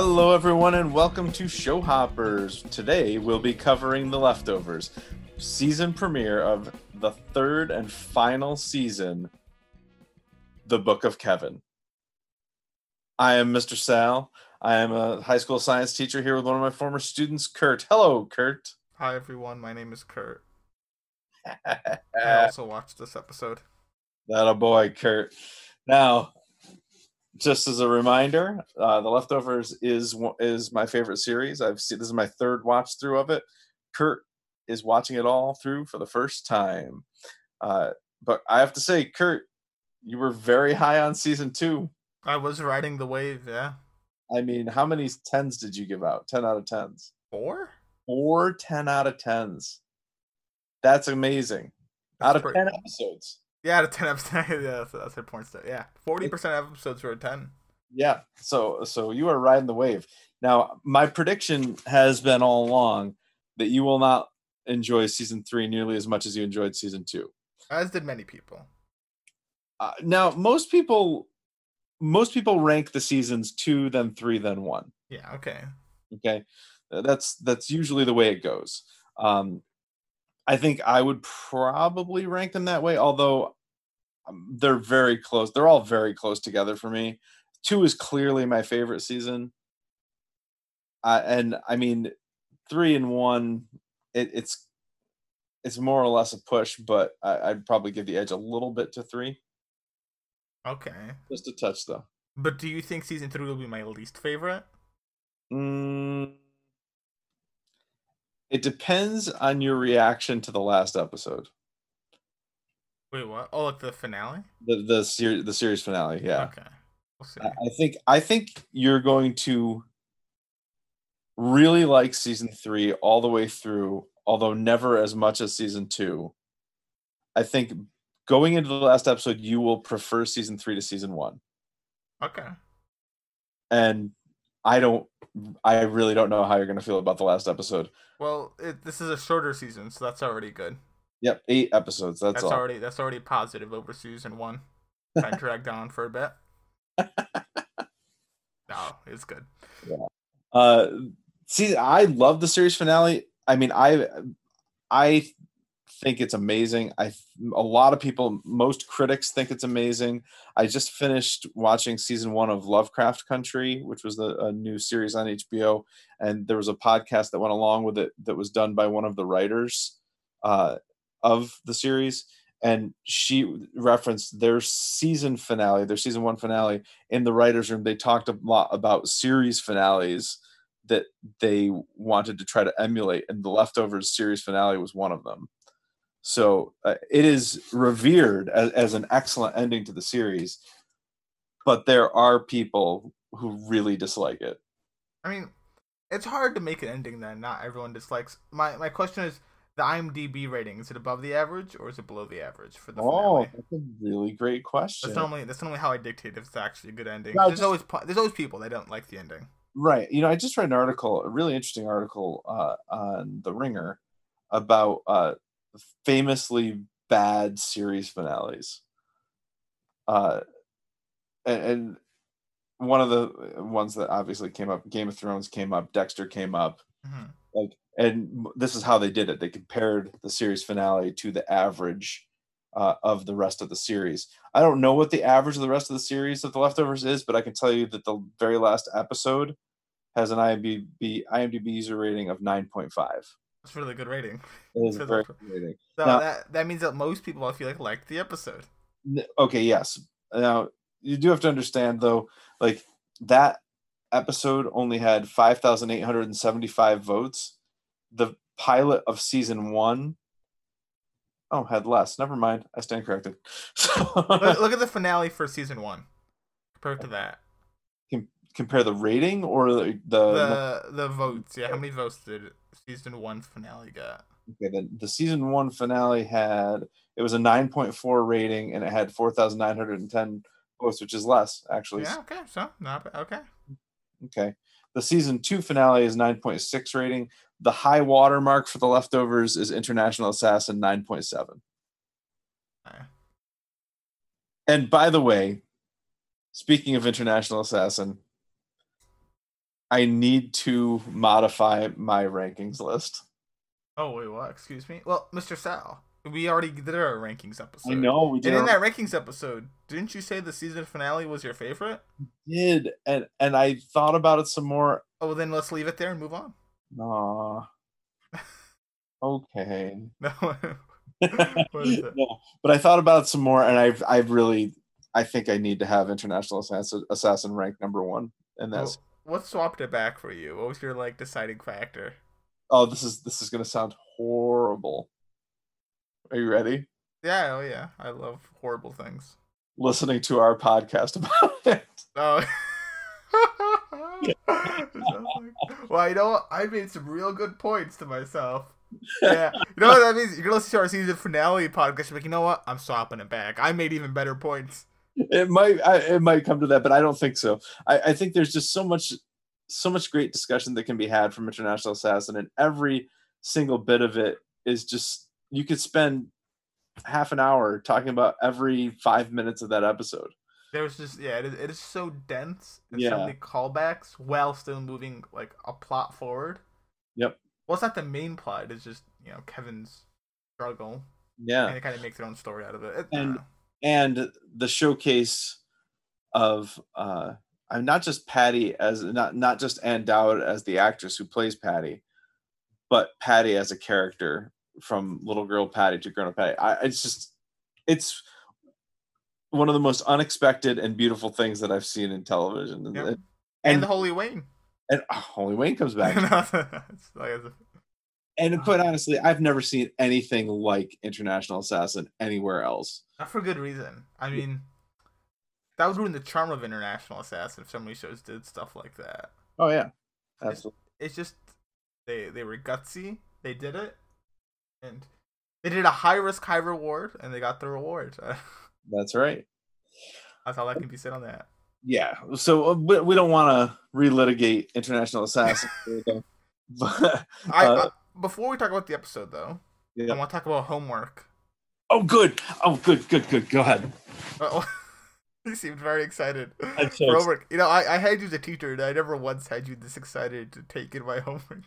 Hello, everyone, and welcome to Show Hoppers. Today we'll be covering The Leftovers, season premiere of the third and final season, The Book of Kevin. I am Mr. Sal. I am a high school science teacher here with one of my former students, Kurt. Hello, Kurt. Hi everyone, my name is Kurt. I also watched this episode. That a boy, Kurt. Now, just as a reminder, uh, The Leftovers is is my favorite series. I've seen this is my third watch through of it. Kurt is watching it all through for the first time. Uh, but I have to say, Kurt, you were very high on season two. I was riding the wave, yeah. I mean, how many tens did you give out? 10 out of 10s. Four? Four 10 out of 10s. That's amazing. That's out of pretty- 10 episodes. Yeah, out of ten episodes. yeah, that's, that's her point. Still. Yeah, forty percent of episodes were a ten. Yeah. So so you are riding the wave. Now, my prediction has been all along that you will not enjoy season three nearly as much as you enjoyed season two. As did many people. Uh, now, most people most people rank the seasons two, then three, then one. Yeah. Okay. Okay, Uh, that's that's usually the way it goes. Um, I think I would probably rank them that way, although they're very close. They're all very close together for me. Two is clearly my favorite season, uh, and I mean, three and one, it, it's it's more or less a push, but I, I'd probably give the edge a little bit to three, Okay. just a touch though. But do you think season three will be my least favorite? Mm, it depends on your reaction to the last episode, Wait, what? Oh, like the finale? the the series the series finale. Yeah, Okay. We'll see. I, I think I think you're going to really like season three all the way through, although never as much as season two. I think going into the last episode, you will prefer season three to season one, Okay. and I don't. I really don't know how you're going to feel about the last episode. Well, it, this is a shorter season, so that's already good. Yep, eight episodes. That's, That's, all. already that's already positive over season one. I dragged on for a bit. No, it's good. Yeah. Uh, see, I love the series finale. I mean, I, I think it's amazing. I a lot of people, most critics think it's amazing. I just finished watching season one of Lovecraft Country, which was the, a new series on HBO, and there was a podcast that went along with it that was done by one of the writers uh, of the series. And she referenced their season finale, their season one finale, in the writers' room. They talked a lot about series finales that they wanted to try to emulate, and the leftovers series finale was one of them. So uh, it is revered as, as an excellent ending to the series, but there are people who really dislike it. I mean, it's hard to make an ending that not everyone dislikes. My my question is the IMDb rating is it above the average or is it below the average for the Oh, finale? that's a really great question. That's normally that's normally how I dictate if it's actually a good ending. No, there's just- always there's always people that don't like the ending. Right. You know, I just read an article, a really interesting article uh, on The Ringer about uh, famously bad series finales. Uh, and, and one of the ones that obviously came up, Game of Thrones came up, Dexter came up. Mhm. Like, and this is how they did it. They compared the series finale to the average uh, of the rest of the series. I don't know what the average of the rest of the series of The Leftovers is, but I can tell you that the very last episode has an IMDb IMDb user rating of 9.5. That's a really good rating. It is a very good rating. So Now- that that means that most people I feel like liked the episode. Okay, yes. Now you do have to understand though, like that episode only had 5,875 votes. The pilot of season one oh had less. Never mind. I stand corrected. look, look at the finale for season one compared to that. Compare the rating or the, the The the votes, yeah. How many votes did season one finale get? Okay, the, the season one finale had it was a 9.4 rating and it had 4,910 votes, which is less actually. Yeah. Okay. So not. Okay. Okay. The season two finale is 9.6 rating. The high water mark for the leftovers is International Assassin 9.7. Okay. And by the way, speaking of International Assassin, I need to modify my rankings list. Oh wait, what? Excuse me. Well, Mr. Sal, we already did our rankings episode. I know we did. And in our- that rankings episode, didn't you say the season finale was your favorite? did and and I thought about it some more. Oh, well, then let's leave it there and move on. Aw. okay. No. what is it? no, but I thought about it some more, and I've I've really I think I need to have International Assassin, Assassin rank number one, and that's Oh, what swapped it back for you? What was your like deciding factor? oh this is this is gonna sound horrible. Are you ready? Yeah, oh yeah, I love horrible things. Listening to our podcast about it. Oh. Well, you know what? I made some real good points to myself. Yeah, you know what that means? You're gonna listen to our season finale podcast. You're like, you know what? I'm swapping it back. I made even better points. It might I, it might come to that, but I don't think so. I, I think there's just so much so much great discussion that can be had from International Assassin, and every single bit of it is just you could spend half an hour talking about every five minutes of that episode. There's just yeah, it is, it is so dense and Yeah. so many callbacks while still moving like a plot forward. Yep. Well, it's not the main plot. It's just you know Kevin's struggle, Yeah. and it kind of makes their own story out of it. it And- uh, and the showcase of uh I'm not just Patty as not not just Ann Dowd as the actress who plays Patty, but Patty as a character from little girl Patty to grown up Patty. I, it's just it's one of the most unexpected and beautiful things that I've seen in television. And, Yep. and, and, the Holy Wayne. and oh, Holy Wayne comes back. It's and quite honestly, I've never seen anything like International Assassin anywhere else. Not for good reason. I mean, that would ruin the charm of International Assassin if so many shows did stuff like that. Oh yeah. Absolutely. It's just they they were gutsy. They did it, and they did a high risk, high reward, and they got the reward. That's right. That's all that can be said on that. yeah so uh, we, we don't want to relitigate international assassin but I, Uh, I before we talk about the episode though, I want to talk about homework. oh good oh good good good go ahead you seemed very excited I'm so for homework. You know, I, I had you as a teacher, and I never once had you this excited to take in my homework.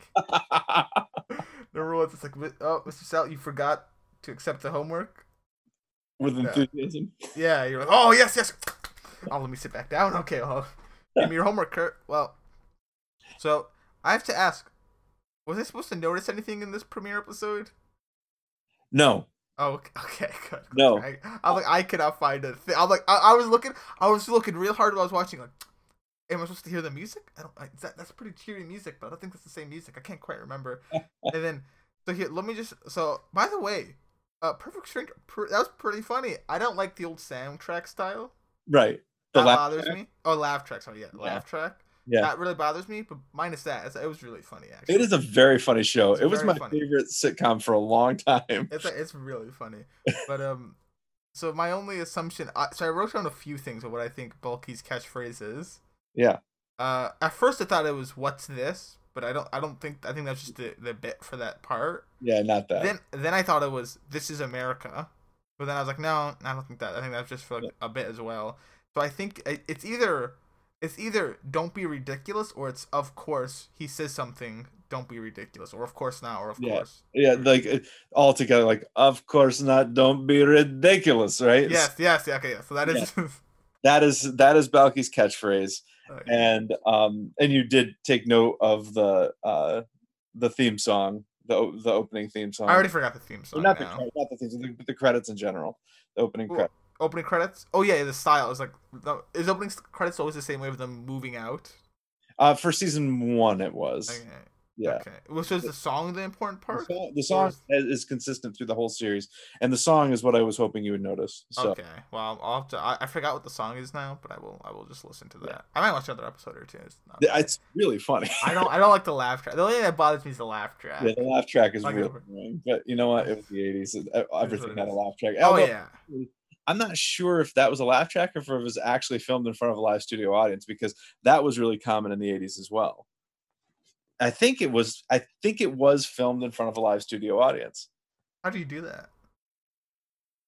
Never once. It's like, oh, Mr. Sal, you forgot to accept the homework. With enthusiasm Yeah, you're like, oh yes, yes. Oh, let me sit back down. Okay, well, give me your homework, Kurt. Well, so I have to ask, was I supposed to notice anything in this premiere episode? no Oh, ok- okay, good. No. I, was like, I cannot find a thing. I'm like, I, I was looking, I was looking real hard while I was watching. Like, am I supposed to hear the music? I don't. I, that, that's pretty cheery music, but I don't think that's the same music. I can't quite remember. and then, so here, let me just. So, by the way, uh, Perfect Stranger, pr- that was pretty funny. I don't like the old soundtrack style. right the That bothers track? me. Oh, laugh track. Sorry, yeah, Yeah. laugh track. yeah That really bothers me. But minus that, it was really funny. Actually, it is a very funny show It's it was my funny. favorite sitcom for a long time It's it's really funny. But um, so my only assumption. Uh, so I wrote down a few things of what I think Balky's catchphrase is. yeah Uh, at first I thought it was "What's this?" But I don't. I don't think. I think that's just the, the bit for that part. yeah not that Then then I thought it was "This is America," but then I was like, no, I don't think that. I think that's just for like a bit as well. So I think it's either it's either "Don't be ridiculous" or it's "Of course he says something." Don't be ridiculous, or of course not, or of Yeah. course. yeah like all together like of course not don't be ridiculous right Yes, yes, yeah, okay, yeah. So that is. that is that is balky's catchphrase Okay. and um and you did take note of the uh the theme song the the opening theme song I already forgot the theme song. not the now. not the theme song, the, the credits in general the opening Well, credit Opening credits. Oh yeah, the style is like. The, is opening credits always the same way of them moving out? uh for season one it was Okay. Yeah Okay. Well, so is the song the important the part? song, the song is- is, is consistent through the whole series and the song is what i was hoping you would notice so Okay. Well, I'll have to. I, I forgot what the song is now, but I will. I will just listen to that. I might watch another episode or two. It's it's really funny I don't. I don't like the laugh track. The only thing that bothers me is the laugh track. yeah the laugh track is I'll really annoying but you know what it was the 80s uh, everything had a laugh track oh Although, yeah. I'm not sure if that was a laugh track or if it was actually filmed in front of a live studio audience because that was really common in the 80s as well. I think it was I think it was filmed in front of a live studio audience. How do you do that?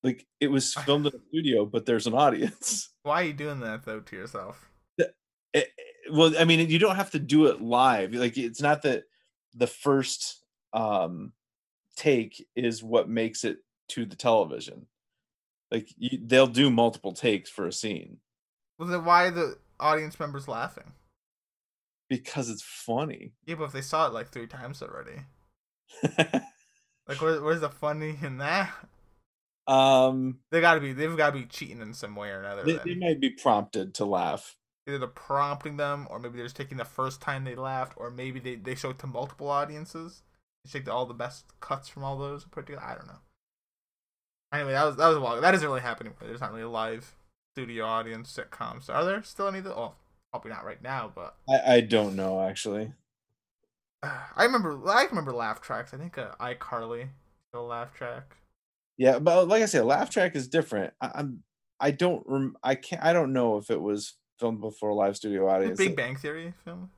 Like it was filmed in a studio but there's an audience. Why are you doing that though to yourself? It- well, I mean, you don't have to do it live. Like it's not that the first um take is what makes it to the television. Like you, they'll do multiple takes for a scene Well, then why are the audience members laughing? Because it's funny. Yeah, but if they saw it like three times already, like where, where's the funny in that? um, They gotta be. They've gotta be cheating in some way or another. they, they might be prompted to laugh. Either they're prompting them, or maybe they're just taking the first time they laughed, or maybe they they show it to multiple audiences. They take all the best cuts from all those and put together. I don't know. Anyway, that was that was a while. That isn't really happening. There's not really a live studio audience sitcoms. Are there still any? Of the, oh, probably not right now, but I, I don't know actually. I remember. I remember laugh tracks. I think uh, iCarly still a laugh track. Yeah, but like I said, Laugh Track is different. I, I'm I don't rem- I can't I don't know if it was filmed before a live studio audience. Big Bang Theory film.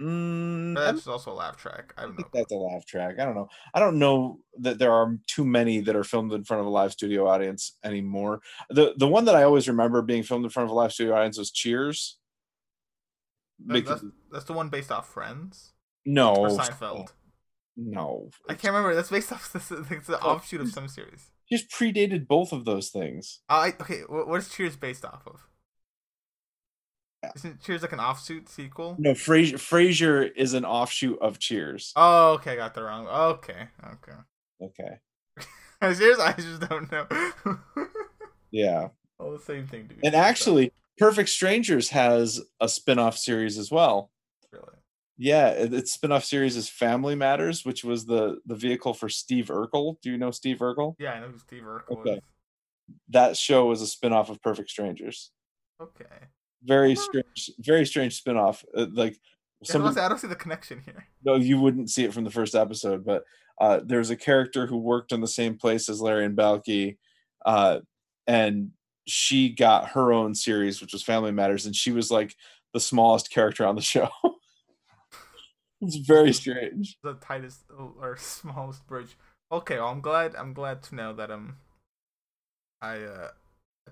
Mm, I that's also a laugh track. I I don't think know. that's a laugh track. I don't know. I don't know that there are too many that are filmed in front of a live studio audience anymore. The the one that I always remember being filmed in front of a live studio audience was Cheers. That- that's, that's the one based off Friends no, or Seinfeld. no, I can't remember. That's based off. This it's an offshoot of some series. just predated both of those things. Uh, I, okay, what, what is Cheers based off of? Yeah. Isn't Cheers like an offshoot sequel? No, Frasier Frasier is an offshoot of Cheers. Oh, okay, I got the wrong. Okay, okay. Okay, Cheers, I just don't know. yeah, All the same thing, dude. and actually, Perfect Strangers has a spin-off series as well. really. Yeah, its spin-off series is Family Matters, which was the the vehicle for Steve Urkel. Do you know Steve Urkel? Yeah, I know who Steve Urkel Okay. is. That show was a spin-off of Perfect Strangers. Okay. Very strange, very strange spin-off. Uh, like Yeah, some, honestly, I don't see the connection here. no, you wouldn't see it from the first episode, but uh, there's a character who worked in the same place as Larry and Balky, uh, and she got her own series, which was Family Matters, and she was like the smallest character on the show. it's very strange. The tightest or smallest bridge. Okay, well, I'm glad. I'm glad to know that um, I uh,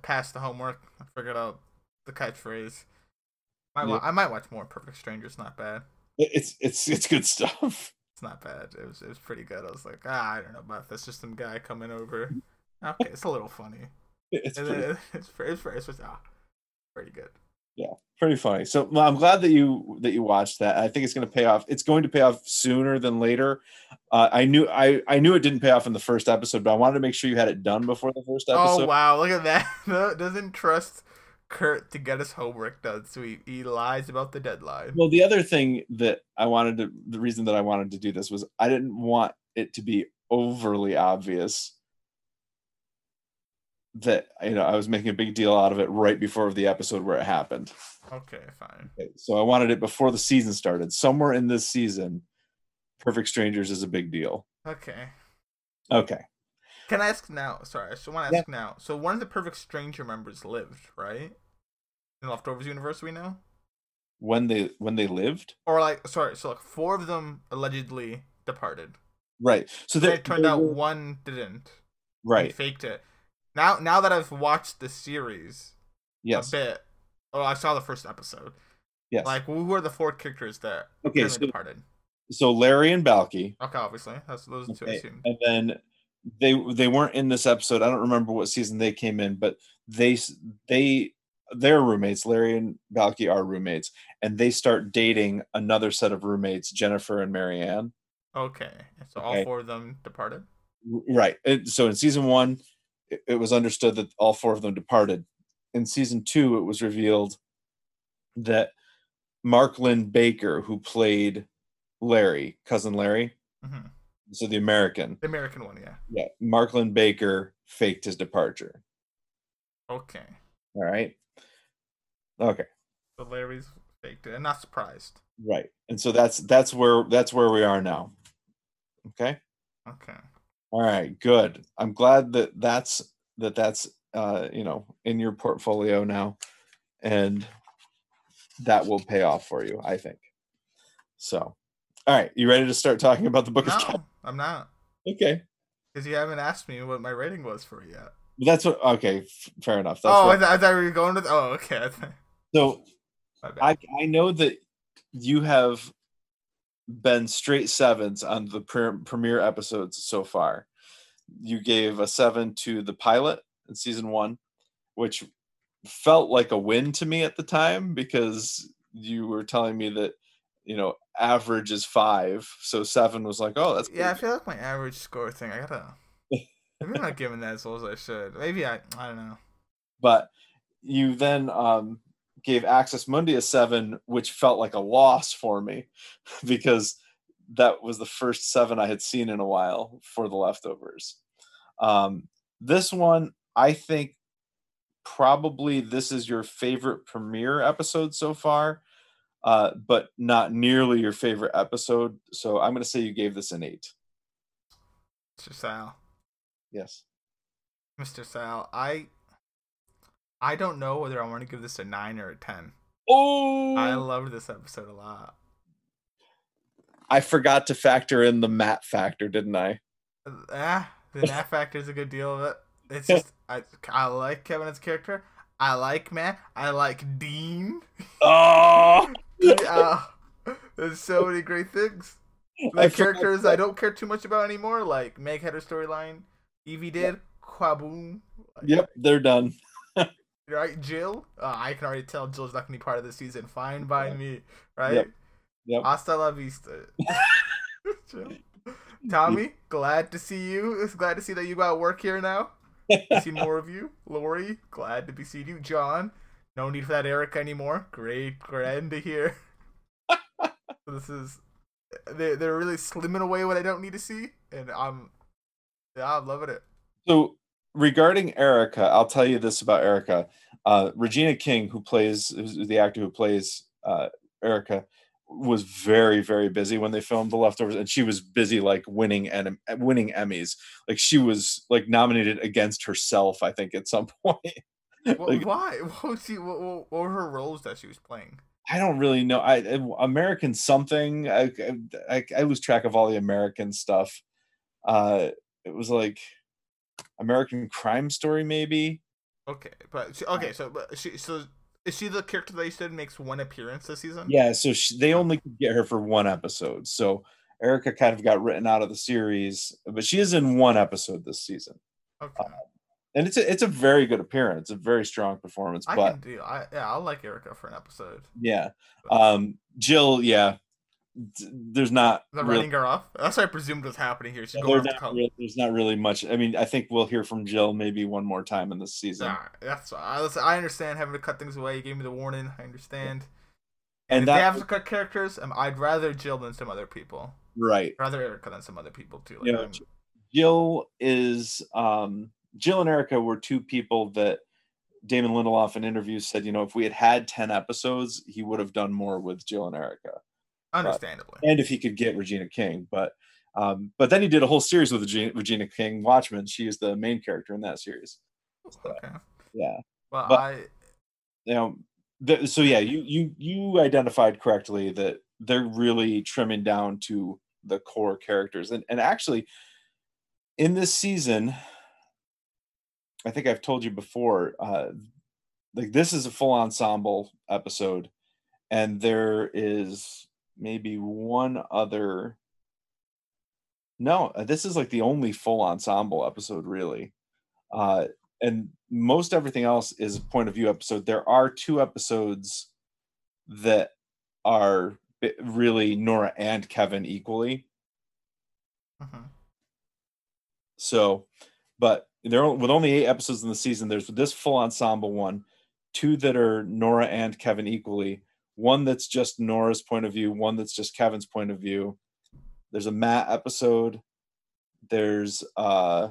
passed the homework. I figured out the catchphrase. Might wa- I might watch more Perfect Strangers. Not bad. It's it's it's good stuff. It's not bad. It was it was pretty good. I was like, ah, I don't know about this. Just some guy coming over. Okay, it's a little funny. It's pretty, it's pretty, it's pretty, it's just, ah, pretty good. Yeah, pretty funny. So well, I'm glad that you that you watched that. I think it's going to pay off. It's going to pay off sooner than later. Uh, I knew I I knew it didn't pay off in the first episode, but I wanted to make sure you had it done before the first episode. Oh wow, look at that. Doesn't trust Kurt to get his homework done, so he, he lies about the deadline. Well, the other thing that I wanted to, the reason that I wanted to do this was I didn't want it to be overly obvious that you know I was making a big deal out of it right before the episode where it happened. Okay, fine. Okay, So I wanted it before the season started. Somewhere in this season, Perfect Strangers is a big deal. Okay. Okay. Can I ask now? Sorry, I just want to Yeah. ask now. So one of the Perfect Stranger members lived, right? In Leftovers universe, we know, When they when they lived, or like, sorry, so like four of them allegedly departed. right? So that it turned out one didn't. He right. faked it. Now, now that I've watched the series Yes. a bit, oh, I saw the first episode. Yes. Like, who are the four characters that Okay, so- departed? so Larry and Balky, Okay, obviously, that's those two I Okay, assumed. and then they they weren't in this episode. I don't remember what season they came in, but they they they're roommates. Larry and Balky are roommates, and they start dating another set of roommates, Jennifer and Marianne. Okay, so all four of them departed. Right. So in season one, it, it was understood that all four of them departed. In season two, it was revealed that Mark Linn-Baker, who played Larry, cousin Larry, hmm so the American, The American one, yeah. yeah, Mark Linn-Baker faked his departure. Okay, All right. Okay. so Larry's faked it, and not surprised. Right. And so that's that's where that's where we are now. Okay. Okay, All right. Good. I'm glad that that's that that's uh you know in your portfolio now, and that will pay off for you. I think. So, all right. You ready to start talking about the book of no, I'm not, Okay. because you haven't asked me what my rating was for it yet. That's what. Okay. f- Fair enough. That's oh, what- I, th- I thought we were going with. Oh, okay. So I I know that you have been straight sevens on the pre- premiere episodes so far. You gave a seven to the pilot in season one, which felt like a win to me at the time because you were telling me that you know average is five, so seven was like, oh, that's yeah, I feel like my average score thing. I gotta. Maybe I'm not giving that as well as I should. Maybe I. I don't know. but you then um, gave Axis Mundi a seven, which felt like a loss for me because that was the first seven I had seen in a while for the leftovers. Um, this one, I think probably this is your favorite premiere episode so far, uh, but not nearly your favorite episode. So I'm going to say you gave this an eight. Mr. Sal. Yes. Mr. Sal. I. I don't know whether I want to give this a nine or a ten. Oh, I loved this episode a lot. I forgot to factor in the Matt factor, didn't I? Ah, the Matt factor is a good deal of it. It's just I I like Kevin as a character. I like Matt. I like Dean. Oh, yeah, there's so many great things. I Like forgot characters. I don't care too much about anymore. Like Meg had her storyline. Evie did. Quaboom. Like, Yep, they're done. Right, Jill. Uh, I can already tell Jill's not gonna be part of the season. Fine by me. Right. Yep. Yep. Hasta la vista. Jill. Tommy, glad to see you. It's glad to see that you got work here now. see more of you. Lori, glad to be seeing you. John, no need for that Erica anymore. Great, grand to hear. This is they're they're really slimming away what I don't need to see, and I'm yeah I'm loving it. So regarding Erica, I'll tell you this about Erica. Uh, Regina King, who plays the actor who plays uh, Erica, was very very busy when they filmed The Leftovers, and she was busy like winning and winning Emmys. Like she was like nominated against herself, I think, at some point. Like- why? What was she? What, what, what were her roles that she was playing? I don't really know. I American something. I, I I lose track of all the American stuff. Uh, it was like American Crime Story, maybe. Okay, but she, okay, so but she so is she the character that you said makes one appearance this season? Yeah, so she, they only could get her for one episode. So Erica kind of got written out of the series, but she is in one episode this season, Okay. and it's a it's a very good appearance, a very strong performance. I But can do. I yeah, I like Erica for an episode. yeah, um, Jill, yeah, there's not The really- writing her off. That's what I presumed was happening here. She's going there's not, color. real- there's not really much. I mean, I think we'll hear from Jill maybe one more time in this season. Nah, that's I, listen, I understand having to cut things away. You gave me the warning. I understand. And And, that- they have to cut characters, um, I'd rather Jill than some other people. Right. I'd rather Erica than some other people too. Like, Yeah, I'm- Jill is um, Jill and Erica were two people that Damon Lindelof in interviews said, you know, if we had had ten episodes, he would have done more with Jill and Erica, understandably. and if he could get Regina King. But um, but then he did a whole series with Regina, Regina King, Watchmen. She is the main character in that series. Okay. Yeah. Well, But- I you know so yeah you you you identified correctly that they're really trimming down to the core characters and and actually in this season i think i've told you before uh like this is a full ensemble episode and there is maybe one other no uh, this is like the only full ensemble episode really uh and most everything else is a point of view episode. There are two episodes that are really Nora and Kevin equally. mhm. So, but there with only eight episodes in the season. There's this full ensemble one, two that are Nora and Kevin equally, one that's just Nora's point of view, one that's just Kevin's point of view. There's a Matt episode. There's uh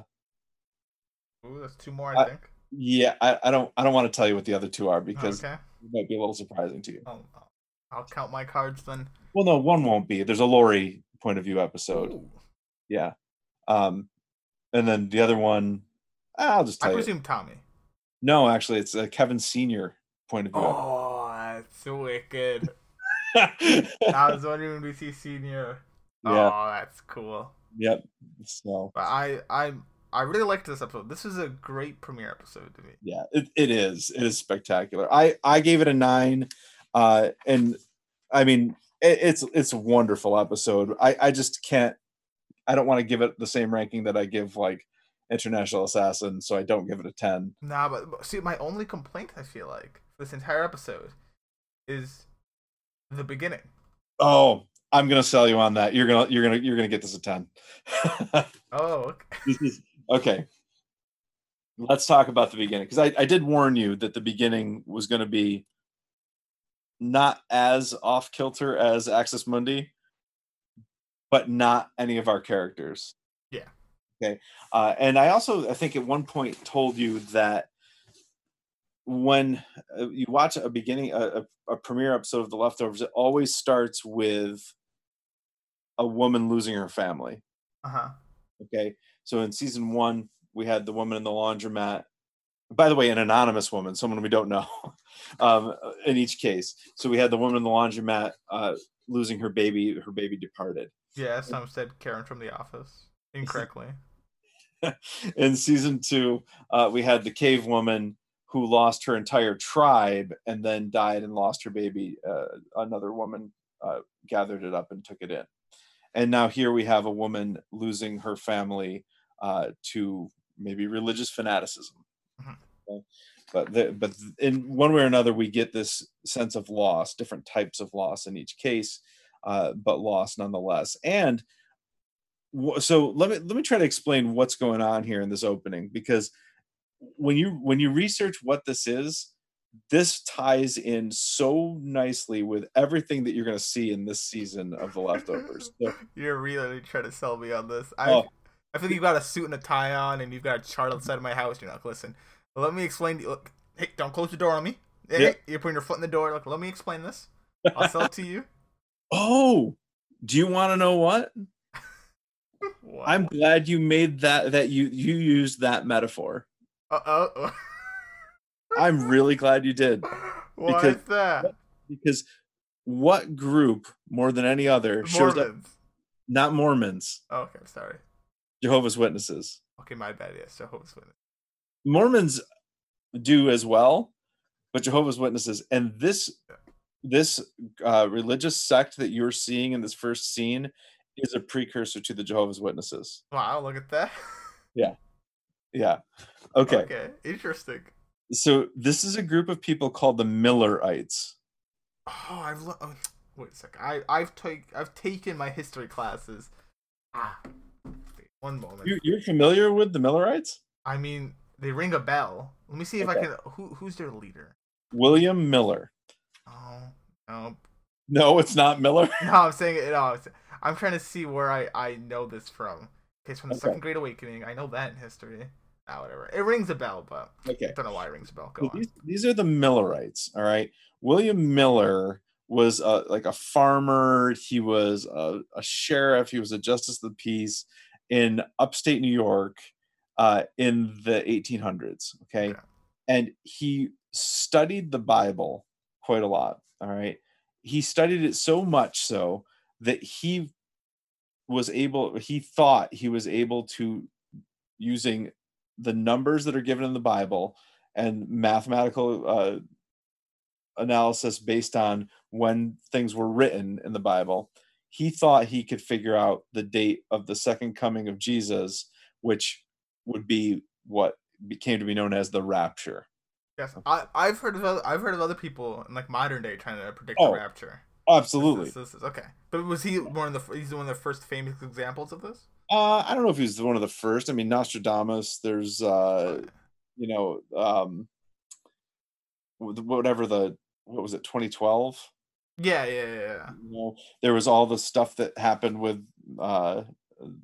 Ooh, that's two more, I, I- think. yeah, I, I don't I don't want to tell you what the other two are because okay. it might be a little surprising to you. I'll, I'll- count my cards then. Well, no, one won't be. There's a Lori point of view episode. Ooh. Yeah. Um, and then the other one, I'll just I tell you. presume Tommy. No, actually, it's a Kevin Senior point of view. Oh, that's wicked. I was wondering when we see Senior. yeah. Oh, that's cool. Yep. So But I, I, I really liked this episode. This is a great premiere episode to me. yeah, it, it is. It is spectacular. I I gave it a nine. uh, and I mean it, it's it's a wonderful episode. I I just can't. I don't want to give it the same ranking that I give like International Assassin, so I don't give it a ten. Nah, but see, my only complaint I feel like this entire episode is the beginning. Oh, I'm gonna sell you on that. You're gonna you're gonna you're gonna get this a ten. Oh, okay. is okay. Let's talk about the beginning because I, I did warn you that the beginning was going to be not as off kilter as Axis Mundi, but not any of our characters. Yeah. Okay. Uh, and I also I think at one point told you that when uh, you watch a beginning a, a, premiere episode of The Leftovers, it always starts with a woman losing her family. Uh huh. Okay. So in season one, we had the woman in the laundromat. By the way, an anonymous woman, someone we don't know, um, in each case. So we had the woman in the laundromat uh, losing her baby. Her baby departed. Yeah, some said Karen from The Office incorrectly. in season two, uh, we had the cave woman who lost her entire tribe and then died and lost her baby. Uh, another woman uh, gathered it up and took it in. And now here we have a woman losing her family uh, to maybe religious fanaticism. Mhm. Okay? But the, but in one way or another, we get this sense of loss, different types of loss in each case, uh, but loss nonetheless. And so let me let me try to explain what's going on here in this opening because when you when you research what this is, this ties in so nicely with everything that you're going to see in this season of The Leftovers. So, You're really trying to sell me on this. I Oh. I think you've got a suit and a tie on, and you've got a chart outside of my house. You're not listen. Let me explain. to you- Look, hey, don't close the door on me. Hey, Yeah. you're putting your foot in the door. Look, let me explain this. I'll sell it to you. oh, do you want to know what? What? I'm glad you made that that you you used that metaphor. Uh oh. I'm really glad you did Why because- is that? because what group more than any other shows up Mormons. not Mormons, Oh, Okay, sorry. Jehovah's Witnesses. Okay, my bad. Yes, Jehovah's Witness. Mormons do as well, but Jehovah's Witnesses and this this uh, religious sect that you're seeing in this first scene is a precursor to the Jehovah's Witnesses. Wow, look at that. Yeah, yeah. Okay. Okay, interesting. So this is a group of people called the Millerites. Oh, I've lo- oh, wait a second. I I've taken I've taken my history classes. Ah, wait, one moment. You, you're familiar with the Millerites? I mean, they ring a bell. Let me see if I can. Who who's their leader? William Miller. Oh no, No, it's not Miller. no. I'm saying it. No, I'm, I'm trying to see where I I know this from. Okay, it's from the Okay. Second Great Awakening. I know that in history. Ah, whatever. It rings a bell, but Okay. I don't know why it rings a bell. Go So on. these, these are the Millerites. All right. William Miller was a, like a farmer. He was a, a sheriff. He was a justice of the peace in upstate New York uh, in the 1800s. Okay. Okay. And he studied the Bible quite a lot. All right. He studied it so much so that he was able, he thought he was able to, using the numbers that are given in the Bible and mathematical uh, analysis based on when things were written in the Bible, he thought he could figure out the date of the second coming of Jesus, which would be what became to be known as the rapture. Yes, I I've heard of other, I've heard of other people in like modern day trying to predict Oh, the rapture. Absolutely. This, this is okay. But was he one of the he's one of the first famous examples of this? Uh, I don't know if he's one of the first. I mean, Nostradamus. There's, uh, you know, um, whatever the what was it, 2012. Yeah, yeah, yeah. yeah. you know there was all the stuff that happened with uh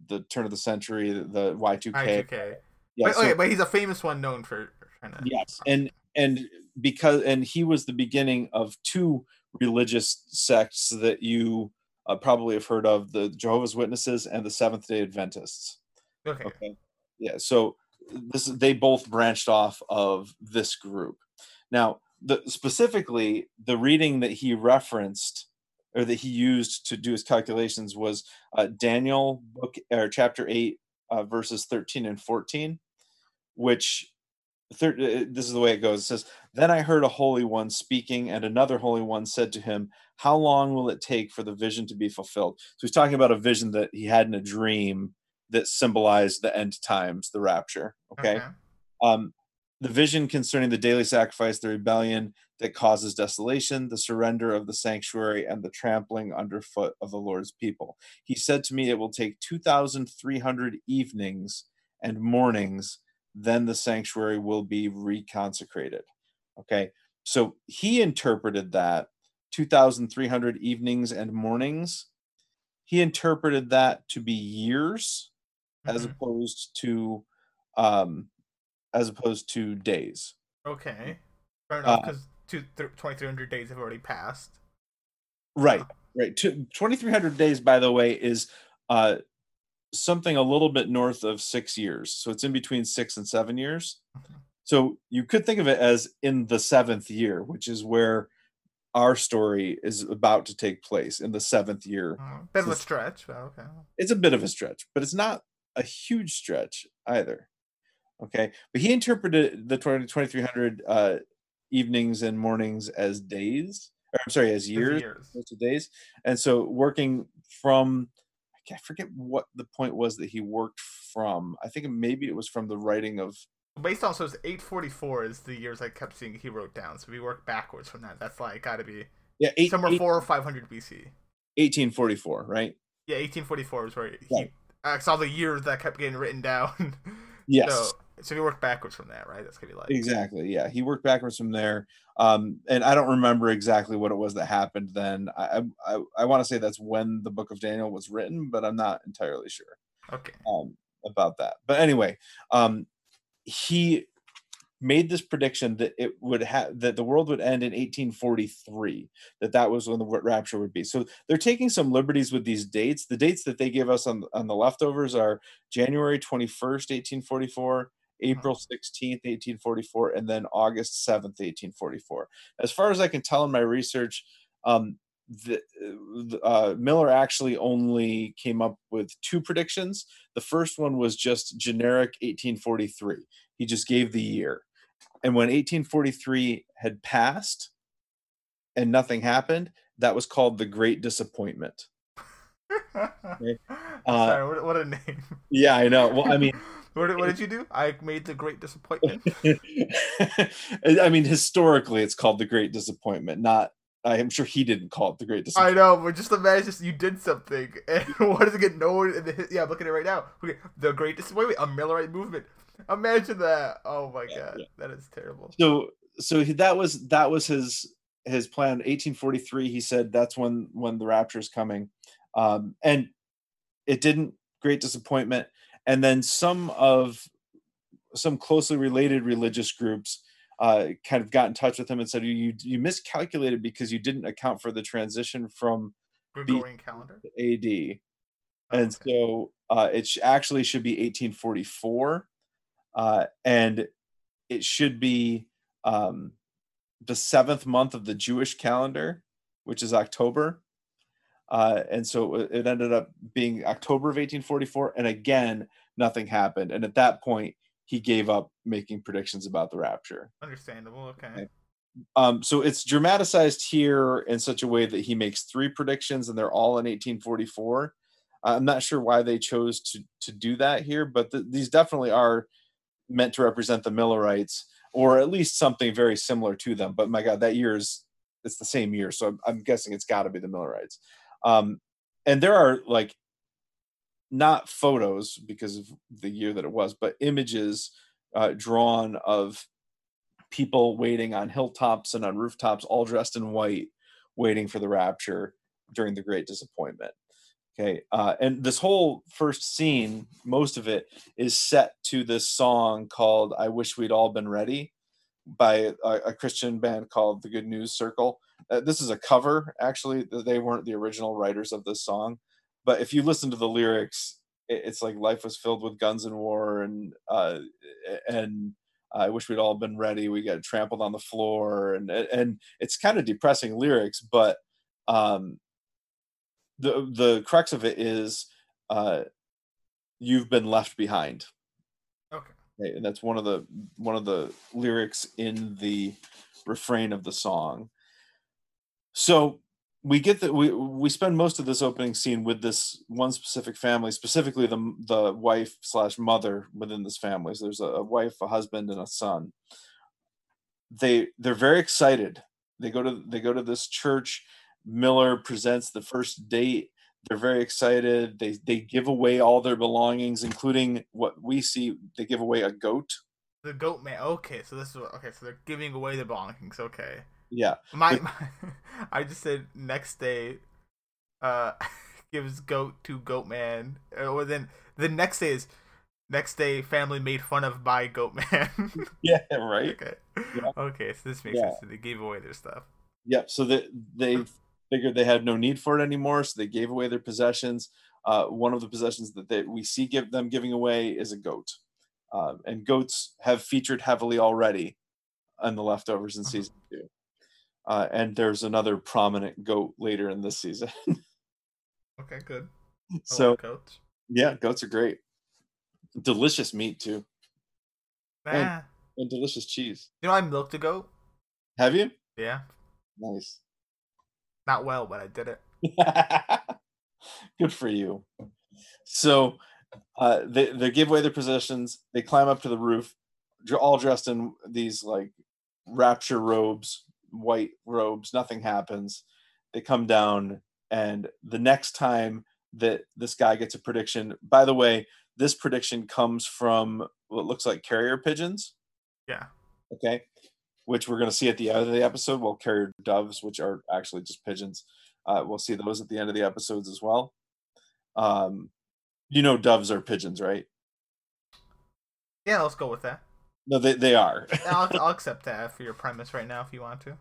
the turn of the century the y2k I2K. yeah but, so- okay, but he's a famous one known for trying to. yes and and because and he was the beginning of two religious sects that you uh, probably have heard of the jehovah's witnesses and the seventh day adventists Okay. okay yeah so this they both branched off of this group now the specifically the reading that he referenced or that he used to do his calculations was uh, daniel book or chapter 8 uh, verses 13 and 14 which uh, this is the way it goes. It says, Then I heard a holy one speaking, and another holy one said to him, How long will it take for the vision to be fulfilled? So he's talking about a vision that he had in a dream that symbolized the end times, the rapture. Okay. okay. Um, the vision concerning the daily sacrifice, the rebellion that causes desolation, the surrender of the sanctuary, and the trampling underfoot of the Lord's people. He said to me, It will take 2,300 evenings and mornings, then the sanctuary will be reconsecrated. Okay. So he interpreted that 2,300 evenings and mornings. He interpreted that to be years mm-hmm. as opposed to um, as opposed to days. Okay, fair enough. Because uh, 2,300 days have already passed. Right, right. 2,300 days, by the way, is uh, something a little bit north of six years. So it's in between six and seven years. Mm-hmm. So you could think of it as in the seventh year, which is where our story is about to take place in the seventh year. Mm, bit of a stretch, okay. It's a bit of a stretch, but it's not a huge stretch either. Okay, but he interpreted the 20, 2300 uh, evenings and mornings as days. Or, I'm sorry, as years, years. days. And so working from, I forget what the point was that he worked from. I think maybe it was from the writing of. Based on so it's 844 is the years I kept seeing he wrote down. So we work backwards from that, that's like got to be yeah eight, somewhere eight, four or 500 BC. 1844, right? Yeah, 1844 is where he. I saw the years that kept getting written down. Yes. So, so he worked backwards from that, right? That's gonna be like exactly. Yeah, he worked backwards from there. Um, and I don't remember exactly what it was that happened then. I I, I want to say that's when the Book of Daniel was written, but I'm not entirely sure. Okay. Um, about that, but anyway, um, he made this prediction that it would have that the world would end in 1843 that that was when the rapture would be so they're taking some liberties with these dates the dates that they give us on, on the leftovers are january 21st 1844 April 16th, 1844, and then August 7th, 1844. As far as I can tell in my research, um, the, uh, Miller actually only came up with two predictions. The first one was just generic 1843. He just gave the year. And when 1843 had passed and nothing happened, that was called the Great Disappointment. Okay. Uh, Sorry, what, what, a name. Yeah, I know. Well, I mean, what, what did you do? I made the Great Disappointment. I mean, historically, it's called the Great Disappointment. Not, I'm sure he didn't call it the Great Disappointment. I know, but just imagine you did something, and what does it get known? In the, yeah, I'm looking at it right now. Okay, the Great Disappointment, a Millerite movement. Imagine that. Oh my yeah, god, yeah. that is terrible. So, so that was that was his his plan. 1843. He said that's when when the rapture is coming um, and it didn't. Great disappointment. And then some of some closely related religious groups uh, kind of got in touch with him and said you you miscalculated because you didn't account for the transition from Gregorian calendar AD, oh, and okay. so uh, it sh- actually should be 1844, uh, and it should be um, the seventh month of the Jewish calendar, which is October, uh, and so it ended up being October of 1844. And again, nothing happened. And at that point, he gave up making predictions about the rapture. Understandable. Okay. okay. Um, so it's dramatized here in such a way that he makes three predictions and they're all in 1844. I'm not sure why they chose to to do that here, but the, these definitely are meant to represent the Millerites, or at least something very similar to them. But my God, that year is it's the same year, so I'm, I'm guessing it's got to be the Millerites. Um, and there are like not photos because of the year that it was, but images uh, drawn of people waiting on hilltops and on rooftops, all dressed in white, waiting for the rapture during the Great Disappointment. Okay, uh, and this whole first scene, most of it is set to this song called "I Wish We'd All Been Ready" by a, a Christian band called the Good News Circle. Uh, this is a cover actually. They weren't the original writers of this song but if you listen to the lyrics it, it's like life was filled with guns and war and uh, and I wish we'd all been ready. We got trampled on the floor, and and it's kind of depressing lyrics, but um, the the crux of it is uh, you've been left behind. Okay. Okay, and that's one of the one of the lyrics in the refrain of the song. So we get that we we spend most of this opening scene with this one specific family, specifically the the wife slash mother within this family. So there's a, a wife, a husband, and a son. They they're very excited. They go to they go to this church. Miller presents the first date. They're very excited. They they give away all their belongings, including what we see. They give away a goat. The goat man. Okay, so this is okay. So they're giving away their belongings. Okay. Yeah. My, my I just said next day, uh, gives goat to goat man, or then the next day is next day family made fun of by goat man. yeah. Right. okay. Yeah. Okay, so this makes Yeah. sense. They gave away their stuff. Yep. So they they figured they had no need for it anymore, so they gave away their possessions. Uh, one of the possessions that they, we see give them giving away is a goat, uh, and goats have featured heavily already on the leftovers in Mhm. season two. Uh, and there's another prominent goat later in this season. Okay, good. I so like goats. yeah, goats are great. Delicious meat too, And- and delicious cheese. you know I milked a goat. Have you? Yeah, Nice. not well, but I did it. Good for you. So uh, they they give away their possessions. They climb up to the roof, all dressed in these like rapture robes, white robes. Nothing happens. They come down, and the next time that this guy gets a prediction. By the way, this prediction comes from what looks like carrier pigeons. Yeah. Okay. Which we're going to see at the end of the episode. Well, carrier doves, which are actually just pigeons. Uh, we'll see those at the end of the episodes as well. Um, you know, doves are pigeons, right? Yeah, let's go with that. No, they, they are. I'll, I'll accept that for your premise right now if you want to.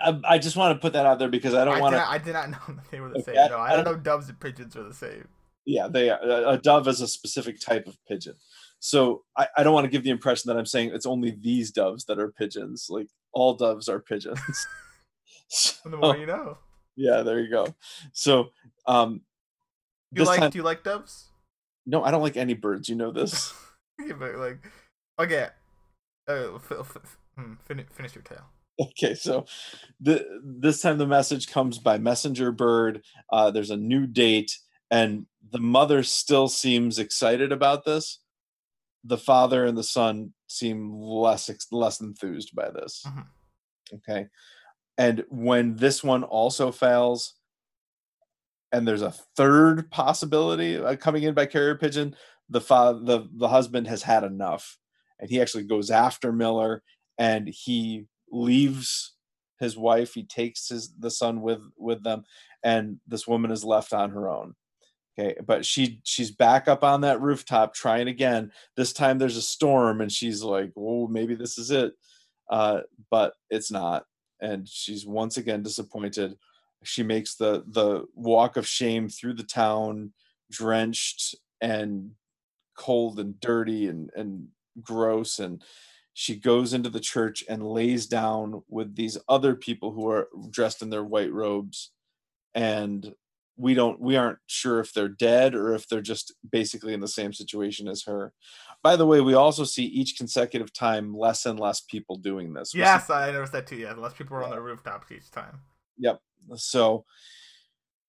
I, I just want to put that out there because I don't want to. I did not know that they were the Okay, same. I- No, I I don't don't- know doves and pigeons are the same. Yeah, they are. A dove is a specific type of pigeon. So I, I don't want to give the impression that I'm saying it's only these doves that are pigeons. Like all doves are pigeons. And the more you know. yeah, there you go. So um, Do you like time, do you like doves? no, I don't like any birds. You know this. yeah, but like okay. Uh, f- f- hmm, fin- finish your tale. okay so the this time the message comes by messenger bird uh, there's a new date and the mother still seems excited about this the father and the son seem less ex- less enthused by this Mhm. okay and when this one also fails and there's a third possibility uh, coming in by carrier pigeon the father the the husband has had enough and he actually goes after miller and he leaves his wife he takes his the son with with them and this woman is left on her own. Okay but she she's back up on that rooftop trying again. This time there's a storm and she's like oh maybe this is it. Uh but it's not and she's once again disappointed. She makes the the walk of shame through the town drenched and cold and dirty and and gross and she goes into the church and lays down with these other people who are dressed in their white robes. And we don't we aren't sure if they're dead or if they're just basically in the same situation as her. By the way we also see each consecutive time less and less people doing this. Yes, I noticed that too. Yeah, less people were on the rooftops each time. Yep. So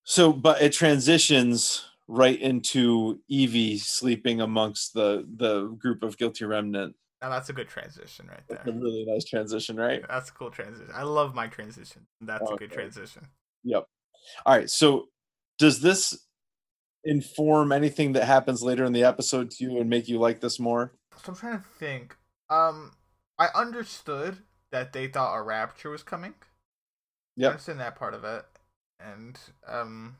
so but it transitions right into evie sleeping amongst the the group of guilty remnant Now that's a good transition right That's there. a really nice transition right That's a cool transition. I love my transition. That's a good transition. Yep. All right. So, does this inform anything that happens later in the episode to you and make you like this more? So I'm trying to think. Um, I understood that they thought a rapture was coming. Yeah. I understand that part of it, and um,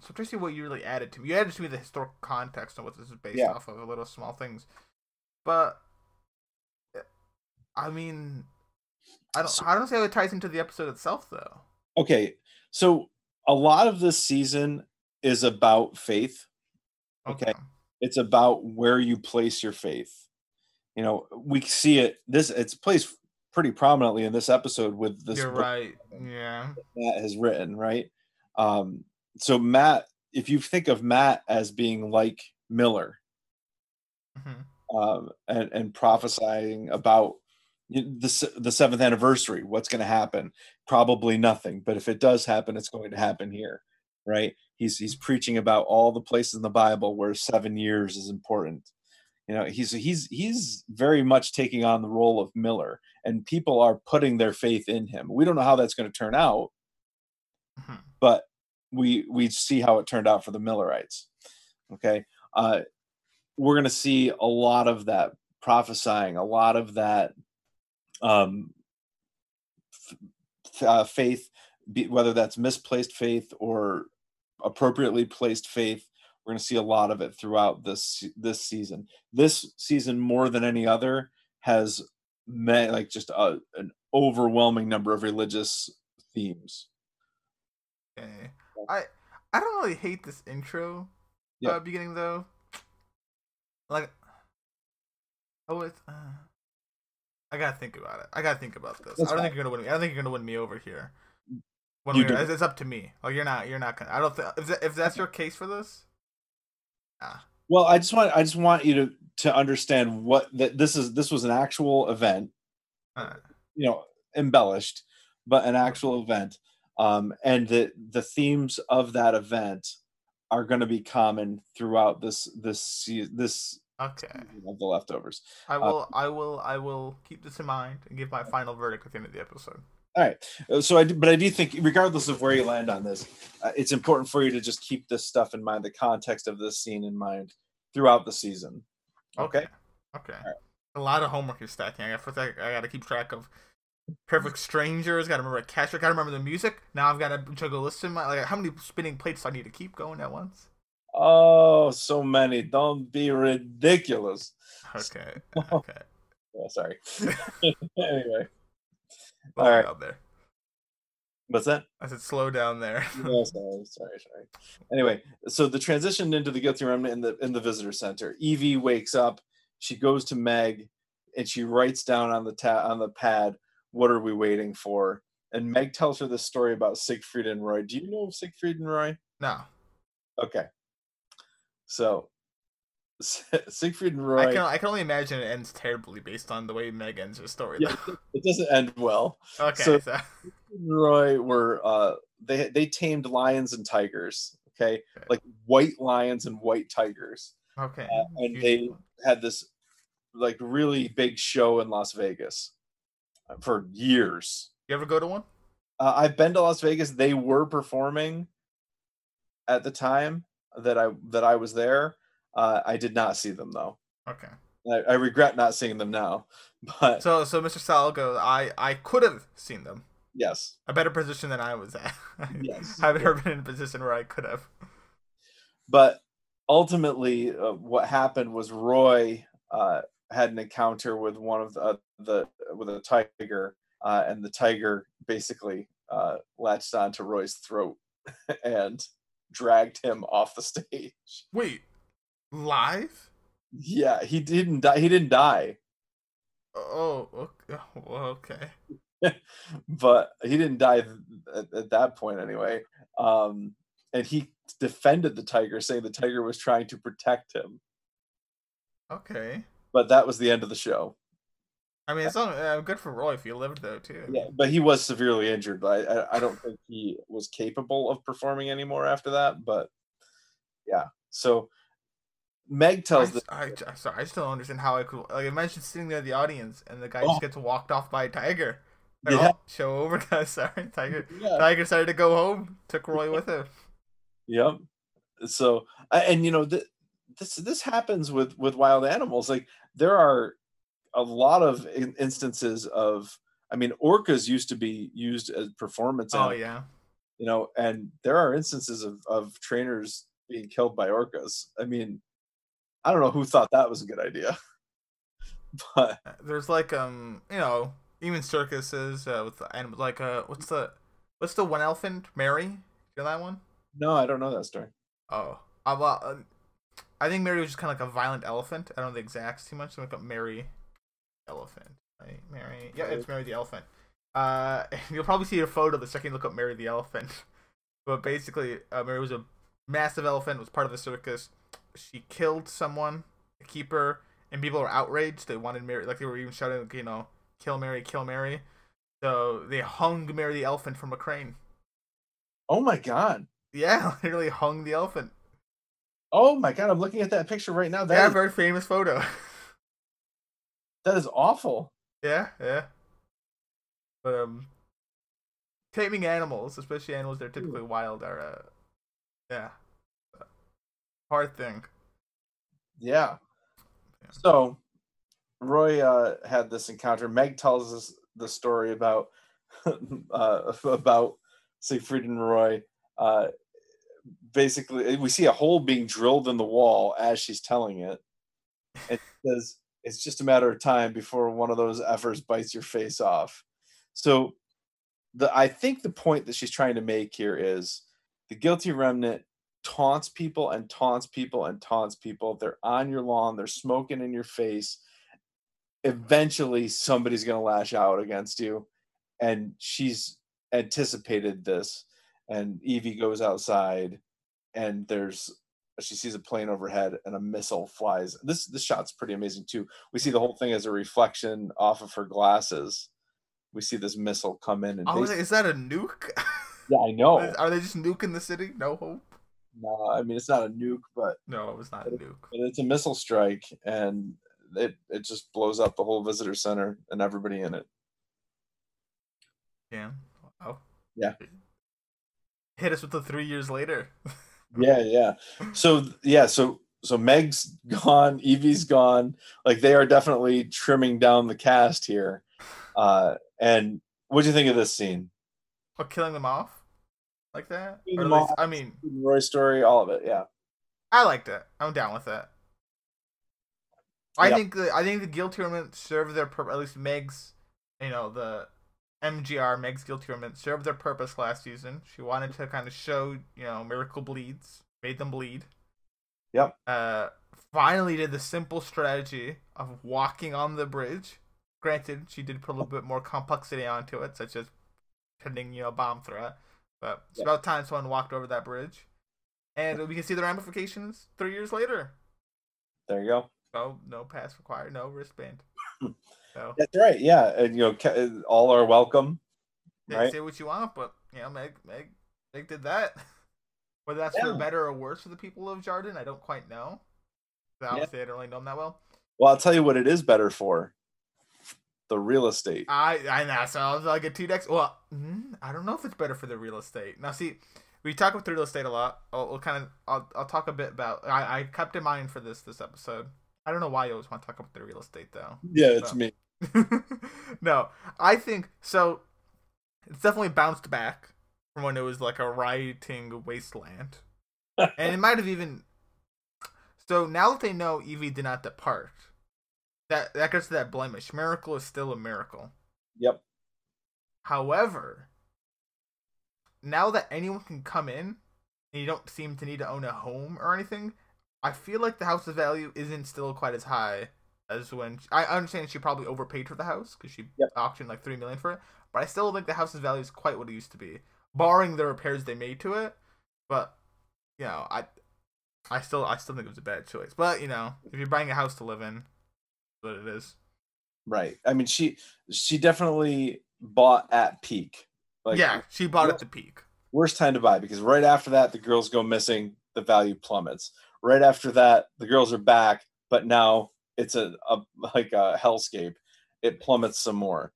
so I'm trying to see what you really added to me. You added to me the historical context and what this is based Yeah. off of, a little small things. But I mean, I don't. So- I don't see how it ties into the episode itself, though. Okay. So, a lot of this season is about faith. Okay. It's about where you place your faith. You know, we see it. This it's placed pretty prominently in this episode with this You're right. Yeah. That has written, right? Um, so Matt, if you think of Matt as being like Miller, hmm um, and and prophesying about the the seventh anniversary. What's going to happen? Probably nothing. But if it does happen, it's going to happen here, right? He's he's preaching about all the places in the Bible where seven years is important. You know, he's he's he's very much taking on the role of Miller, and people are putting their faith in him. We don't know how that's going to turn out, mm-hmm. but we we see how it turned out for the Millerites. Okay, uh, we're going to see a lot of that prophesying, a lot of that um, f- uh, faith, whether that's misplaced faith or appropriately placed faith. We're going to see a lot of it throughout this this season. This season, more than any other, has met like just a, an overwhelming number of religious themes. Okay, I I don't really hate this intro uh, beginning though. Like, oh, it's. Uh... I gotta think about it. I gotta think about this. That's I don't fine. think you're gonna win me. I don't think you're gonna win me over here. One you way, it's up to me. Oh, you're not. You're not gonna. I don't think if that, if that's your case for this. Ah. Well, I just want I just want you to to understand what that this is. This was an actual event. Uh. You know, embellished, but an actual event. Um, and the the themes of that event are going to be common throughout this this this Okay. Of the leftovers. I uh, will. Uh, I will. I will keep this in mind and give my final verdict at the end of the episode. All right. Uh, so I, but I do think, regardless of where you land on this, uh, it's important for you to just keep this stuff in mind, the context of this scene in mind throughout the season. Okay. Okay. okay. Right. A lot of homework is stacking. I got, I got to keep track of Perfect Strangers. Got to remember Catcher. Got to remember the music. Now I've got to juggle listen. My, like, how many spinning plates do I need to keep going at once? Oh, so many. Don't be ridiculous. Okay. Okay. oh, sorry. anyway. Slow All right. down there. What's that? I said slow down there. no, sorry, sorry, sorry. Anyway, so the transition into the guilty remnant in the in the visitor center. Evie wakes up. She goes to Meg, and she writes down on the ta- on the pad, "What are we waiting for?" And Meg tells her this story about Siegfried and Roy. Do you know of Siegfried and Roy? No. Okay. So Siegfried and Roy. I can I can only imagine it ends terribly based on the way Meg ends her story. Yeah, it doesn't end well. Okay. So, so. Roy were uh they they tamed lions and tigers. Okay, okay. like white lions and white tigers. Okay. Uh, and they had this like really big show in Las Vegas for years. You ever go to one? Uh, I've been to Las Vegas. They were performing at the time that I that I was there. Uh, I did not see them though. Okay. I, I, regret not seeing them now. But so so Mr. Salgo, I I could have seen them. Yes. A better position than I was at. yes. I haven't ever been in a position where I could have. But ultimately, uh, what happened was Roy uh, had an encounter with one of the, uh, the with a tiger, uh, and the tiger basically uh, latched onto Roy's throat and dragged him off the stage. Wait, live? Yeah, he didn't die. He didn't die. Oh, okay. okay. but he didn't die at, at, that point anyway. Um, and he defended the tiger, saying the tiger was trying to protect him. Okay. But that was the end of the show. I mean, it's not, uh, good for Roy if he lived though too. Yeah, but he was severely injured. But I, I don't think he was capable of performing anymore after that. But yeah, so Meg tells I, the. I, I, sorry, I still don't understand how I could like imagine sitting there in the audience and the guy oh. just gets walked off by a tiger. yeah. Oh, show over, guys. Sorry, tiger. Yeah. Tiger decided to go home. Took Roy with him. Yep. So and you know th- this this happens with with wild animals. Like there are a lot of in- instances of i mean orcas used to be used as performance oh animals, yeah. you know and there are instances of, of trainers being killed by orcas. I mean i don't know who thought that was a good idea but uh, there's like um you know even circuses uh, with animals like uh what's the what's the one elephant? Mary? You know that one? No i don't know that story. Oh uh, well, uh, I think Mary was just kind of like a violent elephant. I don't know the exacts too much. So look up Mary elephant. Right? Mary. Yeah, it's Mary the elephant. Uh, you'll probably see a photo the second you look up Mary the elephant. but basically, uh, Mary was a massive elephant. Was part of the circus. She killed someone, a keeper, and people were outraged. They wanted Mary, like they were even shouting, like, you know, "Kill Mary, kill Mary." So they hung Mary the elephant from a crane. Oh my god. Yeah, literally hung the elephant. Oh my god, I'm looking at that picture right now. That yeah, is- very famous photo. that is awful. yeah, yeah. But um, taming animals, especially animals that are typically wild, are uh, yeah, hard thing. Yeah. Yeah. So Roy uh, had this encounter. Meg tells us the story about uh, about Siegfried and Roy. Uh, basically, eh, we see a hole being drilled in the wall as she's telling it. It says it's just a matter of time before one of those effers bites your face off. So, the I think the point that she's trying to make here is the guilty remnant taunts people and taunts people and taunts people. They're on your lawn, they're smoking in your face. Eventually, somebody's going to lash out against you. And she's anticipated this. And Evie goes outside, and there's she sees a plane overhead and a missile flies. This this shot's pretty amazing too. We see the whole thing as a reflection off of her glasses. We see this missile come in and was is that a nuke? yeah, I know. Are they just nuking the city? No hope. No, I mean it's not a nuke, but No, it was not a nuke. but it's a missile strike and it it just blows up the whole visitor center and everybody in it. Yeah. Oh. Yeah. Hit us with the three years later. Yeah, yeah. So yeah, so so Meg's gone, Evie's gone. Like they are definitely trimming down the cast here. Uh and what do you think of this scene? Or killing them off? Like that? Killing Or at least, off. I mean, Roy story, all of it, yeah. I liked it. I'm down with it. I Yeah. think the I think the guilty remnant served their purpose. At least Meg's, you know, the MGR Meg's guilty remnant served their purpose last season. She wanted to kind of show, you know, Miracle bleeds, made them bleed. Yep. Uh, finally did the simple strategy of walking on the bridge. Granted, she did put a little bit more complexity onto it, such as pending, you know, bomb threat. But it's Yeah. about time someone walked over that bridge, and we can see the ramifications three years later. There you go. Oh, no pass required, no wristband. So That's right. Yeah, and you know, all are welcome. Right. say what you want, but you know, Meg, Meg, Meg did that. Whether that's for better or worse for the people of Jarden, I don't quite know. Obviously, I don't really know them that well. Well, I'll tell you what it is better for. The real estate. I I know. So I was like a two decks. Well, mm, I don't know if it's better for the real estate. Now, see, we talk about the real estate a lot. I'll, I'll kind of I'll, I'll talk a bit about. I, I kept in mind for this this episode. I don't know why you always want to talk about the real estate though. Yeah, it's So- me. no, I think so. It's definitely bounced back from when it was like a rioting wasteland, and it might have even. So now that they know Evie did not depart, that that gets to that blemish. Miracle is still a miracle. Yep. However, now that anyone can come in and you don't seem to need to own a home or anything, I feel like the house's value isn't still quite as high as when I understand she probably overpaid for the house because she Yep. auctioned like three million for it, but I still don't think the house's value is quite what it used to be, barring the repairs they made to it. But you know, I I still I still think it was a bad choice. But you know, if you're buying a house to live in, that's what it is. Right. I mean, she she definitely bought at peak. Like, yeah, she bought at the peak. worst time to buy because right after that the girls go missing, the value plummets. Right after that, the girls are back, but now it's a, a like a hellscape. It plummets some more.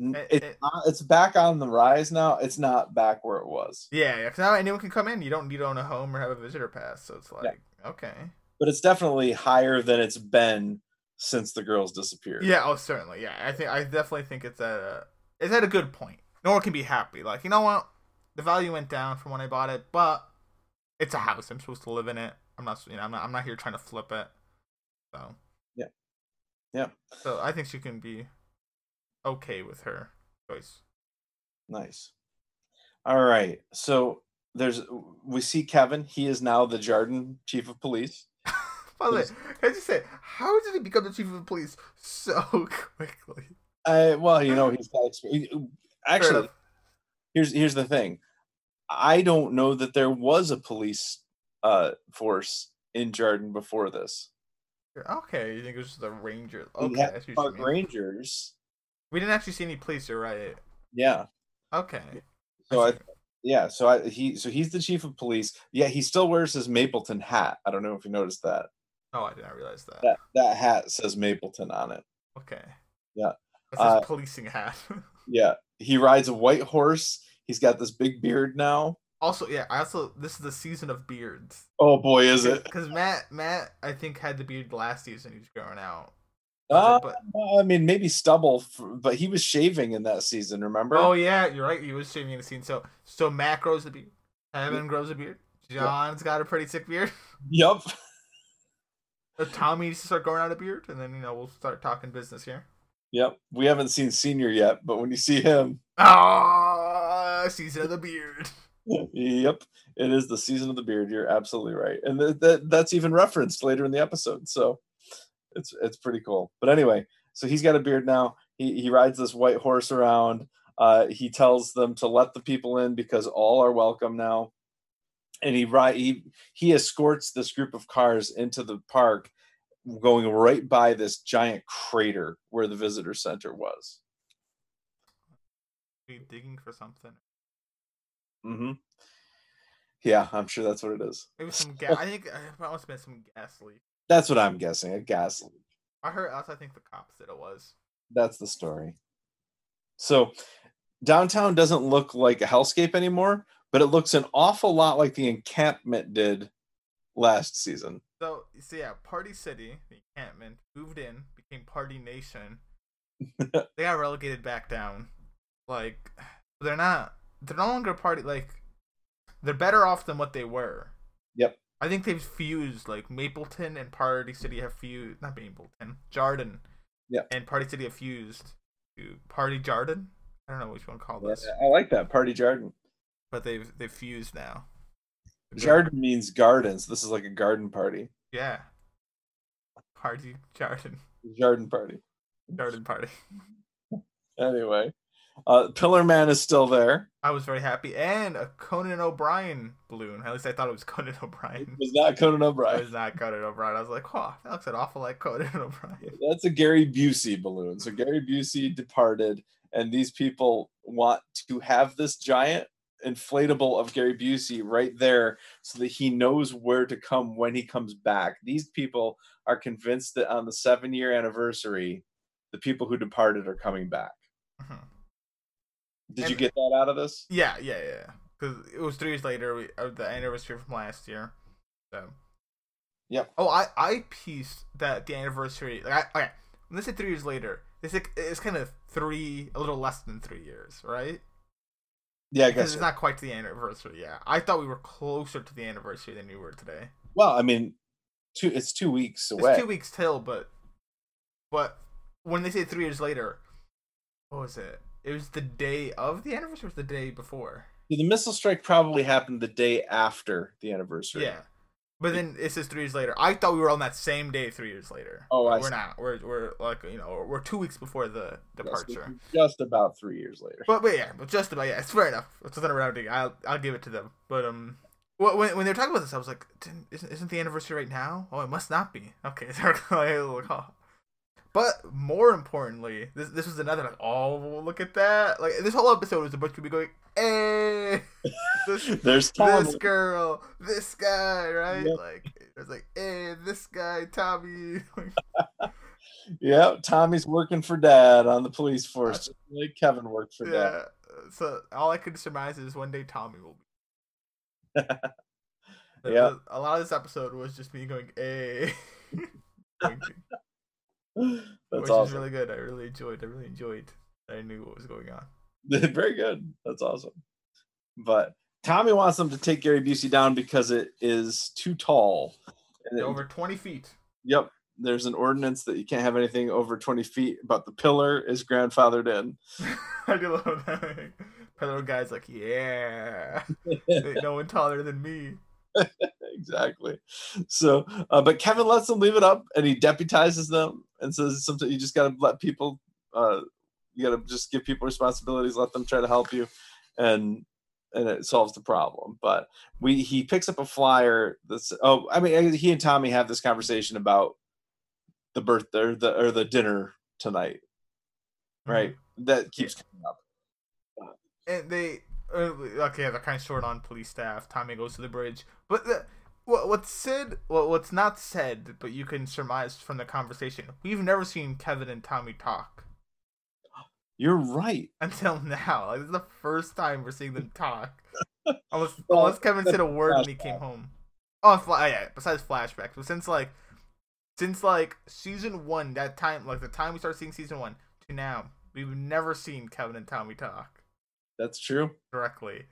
It- It's it- not, it's back on the rise now. It's not back where it was, Yeah, yeah. 'cause now anyone can come in. You don't need to own a home or have a visitor pass. So it's like, okay. but it's definitely higher than it's been since the girls disappeared. Yeah, oh certainly. Yeah, I think I definitely think it's at a it's at a good point. No one can be happy. Like you know what, the value went down from when I bought it, but it's a house. I'm supposed to live in it. I'm not. You know, I'm not. I'm not here trying to flip it. So. Yeah. So I think she can be okay with her choice. Nice. All right. So there's we see Kevin. He is now the Jarden chief of police. By the way, I just say, how did he become the chief of police so quickly? I well, you know, he's got experience. Actually, here's here's the thing. I don't know that there was a police uh force in Jarden before this. Okay, you think it was the Rangers? Okay, have I what Park. Rangers. We didn't actually see any police. You're right. Yeah. Okay. So I yeah, so I he so he's the chief of police. Yeah, he still wears his Mapleton hat. I don't know if you noticed that. oh, I did not realize that. That that hat says Mapleton on it. Okay. Yeah. That's his Uh, policing hat. Yeah. He rides a white horse. He's got this big beard now. Also, yeah. I also this is the season of beards. Oh boy, is it? Because Matt, Matt, I think had the beard last season. He was growing out. Uh, but I mean, maybe stubble, for, but he was shaving in that season. Remember? oh yeah, you're right. He was shaving in the scene. So so Matt grows a beard. Evan grows a beard. John's got a pretty sick beard. Yep. Tommy needs to start growing out a beard, and then you know we'll start talking business here. Yep. We haven't seen Senior yet, but when you see him, Ah, season of the beard. yep, it is the season of the beard. You're absolutely right, and th- that that's even referenced later in the episode. So it's it's pretty cool. But anyway, so he's got a beard now. He he rides this white horse around. Uh, he tells them to let the people in because all are welcome now. And he ride he he escorts this group of cars into the park, going right by this giant crater where the visitor center was. Digging for something. Hmm Yeah, I'm sure that's what it is. Maybe some gas. I think uh, it must have been some gas leak. That's what I'm guessing. A gas leak. I heard. Also, I think the cops said it was. That's the story. So downtown doesn't look like a hellscape anymore, but it looks an awful lot like the encampment did last season. So, so yeah, Party City, the encampment, moved in, became Party Nation. they got relegated back down. Like, they're not. They're no longer party. Like, they're better off than what they were. Yep. I think they've fused. Like Mapleton and Party City have fused. Not Mapleton, Jarden. Yep. And Party City have fused to Party Jarden. I don't know which one want to call this, I like that. Party Jarden. but they've they've fused now. Jarden means gardens. This is like a garden party. Yeah. Party Jarden. Jarden party. Jarden Party. Anyway, uh, Pillar Man is still there. I was very happy. And a Conan O'Brien balloon. At least I thought it was Conan O'Brien. It was not Conan O'Brien. It was not Conan O'Brien. I was like, oh, that looks an awful like Conan O'Brien. That's a Gary Busey balloon. So Gary Busey departed, and these people want to have this giant inflatable of Gary Busey right there so that he knows where to come when he comes back. These people are convinced that on the seven year anniversary, the people who departed are coming back. Mhm. Did And- you get that out of this? Yeah, yeah, yeah. Because it was three years later, we, of the anniversary from last year. So. Yep. Oh, I I pieced that the anniversary. Like, I, okay, when they say three years later, it's like it's kind of three, a little less than three years, right? Yeah, I Because it's so. not quite to the anniversary. Yeah, I thought we were closer to the anniversary than we were today. Well, I mean, two. It's two weeks away. It's two weeks till, but but when they say three years later, what was it? It was the day of the anniversary. Or was the day before? The missile strike probably happened the day after the anniversary. Yeah. But then it says three years later. I thought we were on that same day three years later. Oh, I we're see. not. We're we're like you know we're two weeks before the Yes, departure. just about three years later. But but yeah, but just about yeah, it's fair enough. It's within a rounding. I'll I'll give it to them. But um, wh- when when they were talking about this, I was like, isn't isn't the anniversary right now? Oh, it must not be. Okay, so I was like, oh. But more importantly, this this was another like, oh look at that! Like this whole episode was a bunch of people going, hey, eh, this, There's Tommy. this girl, this guy, right? Yep. Like it was like, hey, this guy, Tommy. Yeah, Tommy's working for Dad on the police force, like Kevin worked for Dad. So all I could surmise is one day Tommy will be. Yeah. a lot of this episode was just me going, eh. "Hey," That's which is awesome. really good. I really enjoyed. I really enjoyed. I knew what was going on. Very good. That's awesome. But Tommy wants them to take Gary Busey down because it is too tall. It- Over twenty feet. Yep. There's an ordinance that you can't have anything over 20 feet, but the pillar is grandfathered in. I do love that. Pillow guy's like, "Yeah, ain't no one taller than me." exactly. So, uh, but Kevin lets them leave it up, and he deputizes them and says, "Sometimes you just got to let people. Uh, you got to just give people responsibilities, let them try to help you, and and it solves the problem." But we he picks up a flyer that's oh, I mean, he and Tommy have this conversation about the birthday or the or the dinner tonight, right? That keeps coming up. and they uh, okay they're kind of short on police staff tommy goes to the bridge but the, what, what's said what, what's not said but you can surmise from the conversation. We've never seen kevin and tommy talk. You're right. until now. Like, this is the first time we're seeing them talk. Unless, unless kevin said a word when he came home. Oh fla- oh, yeah besides flashbacks. But since like since like season one that time like the time we started seeing season one to now we've never seen kevin and tommy talk. That's true. directly.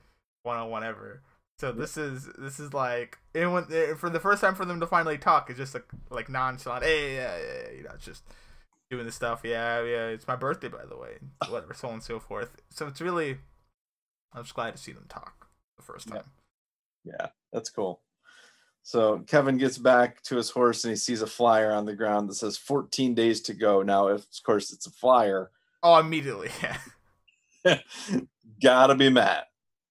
One on one ever. So this is this is like it went for the first time for them to finally talk. It's just like like nonchalant. Hey, yeah, yeah, yeah, you know, it's just doing the stuff. Yeah, yeah. It's my birthday, by the way. Whatever, so on and so forth. So it's really, I'm just glad to see them talk the first Yeah. time. Yeah, that's cool. So Kevin gets back to his horse and he sees a flyer on the ground that says 14 days to go. Now, if of course it's a flyer, Oh, immediately, yeah. gotta be Matt.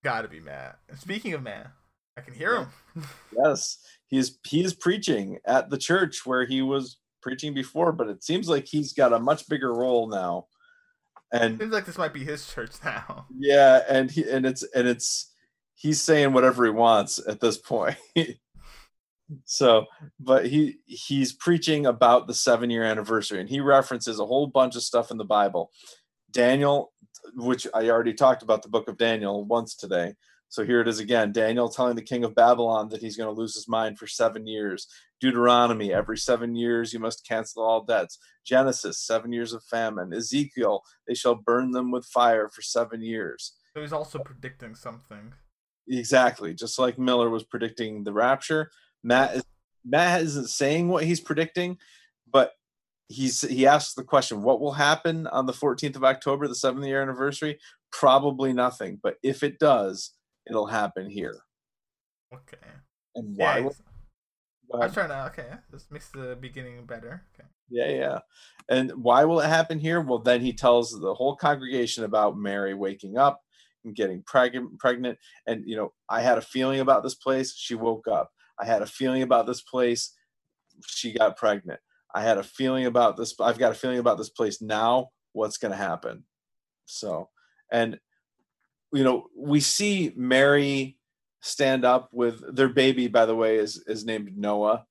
Gotta be Matt. Speaking of Matt, I can hear him. Yes, he's he's preaching at the church where he was preaching before, but it seems like he's got a much bigger role now. And it Seems like this might be his church now. yeah, and he and it's and it's he's saying whatever he wants at this point. so, but he he's preaching about the 7 year anniversary and he references a whole bunch of stuff in the Bible. Daniel which I already talked about the book of Daniel once today. So here it is again. Daniel telling the king of Babylon that he's going to lose his mind for 7 years. Deuteronomy, every 7 years you must cancel all debts. Genesis, 7 years of famine. Ezekiel, they shall burn them with fire for 7 years. So he's also predicting something. Exactly, just like Miller was predicting the rapture. Matt is Matt isn't saying what he's predicting, but he's he asks the question, what will happen on the 14th of October, the seventh year anniversary? Probably nothing, but if it does, it'll happen here. Okay. And Yeah. why? will- he's- i'm trying to. Okay, this makes the beginning better. Okay. Yeah, yeah. And why will it happen here? Well, then he tells the whole congregation about Mary waking up and getting pregnant pregnant. And you know, I had a feeling about this place, she woke up. I had a feeling about this place, she got pregnant. I had a feeling about this, I've got a feeling about this place now, what's gonna happen. So and you know, we see Mary stand up with their baby, by the way, is is named Noah.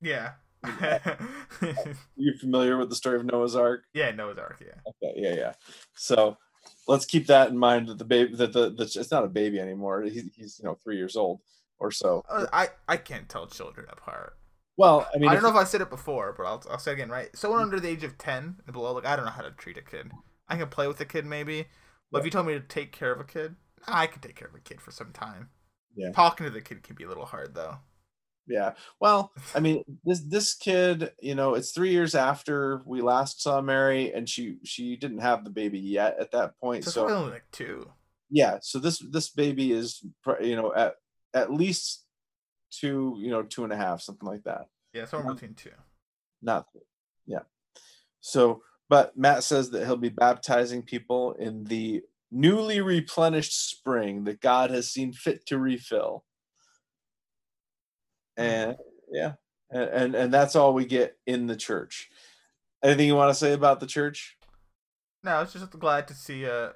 Yeah. You familiar with the story of Noah's Ark? yeah, Noah's Ark. Yeah. Okay, yeah, yeah. So let's keep that in mind that the baby that the, the it's not a baby anymore. He's, he's you know three years old or so. Uh, I I can't tell children apart. Well, I mean, I don't know if I said it before, but I'll I'll say it again. Right, someone under the age of ten and below, like I don't know how to treat a kid. I can play with a kid maybe, but if you told me to take care of a kid, I could take care of a kid for some time. Yeah. Talking to the kid can be a little hard though. yeah. Well, I mean, this this kid, you know, it's three years after we last saw Mary, and she she didn't have the baby yet at that point. So, So only like two. yeah, so this this baby is you know at at least two you know two and a half something like that. Yeah, somewhere Um, between two. not yeah so but matt says that he'll be baptizing people in the newly replenished spring that god has seen fit to refill and yeah and and, and that's all we get in the church anything you want to say about the church No, I was just glad to see uh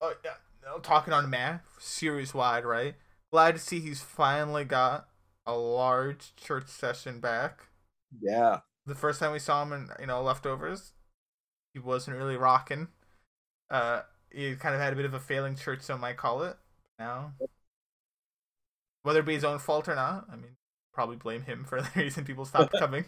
oh yeah, talking on math, series wide, right? Glad to see he's finally got a large church session back. yeah The first time we saw him in you know leftovers, he wasn't really rocking. Uh, he kind of had a bit of a failing church, some might call it. Now, whether it be his own fault or not, I mean, probably blame him for the reason people stopped coming.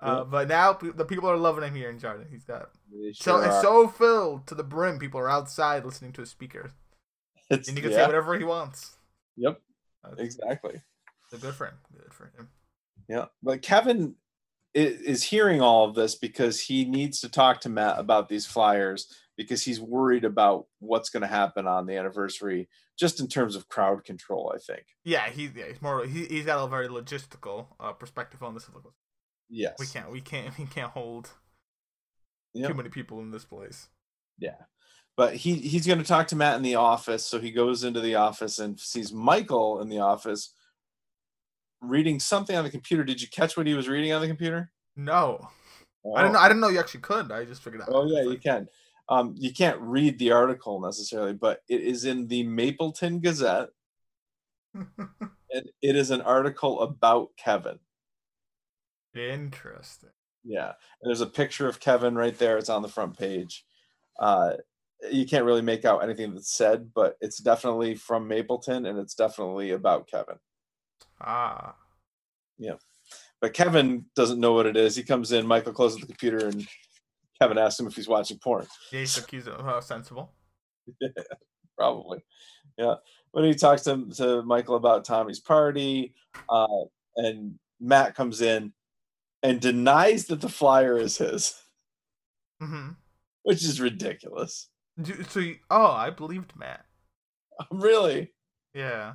Uh, Yeah. but now the people are loving him here in Jarden. He's got they so are. so filled to the brim. People are outside listening to his speakers, It's- and he can yeah, say whatever he wants. yep That's exactly so good for him. Good for him. Yeah, but Kevin is hearing all of this because he needs to talk to Matt about these flyers because he's worried about what's going to happen on the anniversary, just in terms of crowd control. I think. Yeah, he, yeah, he's more. He, he's got a very logistical uh, perspective on this. Yes. We can't, we can't, we can't hold Yep. too many people in this place. Yeah. But he he's going to talk to Matt in the office, so he goes into the office and sees Michael in the office reading something on the computer. Did you catch what he was reading on the computer? No, Oh, I didn't know. I didn't know you actually could. I just figured out. Oh yeah, you can. Um, you can't read the article necessarily, but it is in the Mapleton Gazette, and it is an article about Kevin. Interesting. Yeah, and there's a picture of Kevin right there. It's on the front page. Uh, you can't really make out anything that's said, but it's definitely from Mapleton, and it's definitely about Kevin. Ah. Yeah. But Kevin doesn't know what it is. He comes in, Michael closes the computer, and Kevin asks him if he's watching porn. Yeah, he's accused of uh, sensible. Probably, yeah. When he talks to to Michael about Tommy's party, uh, and Matt comes in and denies that the flyer is his, hmm which is ridiculous. So, you, oh, I believed Matt. Really? Yeah,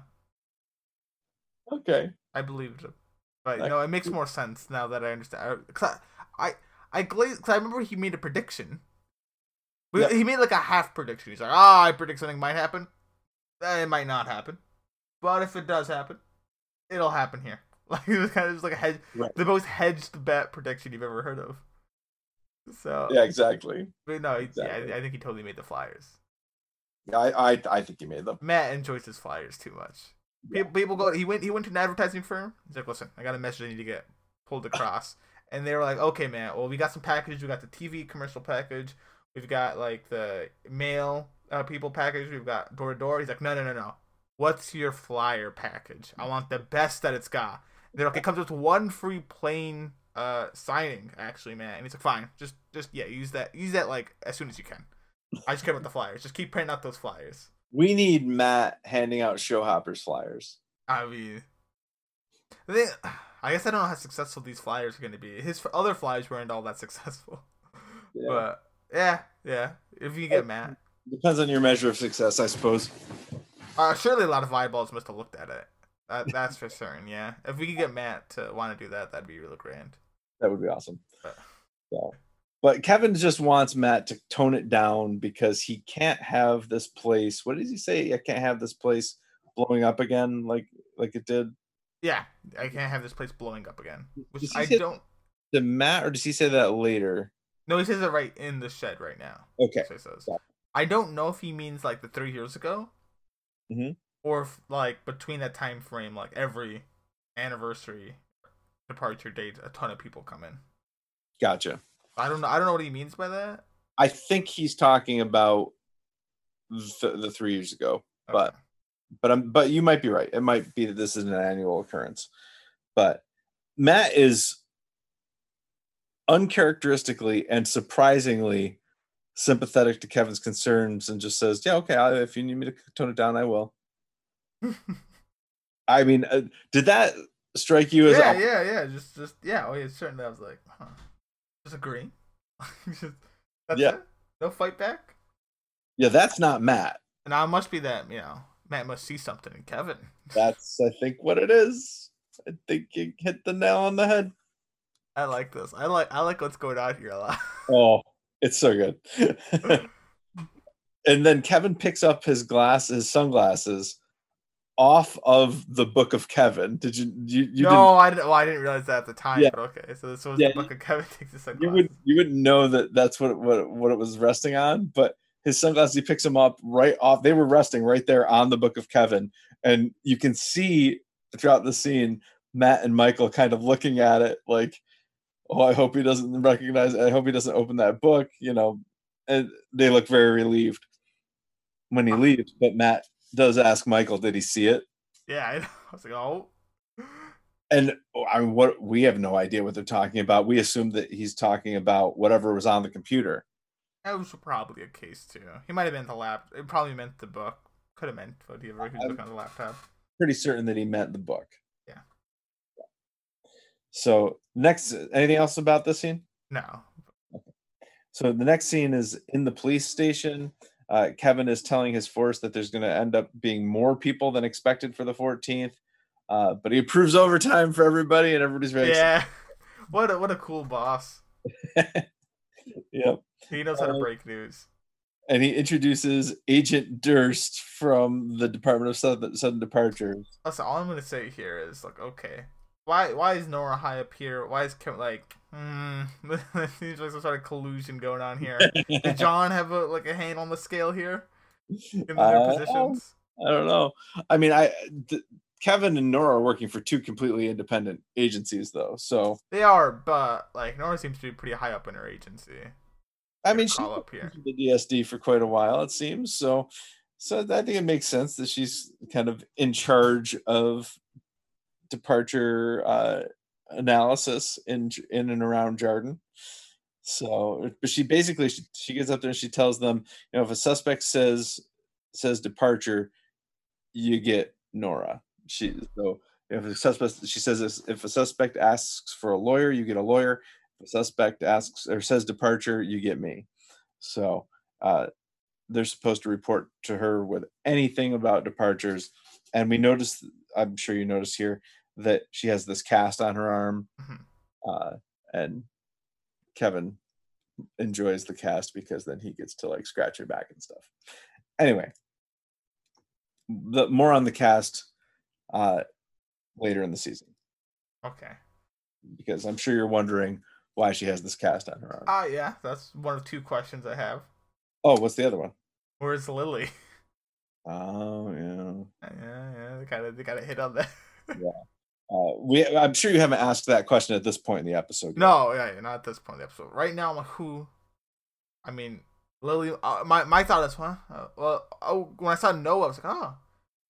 Okay. I believed him. But Like- no, it makes more sense now that I understand. I, cause I, I, I glazed. Cause I remember he made a prediction. Yeah. He made like a half prediction. He's like, "Ah, I predict something might happen. Eh, It might not happen, but if it does happen, it'll happen here." Like it was kind of just like a hedge, Right. the most hedged bet prediction you've ever heard of. So Yeah, exactly. but no, exactly. yeah, I, I think he totally made the flyers. I I, I think he made them. Matt enjoys his flyers too much. People, people go. He went. He went to an advertising firm. He's like, "Listen, I got a message I need to get pulled across." And they were like, "Okay, man. Well, we got some packages. We got the TV commercial package. We've got like the mail uh, people package. We've got door to door." He's like, "No, no, no, no. What's your flyer package? I want the best that it's got." And they're like, "It comes with one free plane uh signing, actually, man." And he's like, "Fine. Just, just yeah, use that. Use that like as soon as you can. I just care about the flyers. Just keep printing out those flyers." We need Matt handing out showhoppers flyers. I mean, the thing, I guess I don't know how successful these flyers are going to be. His other flyers weren't all that successful, Yeah. but yeah, yeah. If you get Matt, Depends on your measure of success, I suppose. uh, surely a lot of eyeballs must have looked at it. That, that's for certain. Yeah, if we could get Matt to want to do that, that'd be really grand. That would be awesome. Uh. So, but Kevin just wants Matt to tone it down because he can't have this place. What does he say? I can't have this place blowing up again like like it did Yeah, I can't have this place blowing up again. Which I don't. to Matt, or does he say that later? No, he says it right in the shed right now. Okay. He says. Yeah. I don't know if he means like the three years ago, Mhm. or if, like between that time frame, like every anniversary departure date, a ton of people come in. Gotcha. I don't know. I don't know what he means by that. I think he's talking about the, the three years ago, but Okay. but I'm but you might be right. It might be that this is an annual occurrence. But Matt is uncharacteristically and surprisingly sympathetic to Kevin's concerns and just says, "Yeah, okay, I, if you need me to tone it down, I will." I mean, uh, did that strike you as yeah, yeah, yeah. Just, just yeah. Oh, yeah. Certainly, I was like, huh. just agree. just, Yeah. it. No fight back. yeah, that's not Matt. Now I must be that you know Matt must see something in Kevin. That's I think what it is. I think you hit the nail on the head. I like this. I like I like what's going on here a lot. Oh, it's so good. and then Kevin picks up his glass, his sunglasses, off of the Book of Kevin. Did you? You, you no, I didn't. Well, I didn't realize that at the time. Yeah. But okay, so this was Yeah, the book of Kevin takes the didn't. You would. You wouldn't know that that's what it, what what it was resting on. But his sunglasses, he picks them up right off. They were resting right there on the Book of Kevin, and you can see throughout the scene Matt and Michael kind of looking at it like, "Oh, I hope he doesn't recognize. I hope he doesn't open that book." You know, and they look very relieved when he uh-huh. leaves. But Matt does ask Michael, "Did he see it?" Yeah, I, I was like, oh, And oh, I mean, what we have no idea what they're talking about. We assume that he's talking about whatever was on the computer. that was probably a case too. He might have meant the lap. It probably meant the book. Could have meant whatever he was looking on the laptop. Pretty certain that he meant the book. Yeah. So next, anything else about this scene? No. So the next scene is in the police station. Uh, Kevin is telling his force that there's going to end up being more people than expected for the 14th, uh, but he approves overtime for everybody, and everybody's very Yeah. What a what a cool boss. excited. Yep. He knows how to Uh, break news. And he introduces Agent Durst from the Department of Sudden, Sudden Departures. Also, all I'm gonna say here is like, okay, why why is Nora high up here? Why is Kevin like? Hmm, seems like some sort of collusion going on here. Did John have a like a hand on the scale here in their Uh, positions? I don't know. I mean, I th- Kevin and Nora are working for two completely independent agencies, though. So They are, but like Nora seems to be pretty high up in her agency. I mean, she's up here. the DSD for quite a while, it seems. So, so I think it makes sense that she's kind of in charge of departure uh, analysis in in and around Jarden. So, but she basically she, she gets up there and she tells them, you know, if a suspect says says departure, you get Nora. She so if a suspect she says this, if a suspect asks for a lawyer, you get a lawyer. If a suspect asks or says departure, you get me. So uh, they're supposed to report to her with anything about departures. And we notice, I'm sure you notice here, that she has this cast on her arm. Mhm. Uh, and Kevin enjoys the cast because then he gets to like scratch her back and stuff. Anyway, the more on the cast uh, later in the season Okay. because I'm sure you're wondering why she has this cast on her arm. Ah, yeah, that's one of two questions I have. oh, what's the other one? Where's Lily? Oh, yeah. yeah, yeah, they kind of they got to hit on that. Uh, we, I'm sure you haven't asked that question at this point in the episode. yet. no, yeah, not at this point in the episode. Right now, I'm like, who? I mean, Lily. Uh, my my thought is, huh? Uh, well, oh, when I saw Noah, I was like, oh,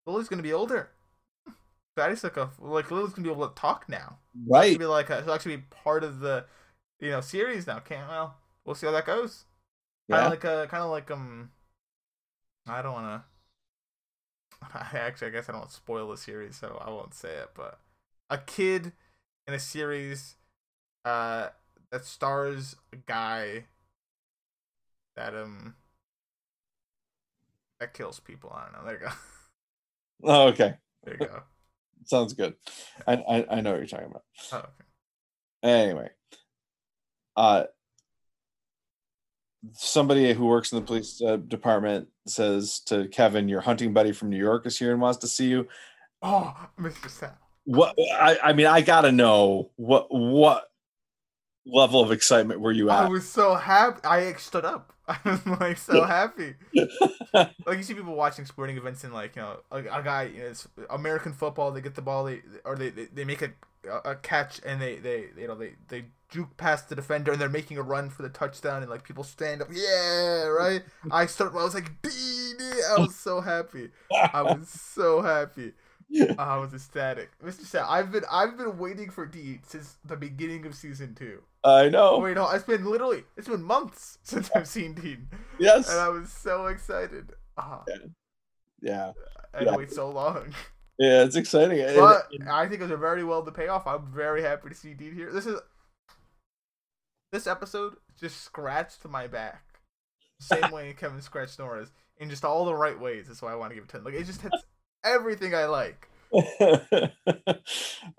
Lily's gonna be older. Daddy's like a like Lily's gonna be able to talk now. right? She'll be like a, she'll actually be part of the, you know, series now. Can't well, we'll see how that goes. Kind Yeah. of like a kind of like um, I don't want to. I Actually, I guess I don't want to spoil the series, so I won't say it. But a kid in a series, uh, that stars a guy that um that kills people. I don't know. There you go. Oh, okay. There you go. Sounds good. I, I I know what you're talking about. Oh, okay. Anyway, uh, somebody who works in the police uh, department says to Kevin, "Your hunting buddy from New York is here and wants to see you." Oh, Mr. Sam. What? I, I mean, I gotta know what what level of excitement were you at? I was so happy. I stood up. I was like so happy. like you see people watching sporting events and like you know a, a guy you know it's American football they get the ball they or they they, they make a a catch and they, they you know they they juke past the defender and they're making a run for the touchdown and like people stand up yeah right I started I was like I was so happy I was so happy I was ecstatic Mr. Sam I've been I've been waiting for Dean since the beginning of season two I know. wait no it's been literally it's been months since I've seen Dean Yes. and I was so excited ah Yeah. I Yeah. wait so long. Yeah. It's exciting. But I think it was a very well to pay off. I'm very happy to see Dean here. This is this episode just scratched my back. Same way Kevin scratched Nora's in just all the right ways. That's why I want to give it ten. Like it just hits everything I like.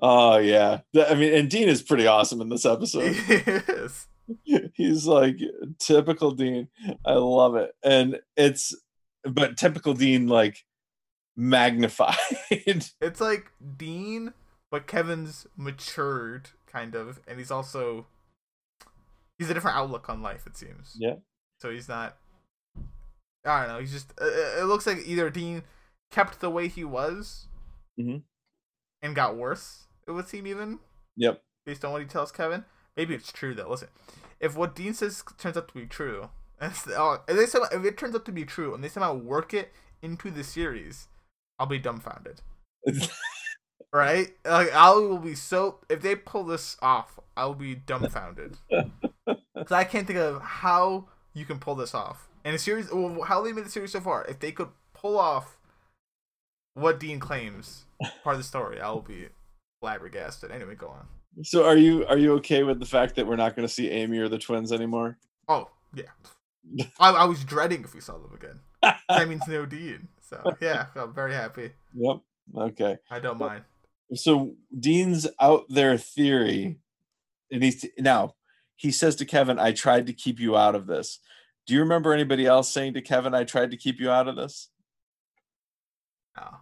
oh yeah. I mean, and Dean is pretty awesome in this episode. yes. He's like typical Dean. I love it. And it's but typical Dean like magnified. It's like Dean, but Kevin's matured kind of, and he's also he's a different outlook on life. It seems. Yeah. So he's not. I don't know. He's just. Uh, it looks like either Dean kept the way he was, Mhm. and got worse. It would seem even yep. based on what he tells Kevin. Maybe it's true though. Listen, if what Dean says turns out to be true, and if they somehow, if it turns out to be true, and they somehow work it into the series, I'll be dumbfounded. Right? Like I will be so if they pull this off, I'll be dumbfounded. Cuz I can't think of how you can pull this off. And a series well, how they made the series so far, if they could pull off what Dean claims part of the story, I'll be flabbergasted. Anyway, go on. so are you are you okay with the fact that we're not going to see Amy or the twins anymore? Oh, yeah. I, I was dreading if we saw them again. That means no Dean. So, yeah, I'm very happy. Yep. Okay. I don't mind. So Dean's out there theory, and he's now he says to Kevin, "I tried to keep you out of this." Do you remember anybody else saying to Kevin, "I tried to keep you out of this"? No.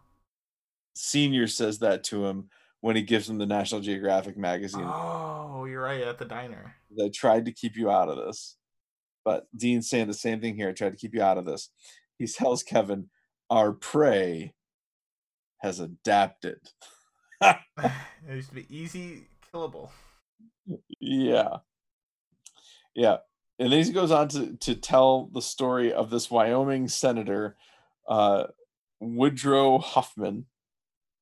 Senior says that to him when he gives him the National Geographic magazine. Oh, you're right. At the diner. I tried to keep you out of this. But Dean's saying the same thing here. I tried to keep you out of this. He tells Kevin, Our prey has adapted. it used to be easy killable. Yeah. Yeah. And then he goes on to, to tell the story of this Wyoming senator, uh, Woodrow Huffman,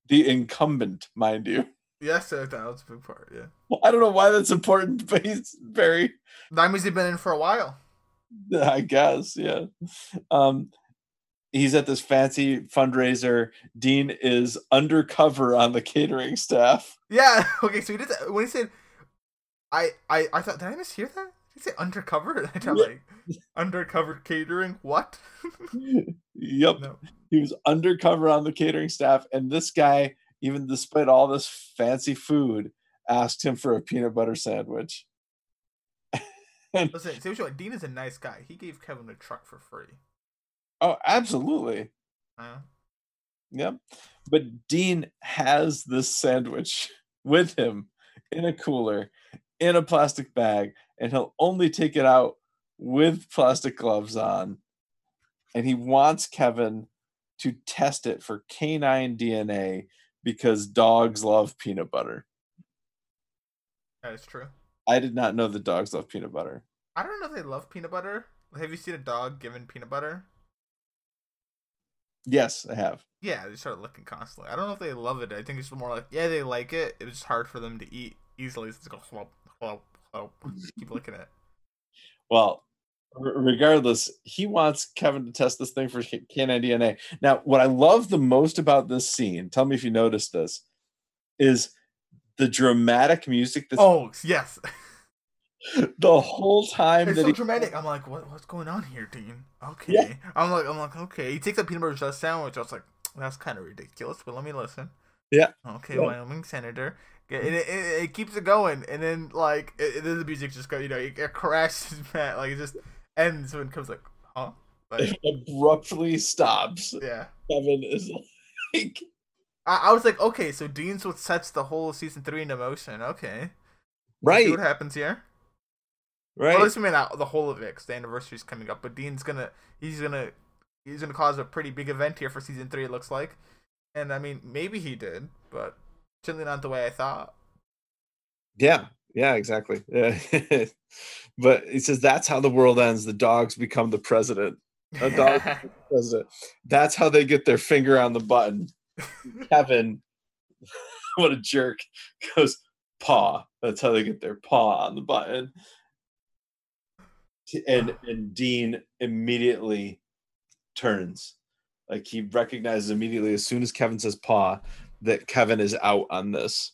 the incumbent, mind you. Yes, that was a big part. Yeah. Well, I don't know why that's important, but he's very. That means he's been in for a while. I guess, yeah. Um, he's at this fancy fundraiser. Dean is undercover on the catering staff. Yeah. Okay. So he did that when he said, "I, I, I thought did I mishear that? He say undercover?" I thought like undercover catering. What? yep. No. He was undercover on the catering staff, and this guy, even despite all this fancy food, asked him for a peanut butter sandwich. and, Listen, seriously, Dean is a nice guy. He gave Kevin a truck for free. Oh, absolutely. Uh, yep. But Dean has this sandwich with him in a cooler, in a plastic bag, and he'll only take it out with plastic gloves on. And he wants Kevin to test it for canine DNA because dogs love peanut butter. That is true. I did not know that dogs love peanut butter. I don't know if they love peanut butter. Have you seen a dog given peanut butter? Yes, I have. Yeah, they start licking constantly. I don't know if they love it. I think it's more like yeah, they like it. It's hard for them to eat easily. It's go whop, whop. Keep licking it. Well, regardless, he wants Kevin to test this thing for canine DNA. Now, what I love the most about this scene, tell me if you noticed this, is the dramatic music. That's oh yes. the whole time it's so he... dramatic. I'm like, what, what's going on here, Dean? Okay. Yeah. I'm like, I'm like, okay. He takes a peanut butter sandwich. I was like, that's kind of ridiculous, but let me listen. Yeah. Okay, yeah. Wyoming senator. And it, it, it, keeps it going, and then like, it, then the music just go, you know, it, it crashes back, like it just ends when it comes like, huh? Like, it abruptly stops. Yeah. Kevin is like. I, I was like, okay, so Dean's what sets the whole season three into motion. Okay. Right. See what happens here? Right. Well, at least I mean not the whole of it because the anniversary's coming up. But Dean's gonna he's gonna he's gonna cause a pretty big event here for season three. It looks like, and I mean maybe he did, but certainly not the way I thought. Yeah. Yeah. Exactly. Yeah. but he says that's how the world ends. The dogs become the president. A dog president. That's how they get their finger on the button. Kevin, what a jerk, goes paw. That's how they get their paw on the button and and Dean immediately turns. Like he recognizes immediately as soon as Kevin says paw that Kevin is out on this.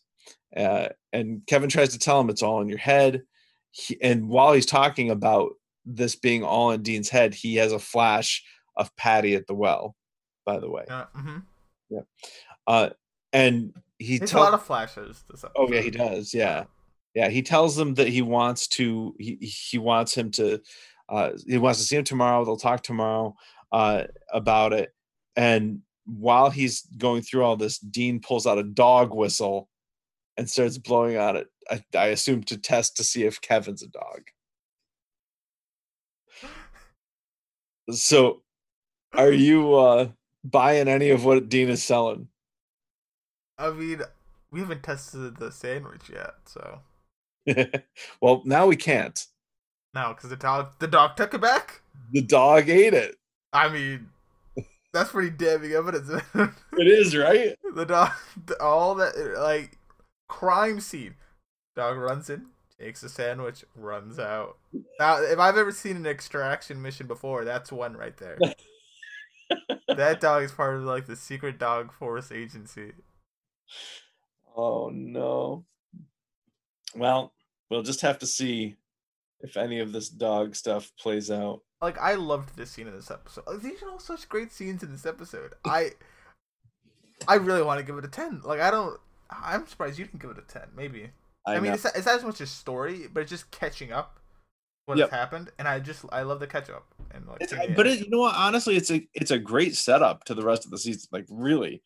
Uh, and Kevin tries to tell him it's all in your head. He, and while he's talking about this being all in Dean's head, he has a flash of Patty at the well, by the way. Uh, mm-hmm. Yeah. Uh, and he tells a lot of flashes. Oh yeah, he does. Yeah yeah he tells them that he wants to he, he wants him to uh he wants to see him tomorrow they'll talk tomorrow uh about it and while he's going through all this dean pulls out a dog whistle and starts blowing on it i, I assume to test to see if kevin's a dog so are you uh buying any of what dean is selling i mean we haven't tested the sandwich yet so well, now we can't. No, because the dog the dog took it back. The dog ate it. I mean, that's pretty damning evidence. it is, right? The dog, all that like crime scene. Dog runs in, takes a sandwich, runs out. Now, if I've ever seen an extraction mission before, that's one right there. that dog is part of like the secret dog force agency. Oh no. Well, we'll just have to see if any of this dog stuff plays out. Like I loved this scene in this episode. Like, these are all such great scenes in this episode. I I really want to give it a ten. Like I don't. I'm surprised you didn't give it a ten. Maybe. I, I mean, it's, it's not as much a story, but it's just catching up what yep. has happened, and I just I love the catch up and like. but it, you know what? Honestly, it's a it's a great setup to the rest of the season. Like really,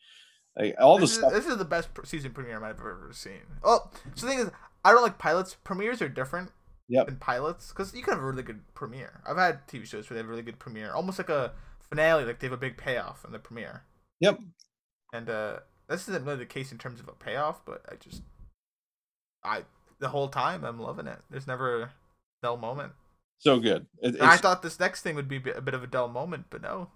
Like all this the is, stuff. this is the best season premiere I've ever seen. Oh, so the thing is, I don't like pilots. Premieres are different Yep. than pilots because you can have a really good premiere. I've had TV shows where they have a really good premiere, almost like a finale, like they have a big payoff in the premiere. Yep. And uh this isn't really the case in terms of a payoff, but I just, I the whole time I'm loving it. There's never a dull moment. So good. It- And I thought this next thing would be a bit of a dull moment, but no.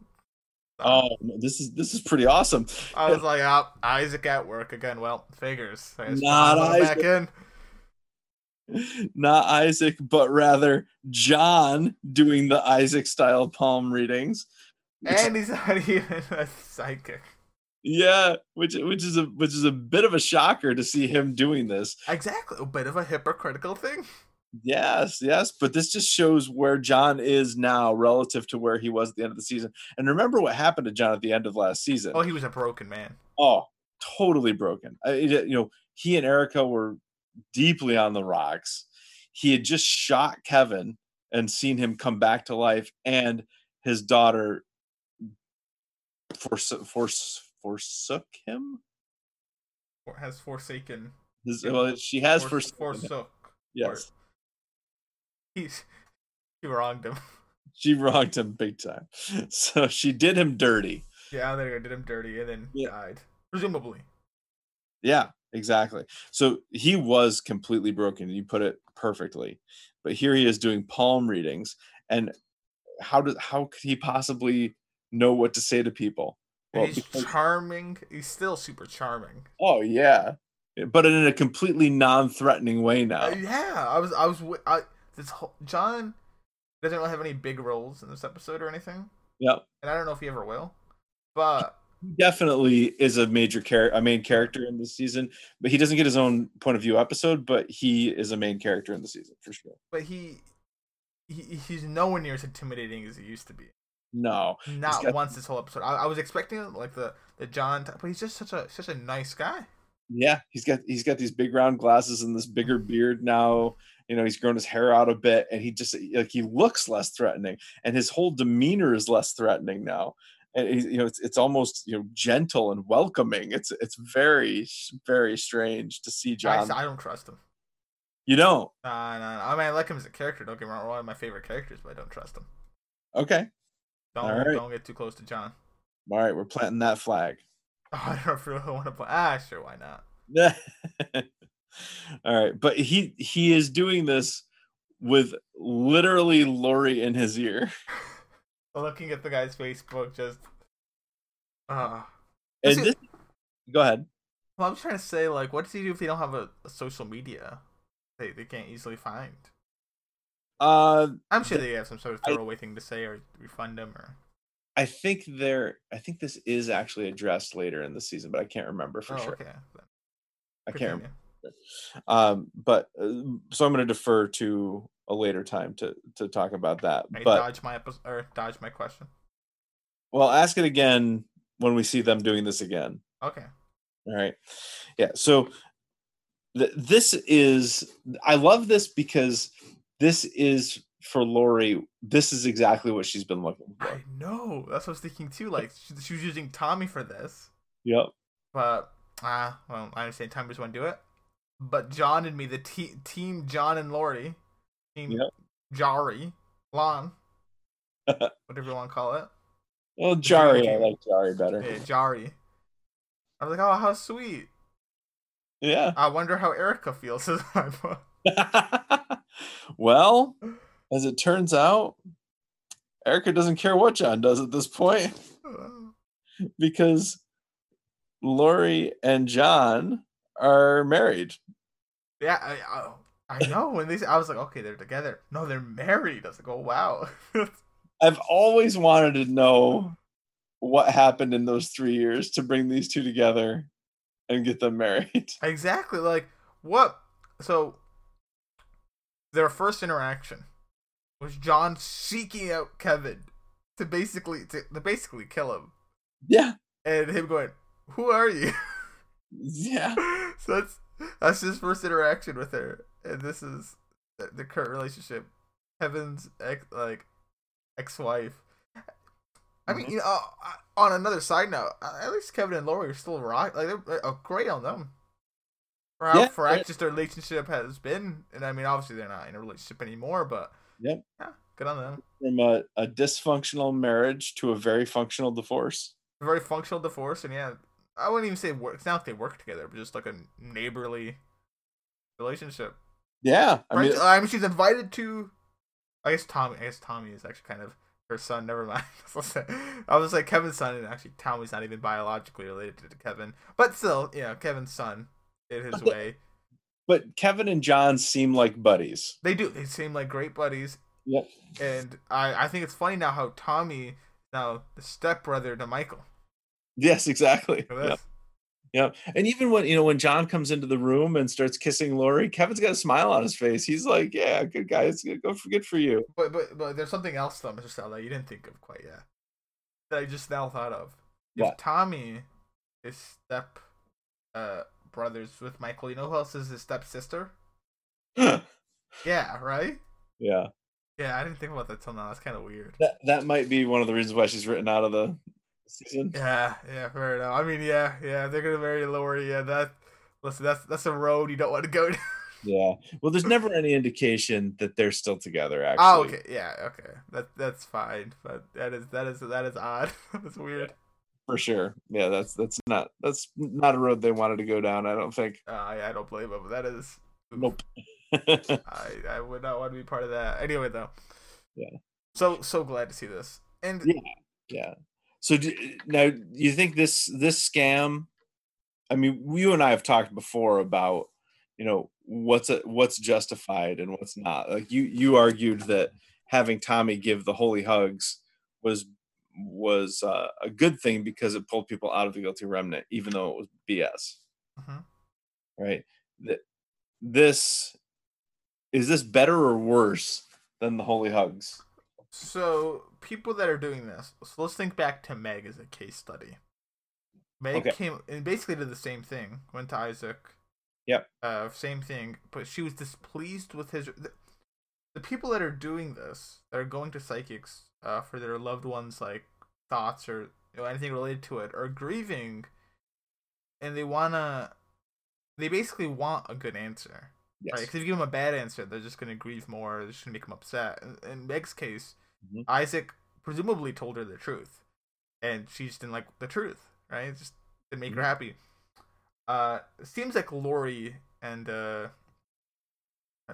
oh, this is this is pretty awesome. I was like, oh, Isaac at work again. Well, figures. Not him back Isaac. in. Not Isaac, but rather John doing the Isaac style palm readings. And he's not even a psychic. Yeah, which which is a which is a bit of a shocker to see him doing this. Exactly. A bit of a hypocritical thing. Yes, yes, but this just shows where John is now relative to where he was at the end of the season. And remember what happened to John at the end of last season. Oh, he was a broken man. Oh, totally broken. I, you know, he and Erica were deeply on the rocks. He had just shot Kevin and seen him come back to life, and his daughter forsook, him. Or has forsaken. His, well, she has Fors- forsaken forsook. Yes, He's he wronged him. she wronged him big time. So she did him dirty. Yeah, there you go. Did him dirty and then Yeah. died. Presumably. Yeah, exactly. So he was completely broken. You put it perfectly. But here he is doing palm readings, and how did how could he possibly know what to say to people? Well, he's because- charming. He's still super charming. oh yeah, but in a completely non-threatening way now. Uh, yeah, I was I was I this whole John doesn't really have any big roles in this episode or anything, Yep, and I don't know if he ever will. But he definitely is a major character, a main character in this season. But he doesn't get his own point of view episode. But he is a main character in the season for sure. but he, he he's nowhere near as intimidating as he used to be. No, Not got- once this whole episode. I, I was expecting like the the John, but he's just such a such a nice guy. Yeah, he's got he's got these big round glasses and this bigger beard now. You know, he's grown his hair out a bit, and he just like he looks less threatening, and his whole demeanor is less threatening now. And he's, you know, it's it's almost you know gentle and welcoming. It's it's very very strange to see John. I don't trust him. You don't? Nah, nah, nah. I mean, I like him as a character. Don't get me wrong. One of my favorite characters, but I don't trust him. Okay. Don't right. don't get too close to John. All right, we're planting that flag. Oh, I don't I really want to play. Ah, sure, why not? All right, but he he is doing this with literally Lori in his ear. Looking at the guy's Facebook, just. Uh, is- this, go ahead. well, I'm trying to say, like, what does he do if they don't have a, a social media? They they can't easily find. Uh, I'm sure they have some sort of I- throwaway thing to say or refund him or. I think there. I think this is actually addressed later in the season, but I can't remember for oh, sure. okay. I can't remember. Um, but uh, so I'm going to defer to a later time to to talk about that. May But dodge my episode or dodge my question. well, ask it again when we see them doing this again. Okay. All right. Yeah. So th- this is, I love this because this is for Lori. This is exactly what she's been looking for. I know. That's what I was thinking too. Like she, she was using Tommy for this, Yep. but ah, well, I understand Tommy just want to do it. But John and me, the te- team John and Lori, team Yep. Jari, Lon, whatever you want to call it. Well, Jari, I like Jari better. Yeah, Jari. I was like, oh, how sweet. Yeah. I wonder how Erica feels. as I put. well, as it turns out, Erica doesn't care what John does at this point because Lori and John are married. yeah, I, I, I know. When they, said- I was like, okay, they're together. No, they're married. I was like, oh wow. I've always wanted to know what happened in those three years to bring these two together and get them married. Exactly. Like what? So their first interaction was John seeking out Kevin to basically to, to basically kill him, Yeah. and him going, "Who are you?" Yeah. so that's that's his first interaction with her, and this is the, the current relationship. Kevin's ex like ex-wife. I mean, you know, uh, on another side note, uh, at least Kevin and Lori are still rock. Like they're uh, great on them. For how Yeah, for yeah. anxious their relationship has been, and I mean, obviously they're not in a relationship anymore, but Yep. yeah, good on them. From a, a dysfunctional marriage to a very functional divorce. A very functional divorce, and yeah, I wouldn't even say work. It's not like they work together, but just like a neighborly relationship. Yeah, I mean? I mean, she's invited to. I guess Tommy. I guess Tommy is actually kind of her son. Never mind. I was like Kevin's son, and actually Tommy's not even biologically related to Kevin, but still, yeah, Kevin's son in his way. but Kevin and John seem like buddies. They do. They seem like great buddies, Yep. and I I think it's funny now how Tommy now the stepbrother to Michael. Yes, exactly. For Yep. Yep. And even when you know when John comes into the room and starts kissing Lori, Kevin's got a smile on his face. He's like, "Yeah, good guy. It's good. Go for good for you." But but but there's something else though, Mr. Stella, you didn't think of quite yet. That I just now thought of. If What? Tommy is step uh brothers with Michael, you know who else is his stepsister? Yeah, right? yeah. Yeah, I didn't think about that till now. That's kind of weird. That that might be one of the reasons why she's written out of the season. Yeah, yeah, fair enough. I mean, yeah, yeah, they're gonna marry Lori. Yeah, that. Listen, that's that's a road you don't want to go down. Yeah. Well, there's never any indication that they're still together. Actually. Oh, okay, yeah, okay, that that's fine. But that is that is that is odd. that's weird. For sure. Yeah. That's that's not that's not a road they wanted to go down. I don't think. Uh, I I don't blame. But that is. Nope. I I would not want to be part of that. Anyway, though. Yeah. So so glad to see this. And Yeah. yeah. So do, now you think this this scam? I mean, you and I have talked before about you know what's a, what's justified and what's not. Like you you argued that having Tommy give the holy hugs was was uh, a good thing because it pulled people out of the guilty remnant, even though it was BS. Mhm. Right? That this is this better or worse than the holy hugs? So people that are doing this, so let's think back to Meg as a case study. Meg Okay. came and basically did the same thing. Went to Isaac. Yep. Uh, same thing, but she was displeased with his. The, the people that are doing this, that are going to psychics uh, for their loved ones, like thoughts or you know, anything related to it, are grieving, and they wanna. They basically want a good answer. Yes. Right, because if you give them a bad answer, they're just gonna grieve more. They're just gonna make them upset. In, in Meg's case, Mhm. Isaac presumably told her the truth, and she just didn't like the truth. Right, it just didn't make her happy. Uh, it seems like Lori and uh,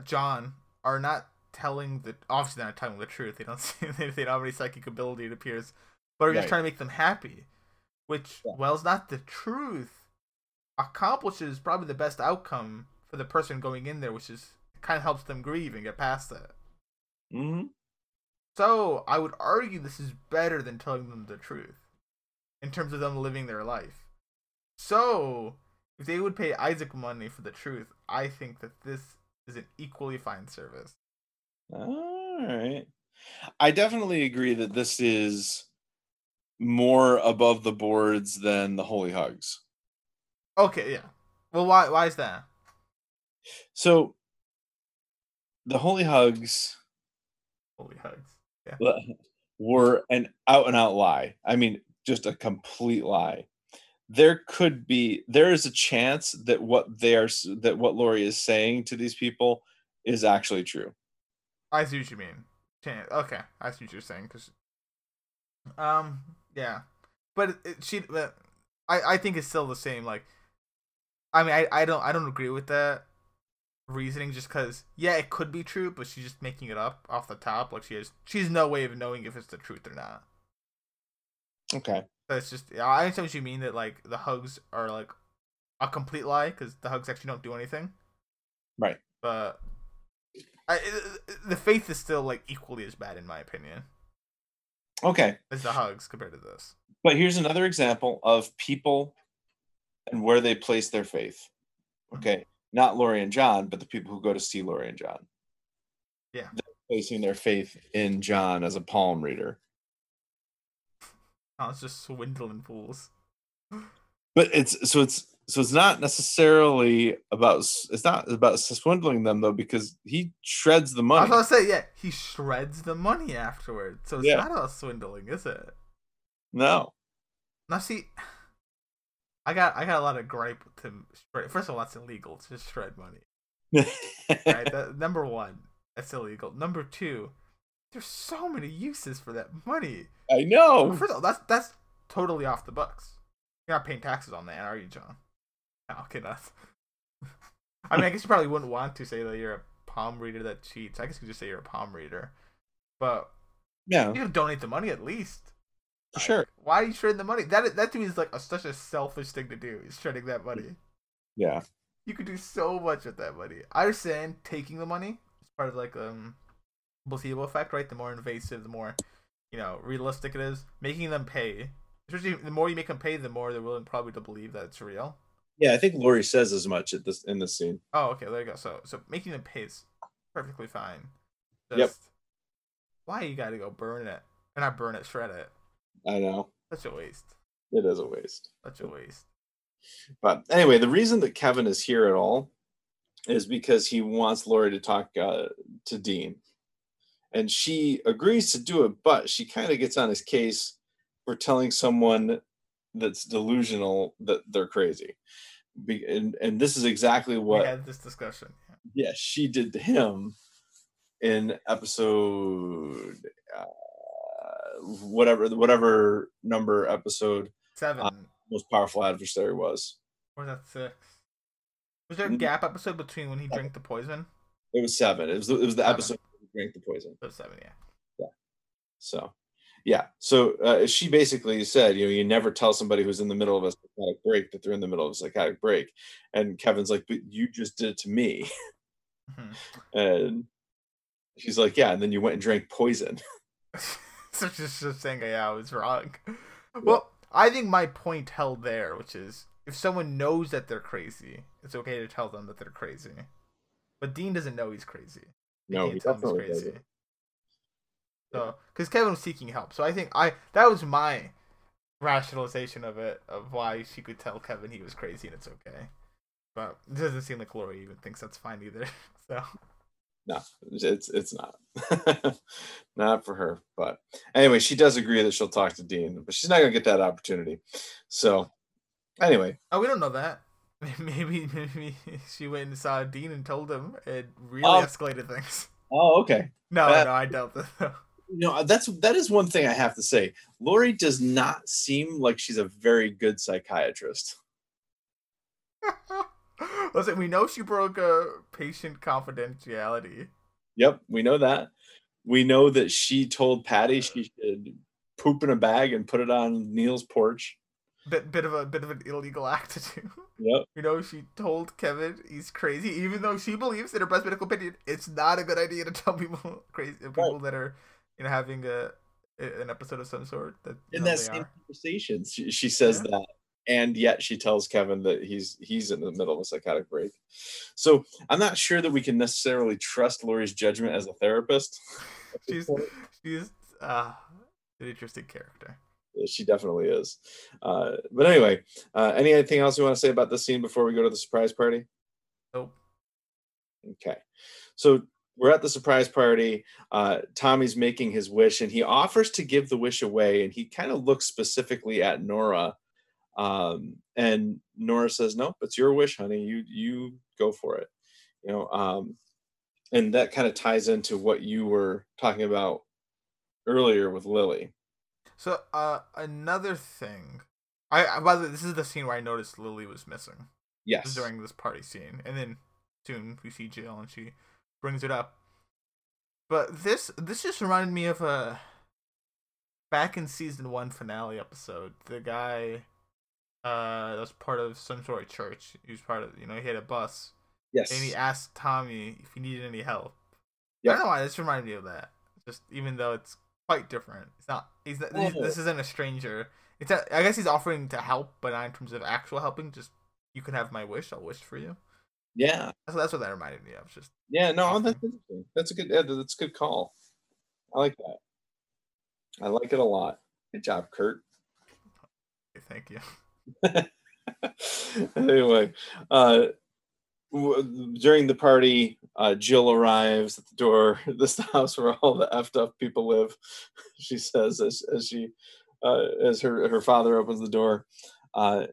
John are not telling the. Obviously, they're not telling the truth. They don't. See, they don't have any psychic ability. It appears, but are just trying to make them happy, which, Yeah. well, is not the truth. Accomplishes probably the best outcome for the person going in there, which is kind of helps them grieve and get past that. hmm So I would argue this is better than telling them the truth in terms of them living their life. So if they would pay Isaac money for the truth, I think that this is an equally fine service. All right. I definitely agree that this is more above the boards than the holy hugs. Okay, yeah. Well, why why is that? So the holy hugs Holy hugs. Were an out and out lie. I mean, just a complete lie. There could be there is a chance that what they are that what Lori is saying to these people is actually true. I see what you mean. Okay, I see what you're saying. Cause, um, yeah, but it, it, she, but I, I think it's still the same. Like, I mean, I, I don't, I don't agree with that reasoning. Just because, yeah, it could be true, but she's just making it up off the top. Like, she has, she has no way of knowing if it's the truth or not. Okay. That's just, I understand what you mean. That like the hugs are like a complete lie because the hugs actually don't do anything. Right. But I, the faith is still like equally as bad in my opinion. Okay. as the hugs compared to this. But here's another example of people and where they place their faith. Mm-hmm. Okay. Not Lori and John, but the people who go to see Lori and John. Yeah. They're placing their faith in John as a palm reader. Oh, it's just swindling fools. But it's so it's so it's not necessarily about it's not about swindling them though because he shreds the money. I was gonna say, yeah, he shreds the money afterwards, so it's Yeah. not about swindling, is it? No. Now see, I got I got a lot of gripe to shred. First of all, that's illegal to just shred money. Right, that, number one, that's illegal. Number two, there's so many uses for that money. I know. First of all, that's that's totally off the books. You're not paying taxes on that, are you, John? No, okay, that's. I mean, I guess you probably wouldn't want to say that you're a palm reader that cheats. I guess you could just say you're a palm reader, but Yeah, you can donate the money at least. Sure. Why are you shredding the money? That that to me is like a, such a selfish thing to do. Is shredding that money. Yeah. You could do so much with that money. I understand taking the money. It's part of like um placebo effect, right? The more invasive, the more you know realistic it is. Making them pay, especially the more you make them pay, the more they're willing probably to believe that it's real. Yeah, I think Lori says as much at this in this scene. Oh, okay, there you go. So so making them pay is perfectly fine. Just, Yep. Why you gotta go burn it? Or not burn it, shred it. I know. Such a waste. It is a waste. Such a waste. But anyway, the reason that Kevin is here at all is because he wants Lori to talk uh, to Dean. And she agrees to do it, but she kind of gets on his case for telling someone that's delusional that they're crazy. Be- and, and this is exactly We what had this discussion. yeah, she did to him in episode uh, whatever whatever number episode Seven. most powerful adversary was. or was that six? Was there a Mm. gap episode between when he drank the poison? It was seven. It was the, it was the Seven. episode he drank the poison. It was seven, yeah. Yeah. So, yeah. So uh, she basically said, you know, you never tell somebody who's in the middle of a psychotic break that they're in the middle of a psychotic break. And Kevin's like, but you just did it to me. Mhm. And she's like, yeah. And then you went and drank poison. so just, just saying, yeah, I was wrong. Well, I think my point held there, which is if someone knows that they're crazy, it's okay to tell them that they're crazy. But Dean doesn't know he's crazy. You No, he tell him definitely doesn't. So, because Kevin was seeking help, so I think I that was my rationalization of it of why she could tell Kevin he was crazy and it's okay. But it doesn't seem like Lori even thinks that's fine either. So No, it's it's not. not for her. But anyway, she does agree that she'll talk to Dean, but she's not gonna get that opportunity. So anyway, Oh, we don't know that. Maybe maybe she went and saw Dean and told him It really Oh. escalated things. oh okay. No, no, I doubt that. You know, that's that is one thing I have to say. Lori does not seem like she's a very good psychiatrist. Listen, we know she broke a patient confidentiality. Yep, we know that. We know that she told Patty she should poop in a bag and put it on Neil's porch. Bit bit of a bit of an illegal act to do. Yep. You know, she told Kevin he's crazy, even though she believes, in her best medical opinion, it's not a good idea to tell people crazy people that are, you know, having a an episode of some sort that In that same are. conversation, she, she says Yeah. that, and yet she tells Kevin that he's he's in the middle of a psychotic break. So I'm not sure that we can necessarily trust Lori's judgment as a therapist. She's she's uh, an interesting character. she definitely is. Uh, but anyway, uh, anything else you want to say about this scene before we go to the surprise party? Nope. Okay. So we're at the surprise party. Uh, Tommy's making his wish and he offers to give the wish away. And he kind of looks specifically at Nora. Um, and Nora says, Nope, it's your wish, honey. You you go for it. You know, um, and that kind of ties into what you were talking about earlier with Lily. So, uh, another thing, I, I by the way, this is the scene where I noticed Lily was missing. Yes. During this party scene, and then soon we see Jill, and she brings it up. But this this just reminded me of a back in season one finale episode. The guy, uh, that was part of some sort of church. He was part of, you know, he had a bus, Yes. and he asked Tommy if he needed any help. I don't know why this reminded me of that. Just even though it's quite different, it's not. He's not, this- Oh. this isn't a stranger. It's a, I guess he's offering to help, but not in terms of actual helping. Just you can have my wish. I'll wish for you. yeah. So that's what that reminded me of. Just Yeah, no, Awesome. that's interesting. That's a good. Yeah, that's a good call. I like that. I like it a lot. Good job, Kurt. okay, thank you. anyway, uh, w- during the party, uh, Jill arrives at the door. This is the house where all the effed up people live. She says as as she uh, as her her father opens the door, uh,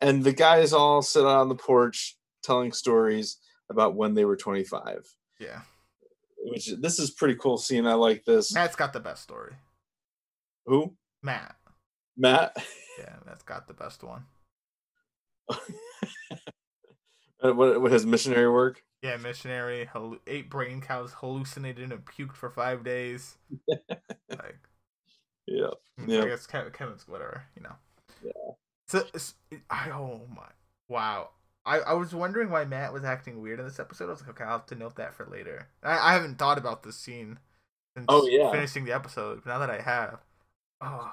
and the guys all sit on the porch telling stories about when they were 25. Yeah. Which this is pretty cool scene. I like this. Matt's got the best story. Who? Matt. Matt. Yeah, Matt's got the best one. What, what his missionary work? Yeah, missionary hallu- ate brain cows, hallucinated and puked for five days. like, Yeah. mm, Yeah. I guess Kevin, Kevin's whatever, you know. Yeah. So, it's- I, oh my, wow. I, I was wondering why Matt was acting weird in this episode. I was like, okay, I'll have to note that for later. I, I haven't thought about this scene since Oh, yeah. finishing the episode. But now that I have, oh,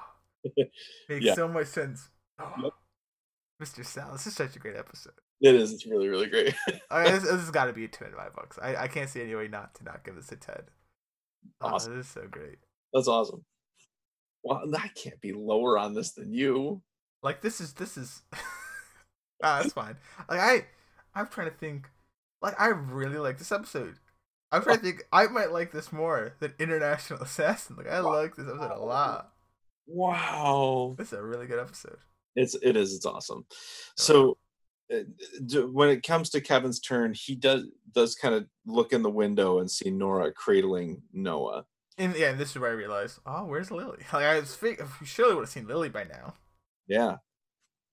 makes Yeah. so much sense. Oh, Yep. Mr. Sal, this is such a great episode. It is. It's really, really great. I mean, this, this has got to be a 10 in my books. I, I can't see any way not to not give this a 10. Oh, Awesome. this is so great. That's awesome. Well, I can't be lower on this than you. Like this is this is ah, that's fine. Like I I'm trying to think like I really like this episode. I'm trying to think I might like this more than International Assassin. Like I like this episode a lot. Wow. This is a really good episode. It's it is. It's awesome. So uh, when it comes to Kevin's turn, he does does kind of look in the window and see Nora cradling Noah. And yeah, this is where I realized, oh, where's Lily? Like I was fig- we surely would have seen Lily by now. Yeah.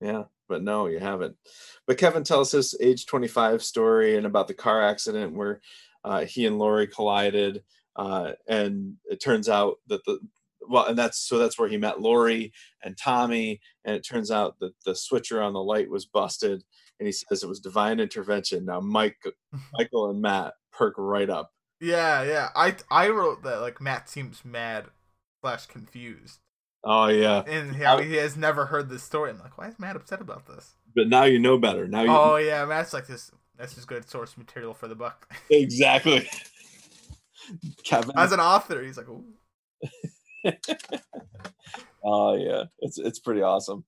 Yeah. But no, you haven't. But Kevin tells his age 25 story and about the car accident where uh, he and Lori collided. Uh, and it turns out that the, well, and that's so that's where he met Lori and Tommy. And it turns out that the switcher on the light was busted. And he says it was divine intervention. Now, Mike, Michael and Matt perk right up. Yeah, yeah. I I wrote that like Matt seems mad slash confused. Oh, yeah. And how he has never heard this story. I'm like, why is Matt upset about this? But now you know better. Now you Oh yeah, Matt's like this. That's just good source material for the book. exactly. Kevin. As an author, he's like, Ooh. Oh yeah, it's it's pretty awesome.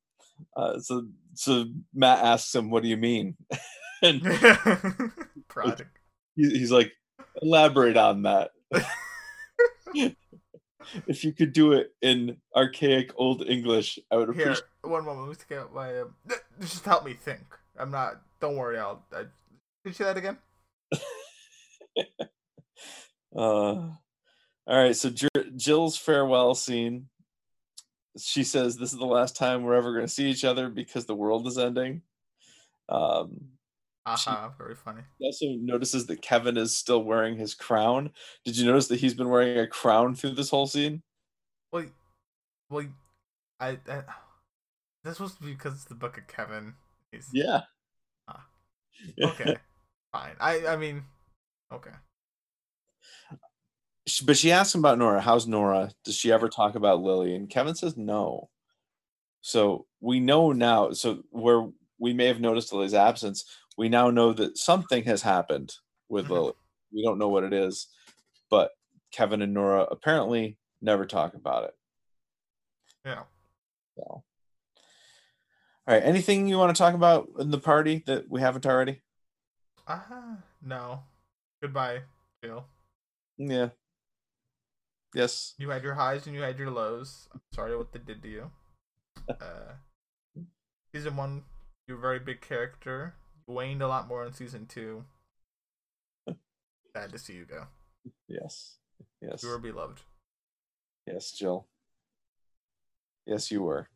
Uh, so so Matt asks him, "What do you mean?" and product. he, he's like, "Elaborate on that." if you could do it in archaic old English, I would Here, appreciate. one moment. Let me take out my. Th- just help me think. I'm not. Don't worry. I'll. I, can you say that again? Uh, all right, so J- Jill's farewell scene. She says, "This is the last time we're ever going to see each other because the world is ending." Um, Aha, very funny. He also notices that Kevin is still wearing his crown. Did you notice that he's been wearing a crown through this whole scene? Well, well, I. I this was because it's the book of Kevin. He's, Yeah. Ah. Okay. Fine. I. I mean. Okay. She- but she asks him about Nora. How's Nora? Does she ever talk about Lily? And Kevin says no. So we know now. So where we may have noticed Lily's absence, we now know that something has happened with Mhm. Lily. We don't know what it is, but Kevin and Nora apparently never talk about it. Yeah. So, all right. Anything you want to talk about in the party that we haven't already? Uh no. Goodbye, Jill. Yeah. Yes. You had your highs and you had your lows. I'm sorry what they did to you. Uh, season one, you're a very big character. You waned a lot more in season two. Sad to see you go. Yes. Yes. You were beloved. Yes, Jill. Yes, you were.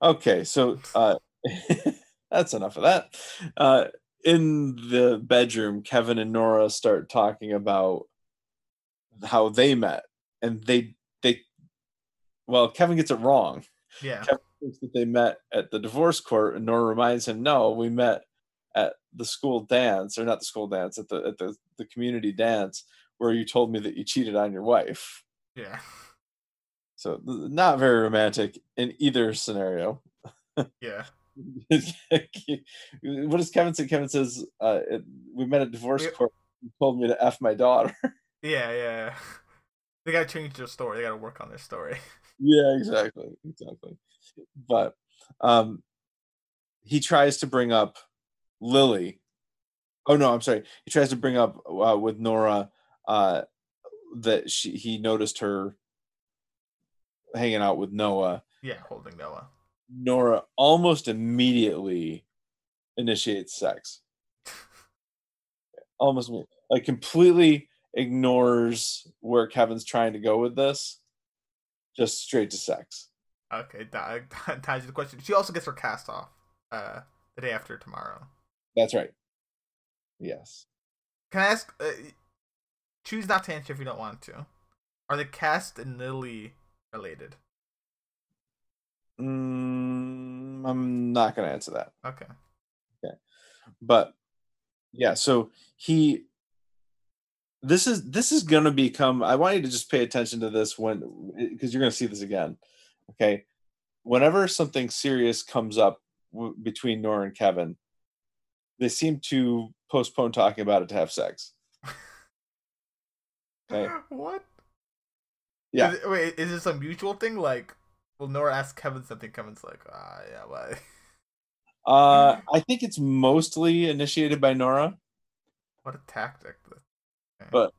Okay, so uh that's enough of that. Uh in the bedroom, Kevin and Nora start talking about how they met. And they they well, Kevin gets it wrong. Yeah. Kevin thinks that they met at the divorce court, and Nora reminds him, no, we met at the school dance, or not the school dance, at the at the, the community dance where you told me that you cheated on your wife. Yeah. So not very romantic in either scenario. Yeah. what does Kevin say? Kevin says, uh, it, "We met at divorce We- court. You told me to f my daughter." Yeah. Yeah. They gotta change their story. They gotta work on their story. yeah, exactly, exactly. But um, he tries to bring up Lily. Oh no, I'm sorry. He tries to bring up uh, with Nora uh, that she he noticed her hanging out with Noah, Yeah, holding Noah. Nora almost immediately initiates sex. almost like completely ignores where Kevin's trying to go with this. Just straight to sex. Okay, that ties to the question. She also gets her cast off uh, the day after tomorrow. That's right. Yes. Can I ask? Uh, choose not to answer if you don't want to. Are the cast and Lily related? Mm, I'm not going to answer that. Okay. Okay. But yeah, so he this is this is going to become I want you to just pay attention to this when because you're going to see this again. Okay? Whenever something serious comes up w- between Nora and Kevin, they seem to postpone talking about it to have sex. Okay. What? Yeah. Is it, wait, is this a mutual thing? Like, will Nora ask Kevin something? Kevin's like, ah, yeah, why? Uh, I think it's mostly initiated by Nora. What a tactic! But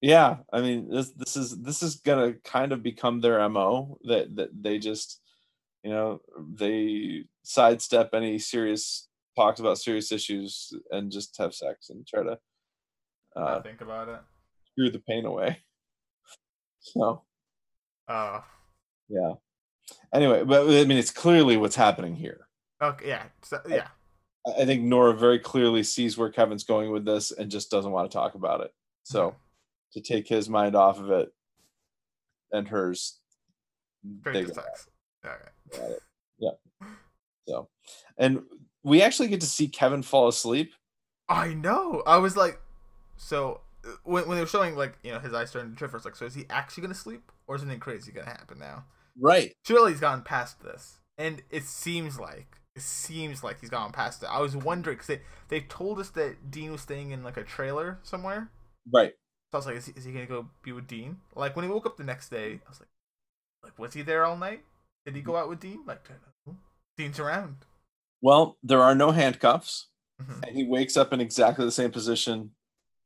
yeah, I mean, this this is this is gonna kind of become their mo that that they just, you know, they sidestep any serious talks about serious issues and just have sex and try to uh, think about it, screw the pain away. So, uh, yeah. Anyway, but I mean, it's clearly what's happening here. Okay, yeah, so, yeah. I, I think Nora very clearly sees where Kevin's going with this and just doesn't want to talk about it. So, to take his mind off of it and hers, Straight to sex. Okay. Yeah. So, and we actually get to see Kevin fall asleep. I know. I was like, so uh, when, when they were showing like you know his eyes starting to drift, I was like, so is he actually gonna sleep or is something crazy gonna happen now? Right. Surely he's gone past this, and it seems like it seems like he's gone past it. I was wondering because they they told us that Dean was staying in like a trailer somewhere. Right. So I was like, is he, is he gonna go be with Dean? Like when he woke up the next day, I was like, like was he there all night? Did he go out with Dean? Like Dean's around. Well, there are no handcuffs, mm-hmm. and he wakes up in exactly the same position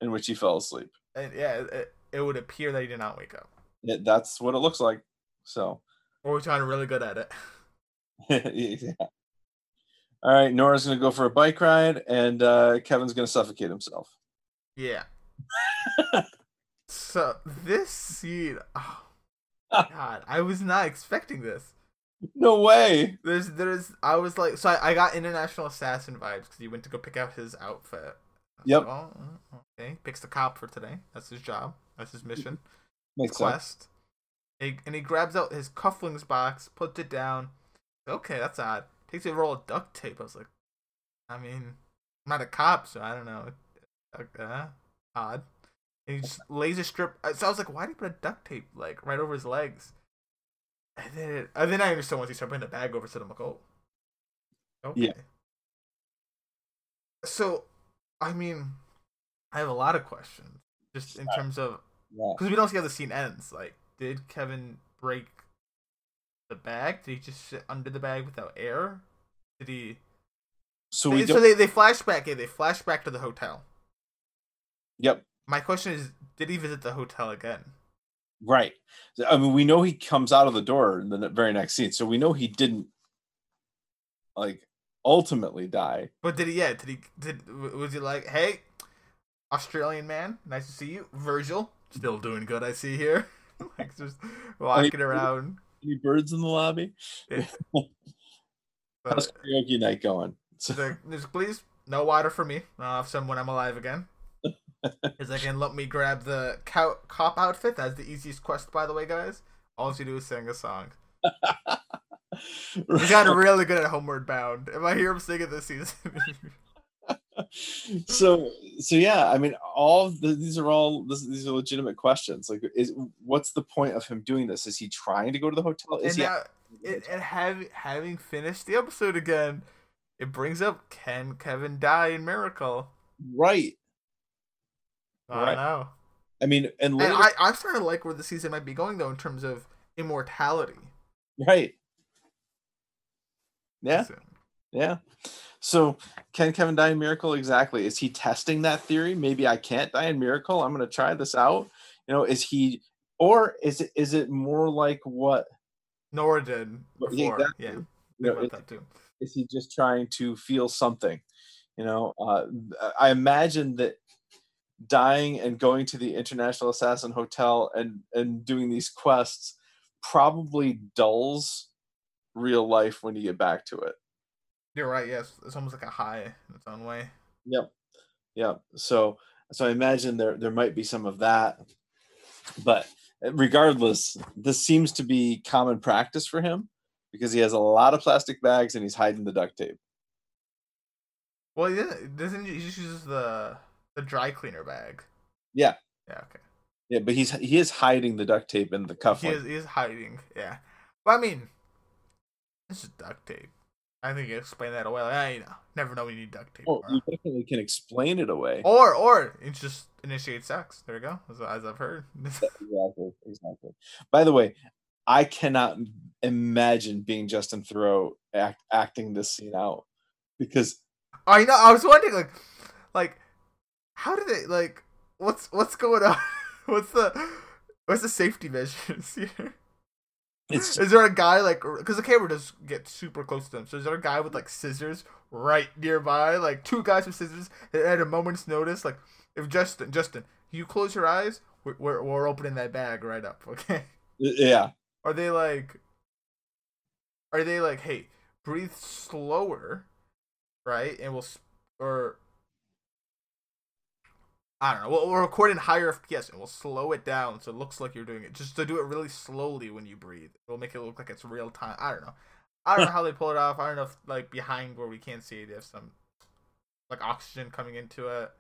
in which he fell asleep. And yeah, it, it would appear that he did not wake up. Yeah, that's what it looks like. So, or we're trying really good at it. yeah. All right, Nora's gonna go for a bike ride, and uh, Kevin's gonna suffocate himself. Yeah. So this scene, oh, God, I was not expecting this. No way. There's, there's. I was like, so I, I got international assassin vibes because he went to go pick out his outfit. Yep. Like, oh, mm, okay. Picks the cop for today. That's his job. That's his mission. Makes quest. He, and he grabs out his cufflinks box, puts it down. Okay, that's odd. Takes a roll of duct tape. I was like, I mean, I'm not a cop, so I don't know. Uh, odd. And he just lays a strip. Uh, so I was like, why did he put a duct tape like right over his legs? And then, and then I understood once he started putting the bag over to them. Like, oh, okay. Yeah. So, I mean, I have a lot of questions, just in terms of because yeah. we don't see how the scene ends. Like, did Kevin break the bag? Did he just sit under the bag without air? Did he? So we so they they flashback. Yeah, they flashback to the hotel. Yep. My question is, did he visit the hotel again? Right. I mean, we know he comes out of the door in the very next scene, so we know he didn't like ultimately die. But did he? Yeah. Did he? Did was he like, hey, Australian man, nice to see you, Virgil, still doing good. I see here, like just walking any, around. Any birds in the lobby? Yeah. How's karaoke night going? So, please, no water for me. I'll have some when I'm alive again. Is I can let me grab the cow- cop outfit. That's the easiest quest, by the way, guys. All you do is sing a song. He's gotten really good at Homeward Bound. If I hear him singing this season. so so yeah i mean all the, these are all this, these are legitimate questions like is what's the point of him doing this is he trying to go to the hotel is and he now, it, and having having finished the episode again it brings up can kevin die in miracle right I right. know. I mean, and, later... and I, I'm starting to like where the season might be going though in terms of immortality. Right. Yeah. Yeah. So, can Kevin die in Miracle? Exactly. Is he testing that theory? Maybe I can't die in Miracle. I'm going to try this out. You know, is he, or is it is it more like what Nora did before. Yeah, exactly. Yeah, You know, about that too. is he just trying to feel something you know uh, i imagine that dying and going to the international assassin hotel and and doing these quests probably dulls real life when you get back to it You're right. Yes, it's almost like a high in its own way. yep yep so so i imagine there there might be some of that but eh, regardless this seems to be common practice for him because he has a lot of plastic bags and he's hiding the duct tape Well, he doesn't. Doesn't he just uses the the dry cleaner bag? Yeah. Yeah. Okay. yeah but he's he is hiding the duct tape in the cuff He is, he is hiding. Yeah. But I mean, this is duct tape. I think you explain that away. Like, ah, you know, never know when you need duct tape. Oh, you definitely can explain it away. or or it just initiate sex. There you go. As, as I've heard. Exactly, exactly. By the way, I cannot imagine being Justin Theroux act, acting this scene out because I know. I was wondering, like, like, how do they like? What's what's going on? what's the what's the safety measures here? it's Is there a guy like because the camera does get super close to them? So is there a guy with like scissors right nearby? Like two guys with scissors at a moment's notice, like if Justin, Justin, you close your eyes, we're we're, we're opening that bag right up, okay? yeah, Are they like? Are they like, hey, breathe slower, right? And we'll or I don't know. We'll, we'll record in higher FPS and we'll slow it down so it looks like you're doing it. Just to do it really slowly when you breathe. It'll make it look like it's real time. I don't know. I don't know how they pull it off. I don't know if like behind where we can't see it, they have some like oxygen coming into it.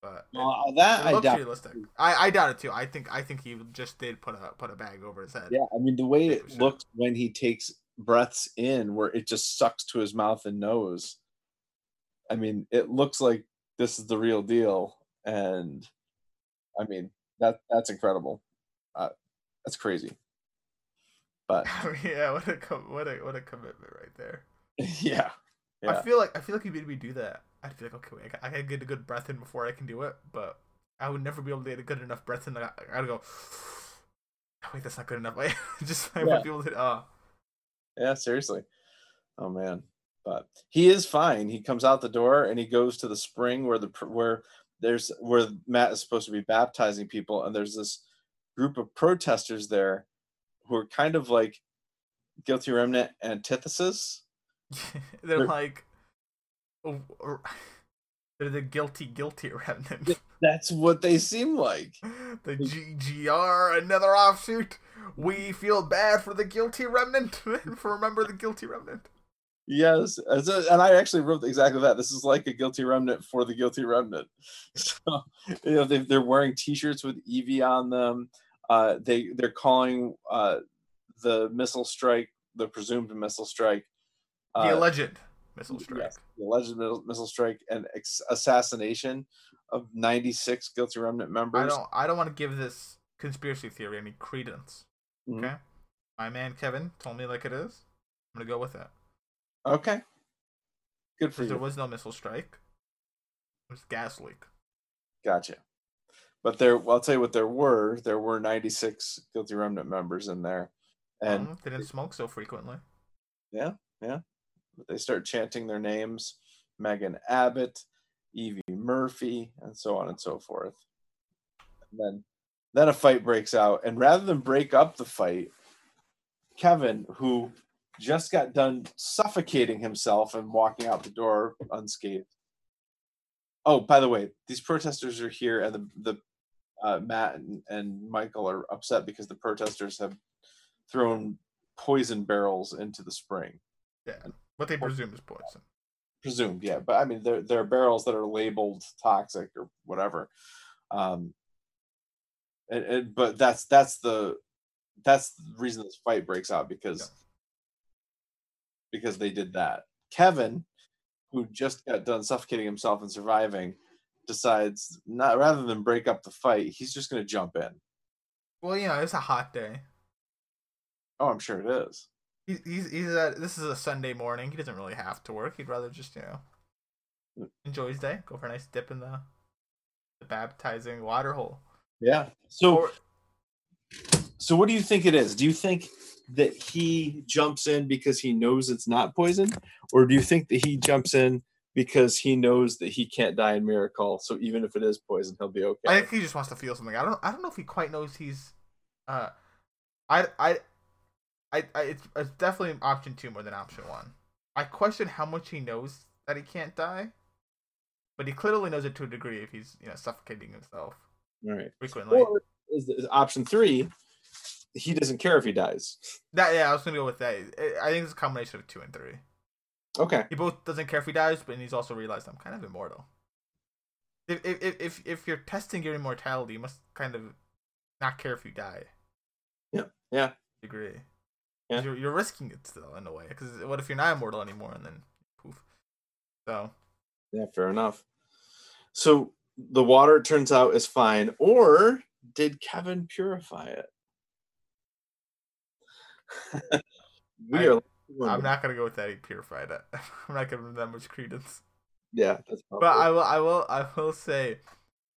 But it, uh, that it I looks doubt. realistic. I, I doubt it too. I think I think he just did put a put a bag over his head. Yeah, I mean the way it looks when he takes breaths in, where it just sucks to his mouth and nose. I mean, it looks like this is the real deal, and I mean that that's incredible. Uh, that's crazy. But yeah, what a com- what a what a commitment right there. yeah, I feel like I feel like if you made me do that, I'd be like, okay, wait, I got- I gotta get a good breath in before I can do it, but I would never be able to get a good enough breath in. I gotta go. Wait, that's not good enough. I just I Yeah. would be able to. Uh, Yeah, seriously. Oh man. But he is fine. He comes out the door and he goes to the spring where the where there's where Matt is supposed to be baptizing people and there's this group of protesters there who are kind of like guilty remnant antithesis. they're They're- like, oh, or- they're the guilty guilty remnant. That's what they seem like. the GGR, another offshoot. We feel bad for the guilty remnant. for remember the guilty remnant. Yes, and I actually wrote exactly that. This is like a guilty remnant for the guilty remnant. So you know they, they're wearing T-shirts with Evie on them. Uh, they they're calling uh, the missile strike the presumed missile strike. The Uh, alleged missile strike. yes, the alleged missile, strike and ex- assassination of 96 guilty remnant members. I don't I don't want to give this conspiracy theory any credence. Mhm. Okay. My man Kevin told me like it is. I'm gonna go with it. Okay, good for Because there was no missile strike. It was gas leak. Gotcha. But there, I'll tell you what there were. There were 96 guilty remnant members in there, and Um, didn't smoke so frequently. Yeah, yeah. They start chanting their names Megan Abbott, Evie Murphy, and so on and so forth. And then, then a fight breaks out. And rather than break up the fight, Kevin, who just got done suffocating himself and walking out the door unscathed. Oh, by the way, these protesters are here, and the, the uh, Matt and, and Michael are upset because the protesters have thrown poison barrels into the spring Yeah. What they presume is poison. presumed yeah but i mean there, there are barrels that are labeled toxic or whatever um and, and but that's that's the that's the reason this fight breaks out because Yeah. Because they did that kevin who just got done suffocating himself and surviving decides not rather than break up the fight he's just going to jump in Well, you know, it's a hot day. oh i'm sure it is He's he's, he's at, this is a Sunday morning. He doesn't really have to work. He'd rather just you know enjoy his day. Go for a nice dip in the the baptizing water hole. yeah so Or- so what do you think it is do you think that he jumps in because he knows it's not poison, or do you think that he jumps in because he knows that he can't die in Miracle? So even if it is poison, he'll be okay. I think he just wants to feel something. I don't. I don't know if he quite knows he's. Uh, I I, I, I it's, it's definitely option two more than option one. I question how much he knows that he can't die, but he clearly knows it to a degree if he's you know suffocating himself All right. frequently. Or is, is option three? He doesn't care if he dies. that yeah, I was gonna go with that. I think it's a combination of two and three. Okay. He both doesn't care if he dies, but he's also realized I'm kind of immortal. If if if if you're testing your immortality, you must kind of not care if you die. Yeah. Yeah. Agree. Yeah. You're you're risking it still in a way. Because what if you're not immortal anymore and then poof? So Yeah. Fair enough. So the water it turns out is fine, or did Kevin purify it? we I- are. I'm not gonna go with that. Purified. I'm not giving that much credence. Yeah, that's probably. But I will, I will, I will say,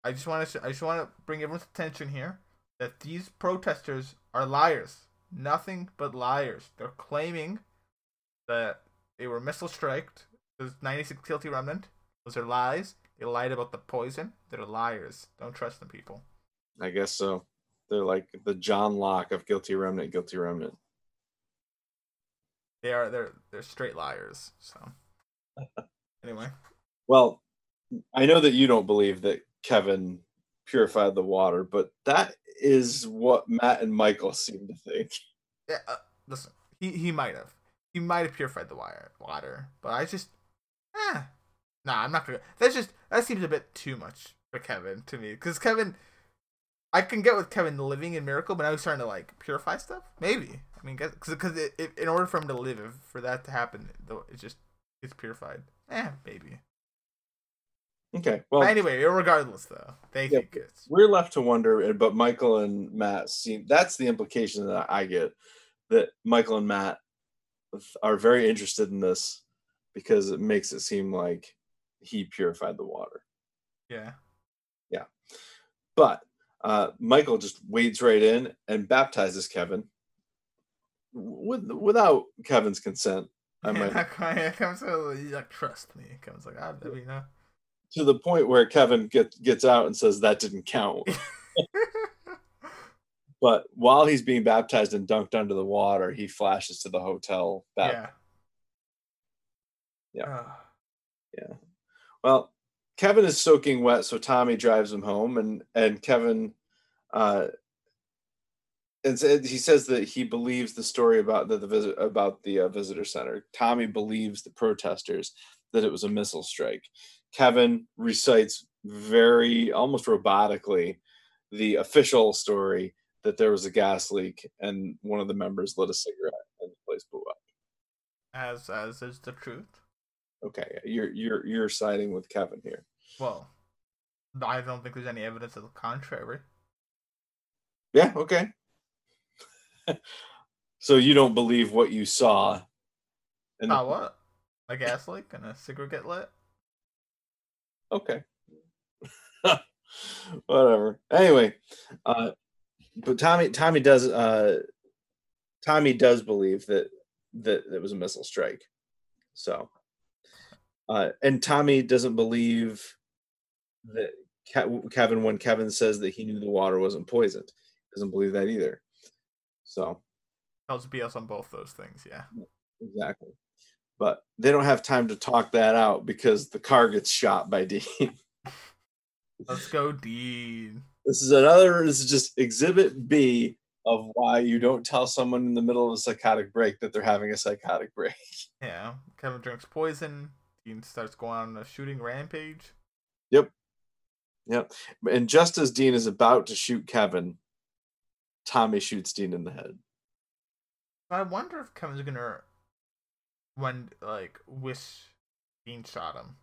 I just want to, I just want to bring everyone's attention here that these protesters are liars. Nothing but liars. They're claiming that they were missile striked. There's 96 guilty remnant. Those are lies. They lied about the poison. They're liars. Don't trust them, people. I guess so. They're like the John Locke of Guilty Remnant, Guilty Remnant. They are, they're, they're straight liars. So, anyway, Well, I know that you don't believe that Kevin purified the water, but that is what Matt and Michael seem to think. yeah, uh, listen, he he might have, he might have purified the wire water, but I just, eh, nah, I'm not gonna. That's just that seems a bit too much for Kevin to me, because Kevin, I can get with Kevin living in miracle, but now he's starting to like purify stuff. Maybe I mean, because because it, it, in order for him to live, if, for that to happen, though, it just it's purified. Eh, maybe. Okay. Well, anyway, regardless though, they Yeah. we're left to wonder, but Michael and Matt seem that's the implication that I get that Michael and Matt are very interested in this because it makes it seem like he purified the water. Yeah. Yeah. But uh, Michael just wades right in and baptizes Kevin with, without Kevin's consent. I might, It comes to like trust me. It comes like I, I mean, uh, to the point where Kevin get, gets out and says that didn't count. but while he's being baptized and dunked under the water, he flashes to the hotel. Bap- yeah. Yeah. Uh, Well, Kevin is soaking wet, so Tommy drives him home, and and Kevin, uh, and he says that he believes the story about the, the visit about the uh, visitor center. Tommy believes the protesters that it was a missile strike. Kevin recites very almost robotically the official story that there was a gas leak and one of the members lit a cigarette and the place blew up. as as is the truth. Okay, you're you're you're siding with Kevin here. Well, I don't think there's any evidence of the contrary. Yeah, okay. So you don't believe what you saw. the- Ah, what? A gas leak and a cigarette lit? Okay. Whatever. Anyway, uh but Tommy Tommy does uh Tommy does believe that that it was a missile strike. So uh and Tommy doesn't believe that Kevin when Kevin says that he knew the water wasn't poisoned. Doesn't believe that either. So Tells BS on both those things, yeah. Exactly. But they don't have time to talk that out because the car gets shot by Dean. Let's go, Dean. this is another, this is just exhibit B of why you don't tell someone in the middle of a psychotic break that they're having a psychotic break. Yeah. Kevin drinks poison. Dean starts going on a shooting rampage. Yep. Yep. And just as Dean is about to shoot Kevin, Tommy shoots Dean in the head. I wonder if Kevin's gonna when like wish Dean shot him.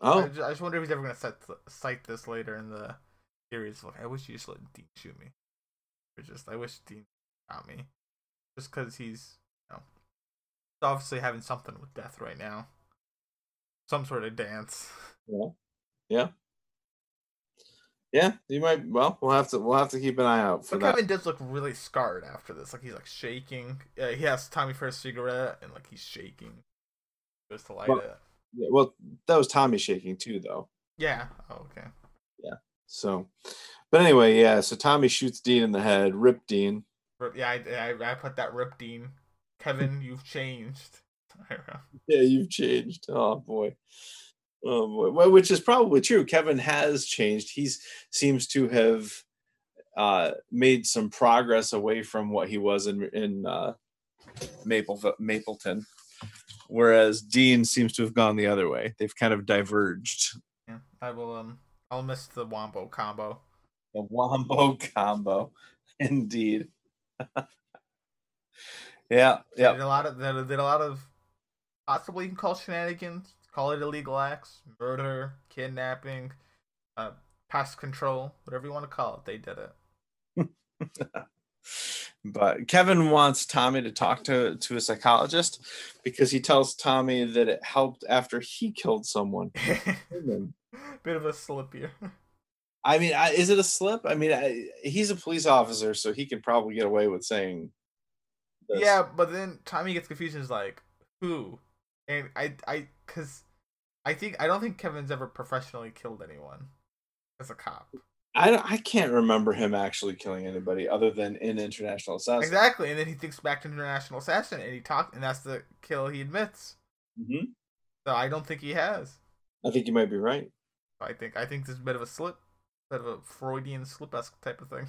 Oh. I, Oh, just, I just wonder if he's ever gonna cite, cite this later in the series. Like, I wish you just let Dean shoot me. Or just, I wish Dean shot me. Just because he's, you know, he's obviously having something with death right now. Some sort of dance. yeah. Yeah. Yeah, you might. Well, we'll have to we'll have to keep an eye out for But that. Kevin does look really scarred after this. Like he's like shaking. Uh, he has Tommy for a cigarette, and like he's shaking. Goes to light Well- it. Yeah, well, that was Tommy shaking too, though. Yeah. Oh, okay. Yeah. So, but anyway, yeah. So Tommy shoots Dean in the head. Rip Dean. Rip, yeah, I, I, I put that Rip Dean. Kevin, you've changed. Yeah, you've changed. Oh boy. Well, which is probably true. Kevin has changed. He seems to have uh, made some progress away from what he was in in uh, Maple Mapleton, whereas Dean seems to have gone the other way. They've kind of diverged. yeah, I will. Um, I'll miss the Wombo combo. The wombo combo, indeed. yeah, yeah. did a lot of. Did a lot of. Possibly you can call shenanigans. Call it illegal acts, murder, kidnapping, uh, pest control, whatever you want to call it. They did it. but Kevin wants Tommy to talk to to a psychologist because he tells Tommy that it helped after he killed someone. Bit of a slip here. I mean, I, is it a slip? I mean, I, he's a police officer, so he can probably get away with saying. this. Yeah, but then Tommy gets confused and is like, who? And I, I, cause I think I don't think Kevin's ever professionally killed anyone as a cop. I don't, I can't remember him actually killing anybody other than in International Assassin. Exactly, and then he thinks back to International Assassin, and he talked, and that's the kill he admits. hmm So I don't think he has. I think you might be right. I think I think this is a bit of a slip, a bit of a Freudian slip esque type of thing.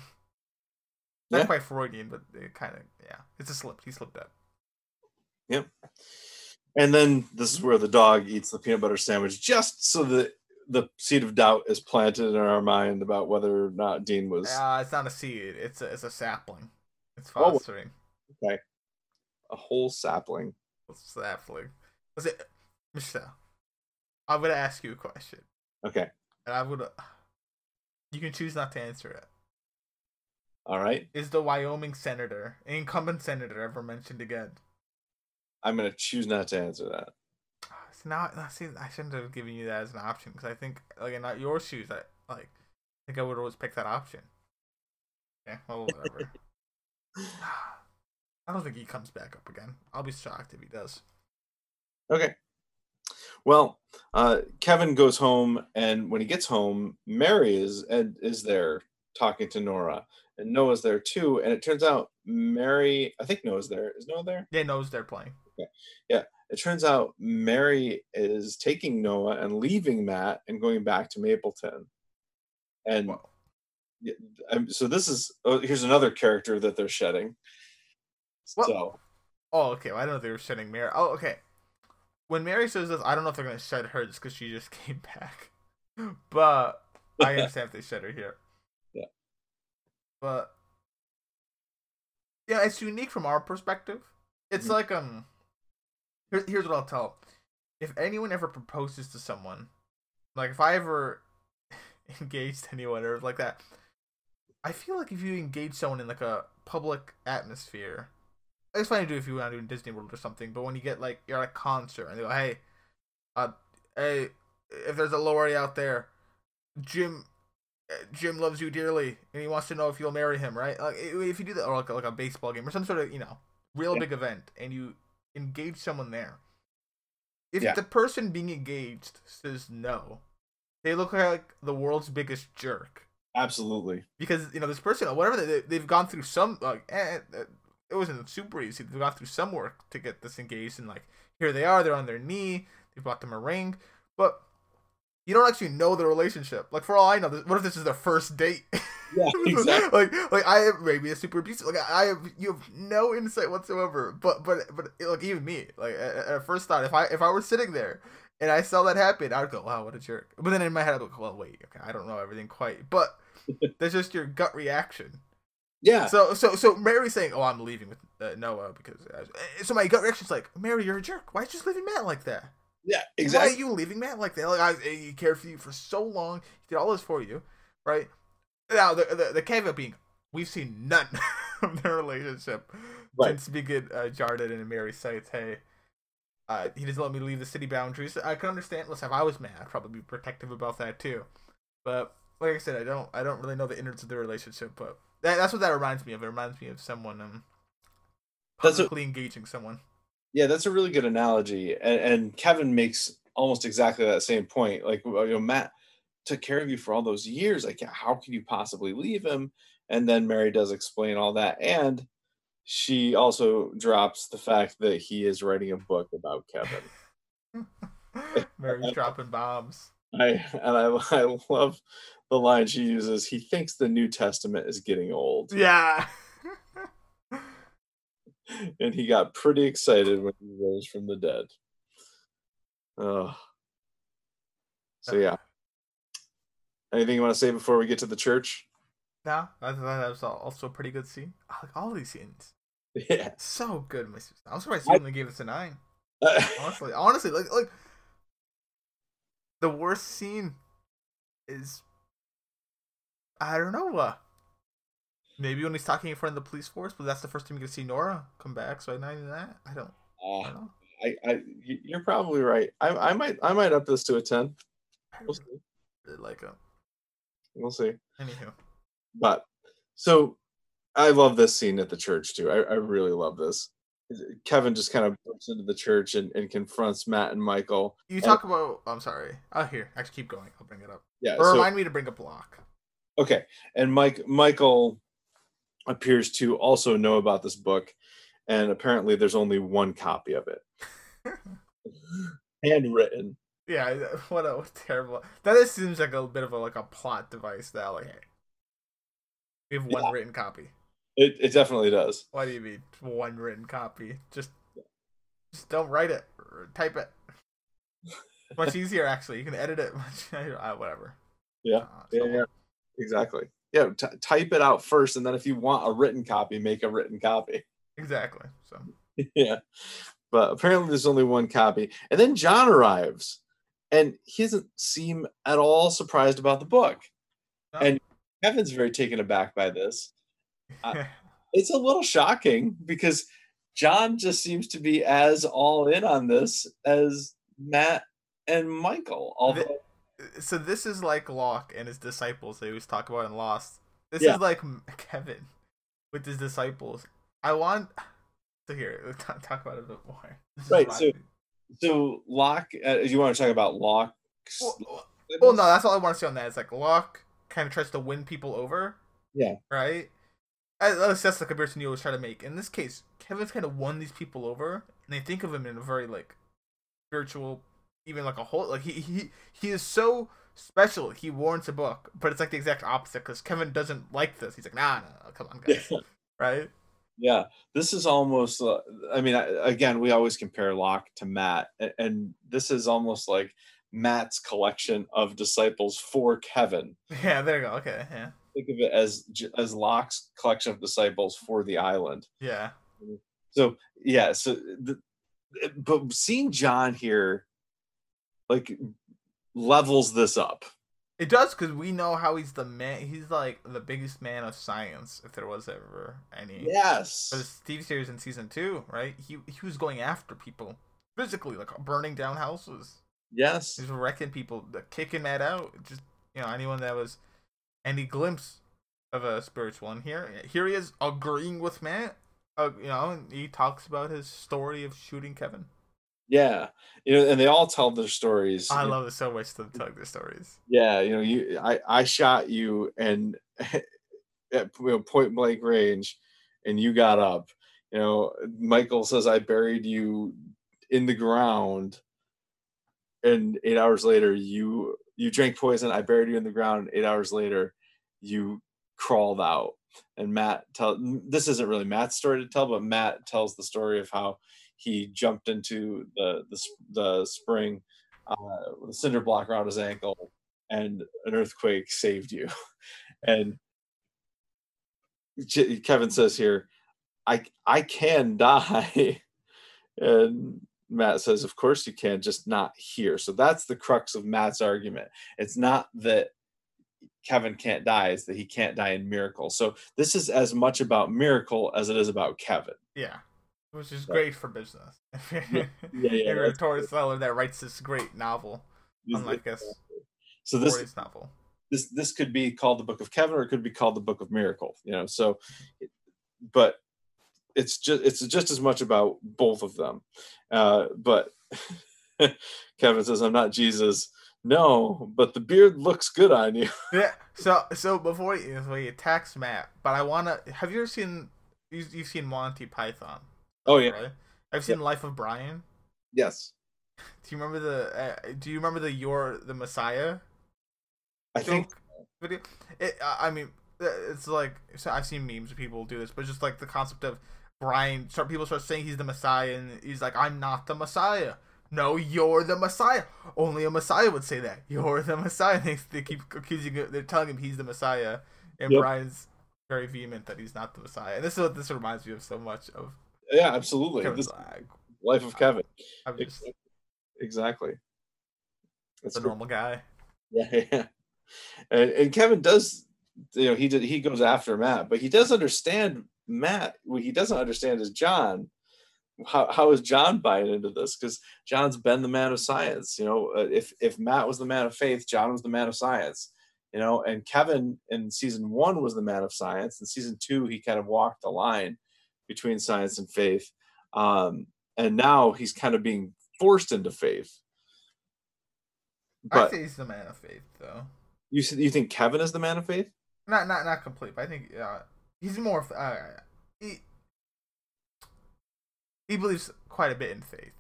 Not Yeah. quite Freudian, but it kind of yeah, it's a slip. He slipped up. Yep. And then this is where the dog eats the peanut butter sandwich, just so that the seed of doubt is planted in our mind about whether or not Dean was Uh, it's not a seed. It's a it's a sapling. It's Oh. fostering. a whole sapling. Sapling. Was it Michelle? I'm gonna ask you a question, Okay. and I'm gonna. You can choose not to answer it. All right. Is the Wyoming senator, incumbent senator, ever mentioned again? I'm going to choose not to answer that. It's not. I see. I shouldn't have given you that as an option because I think, like, not your shoes. I like. I think I would always pick that option. Yeah. Well, whatever. I don't think he comes back up again. I'll be shocked if he does. Okay. Well, uh, Kevin goes home, and when he gets home, Mary is Ed is there talking to Nora, and Noah's there too. And it turns out Mary, I think Noah's there. Is Noah there? They knows they're playing. Yeah, it turns out Mary is taking Noah and leaving Matt and going back to Mapleton. And yeah, um, so this is oh, here's another character that they're shedding. Well- So Oh, okay. Well, I don't know if they were shedding Mary. Oh, okay. When Mary says this, I don't know if they're gonna shed her just because she just came back, but I understand if they shed her here. Yeah. But yeah, it's unique from our perspective. It's Mhm. like um. Here, here's what I'll tell. If anyone ever proposes to someone, like if I ever engaged anyone or like that, I feel like if you engage someone in like a public atmosphere, it's fine to do if you want to do in Disney World or something. But when you get like you're at a concert and they go, "Hey, uh, hey, if there's a lorry out there, Jim, uh, Jim loves you dearly, and he wants to know if you'll marry him, right? Like if you do that, or like, like a baseball game or some sort of you know real Yeah. big event, and you engage someone there. If Yeah. the person being engaged says no, they look like the world's biggest jerk absolutely. because you know this person or whatever they, they've gone through some like eh, eh, it wasn't super easy they've gone through some work to get this engaged and like here they are they're on their knee they bought them a ring but you don't actually know the relationship like for all i know this, what if this is their first date Yeah, exactly. like like i have maybe a super abusive like i have you have no insight whatsoever but but but like even me like at, at first thought if i if i were sitting there and i saw that happen i'd go wow what a jerk but then in my head i'd go well wait okay i don't know everything quite but that's just your gut reaction yeah. so so so Mary saying, "Oh, I'm leaving with uh, Noah because." Uh, so my gut reaction's like, "Mary, you're a jerk. Why are you just leaving Matt like that? Yeah, exactly. Why are you leaving man? like that? Like I, he cared for you for so long. He did all this for you, right? Now the the, the caveat being, we've seen none of their relationship Right. since Begin uh, Jarden and Mary cites, "Hey, uh, he doesn't let me leave the city boundaries." I can understand. Listen, if I was Matt, I'd probably be protective about that too. But like I said, I don't I don't really know the innards of the relationship, but that, that's what that reminds me of. It reminds me of someone um publicly engaging someone. Yeah, that's a really good analogy, and, and Kevin makes almost exactly that same point. Like, you know, Matt took care of you for all those years. Like, how can you possibly leave him? And then Mary does explain all that, and she also drops the fact that he is writing a book about Kevin. Mary's dropping bombs. I and I, I love the line she uses. He thinks the New Testament is getting old, Yeah. and he got pretty excited when he rose from the dead. Oh, so yeah. Anything you want to say before we get to the church? no, that, that was also a pretty good scene. I like all these scenes. Yeah. So good. I'm surprised you only gave us a nine. Honestly, honestly, like like the worst scene is I don't know. Uh, maybe when he's talking in front of the police force, but that's the first time you get to see Nora come back. So I not even that. I don't. I Uh, don't. I, I, y- you're probably right. I, I might, I might up this to a ten. We'll see. really like him. We'll see. Anywho, But so, I love this scene at the church too. I, I really love this. Kevin just kind of bursts into the church and, and confronts Matt and Michael. you talk about. I'm sorry. Oh, here. Actually, keep going. I'll bring it up. Yeah. Or so- remind me to bring up Locke. Okay. And Mike Michael appears to also know about this book, and apparently there's only one copy of it. Handwritten. Yeah, what a, terrible. That seems like a bit of a like a plot device. That like, hey, we have one Yeah. written copy. It, it definitely does. What do you mean one written copy? Just, just don't write it. Type it. Much easier, actually. You can edit it. Much, uh, whatever. Yeah. Uh, Yeah, so- yeah. Exactly. Yeah. T- type it out first, and then if you want a written copy, make a written copy. Exactly. So yeah. But apparently there's only one copy. And then John arrives and he doesn't seem at all surprised about the book. No. And Kevin's very taken aback by this. I- It's a little shocking because John just seems to be as all in on this as Matt and Michael. Although so this is like Locke and his disciples they always talk about in Lost. This Yeah. is like Kevin with his disciples. I want to hear talk, talk about it a bit more. This Right, so- so Locke, uh, you want to talk about Locke? well, well, no, that's all I want to say on that. It's like Locke kind of tries to win people over. Yeah. Right. At least that's the comparison you always try to make. In this case, Kevin's kind of won these people over, and they think of him in a very like spiritual, even like a whole like he he he is so special. He warrants a book, but it's like the exact opposite because Kevin doesn't like this. He's like, nah, nah, come on, guys, right? Yeah, this is almost. Uh, I mean, I, again, we always compare Locke to Matt, a- and this is almost like Matt's collection of disciples for Kevin. Yeah, there you go. Okay, yeah, Think of it as as Locke's collection of disciples for the island. yeah, So yeah, so the, but seeing John here, like, levels this up. it does because we know how he's the man. He's like the biggest man of science, if there was ever any. Yes. for the Steve series in season two, right? He he was going after people physically, like burning down houses. Yes. He's wrecking people, kicking Matt out. Just you know, anyone that was any glimpse of a spiritual. And here, here he is agreeing with Matt. Uh, you know, and he talks about his story of shooting Kevin. Yeah. You know, and they all tell their stories. I love it so much to tell their stories. yeah you know you i i shot you and at you know, point blank range and you got up you know michael says i buried you in the ground and eight hours later you you drank poison i buried you in the ground eight hours later you crawled out and matt tell this isn't really matt's story to tell but matt tells the story of how he jumped into the the, the spring uh, with a cinder block around his ankle and an earthquake saved you. And kevin says here i i can die. And matt says of course you can just not here. So that's the crux of matt's argument. It's not that kevin can't die is that he can't die in miracle so this is as much about miracle as it is about kevin Yeah, which is Yeah. great for business. yeah, If you're a Torrance seller that writes this great novel, unlike us, so this novel. this this could be called the book of kevin or it could be called the book of miracle you know so but it's just it's just as much about both of them uh but kevin says i'm not jesus no but the beard looks good on you Yeah. So so before he, before attacks Matt, but I wanna have you ever seen you you've seen Monty Python? oh yeah Right. I've seen Life of Brian. yes Do you remember the? Uh, do you remember the "You're the Messiah" i think video? It. I mean, uh, it's like so I've seen memes of people do this, but just like the concept of Brian. Start people start saying he's the Messiah, and he's like, "I'm not the Messiah." No, you're the Messiah. Only a Messiah would say that. You're the Messiah. They, they keep accusing. him, They're telling him he's the Messiah, and Yep. Brian's very vehement that he's not the Messiah. And this is what this reminds me of so much of yeah absolutely Kevin's this like, life of kevin I'm just exactly That's a normal guy. Yeah, yeah. And, and Kevin does, you know, he did he goes after Matt, but he does understand Matt. What he doesn't understand is John. How how is John buying into this? Because John's been the man of science. You know, uh, if if Matt was the man of faith, John was the man of science. You know, and Kevin in season one was the man of science. In season two, he kind of walked the line between science and faith. Um, and now he's kind of being forced into faith. I But say he's the man of faith, though. you you think Kevin is the man of faith? Not not not complete, but I think uh, he's more. Uh, he he believes quite a bit in faith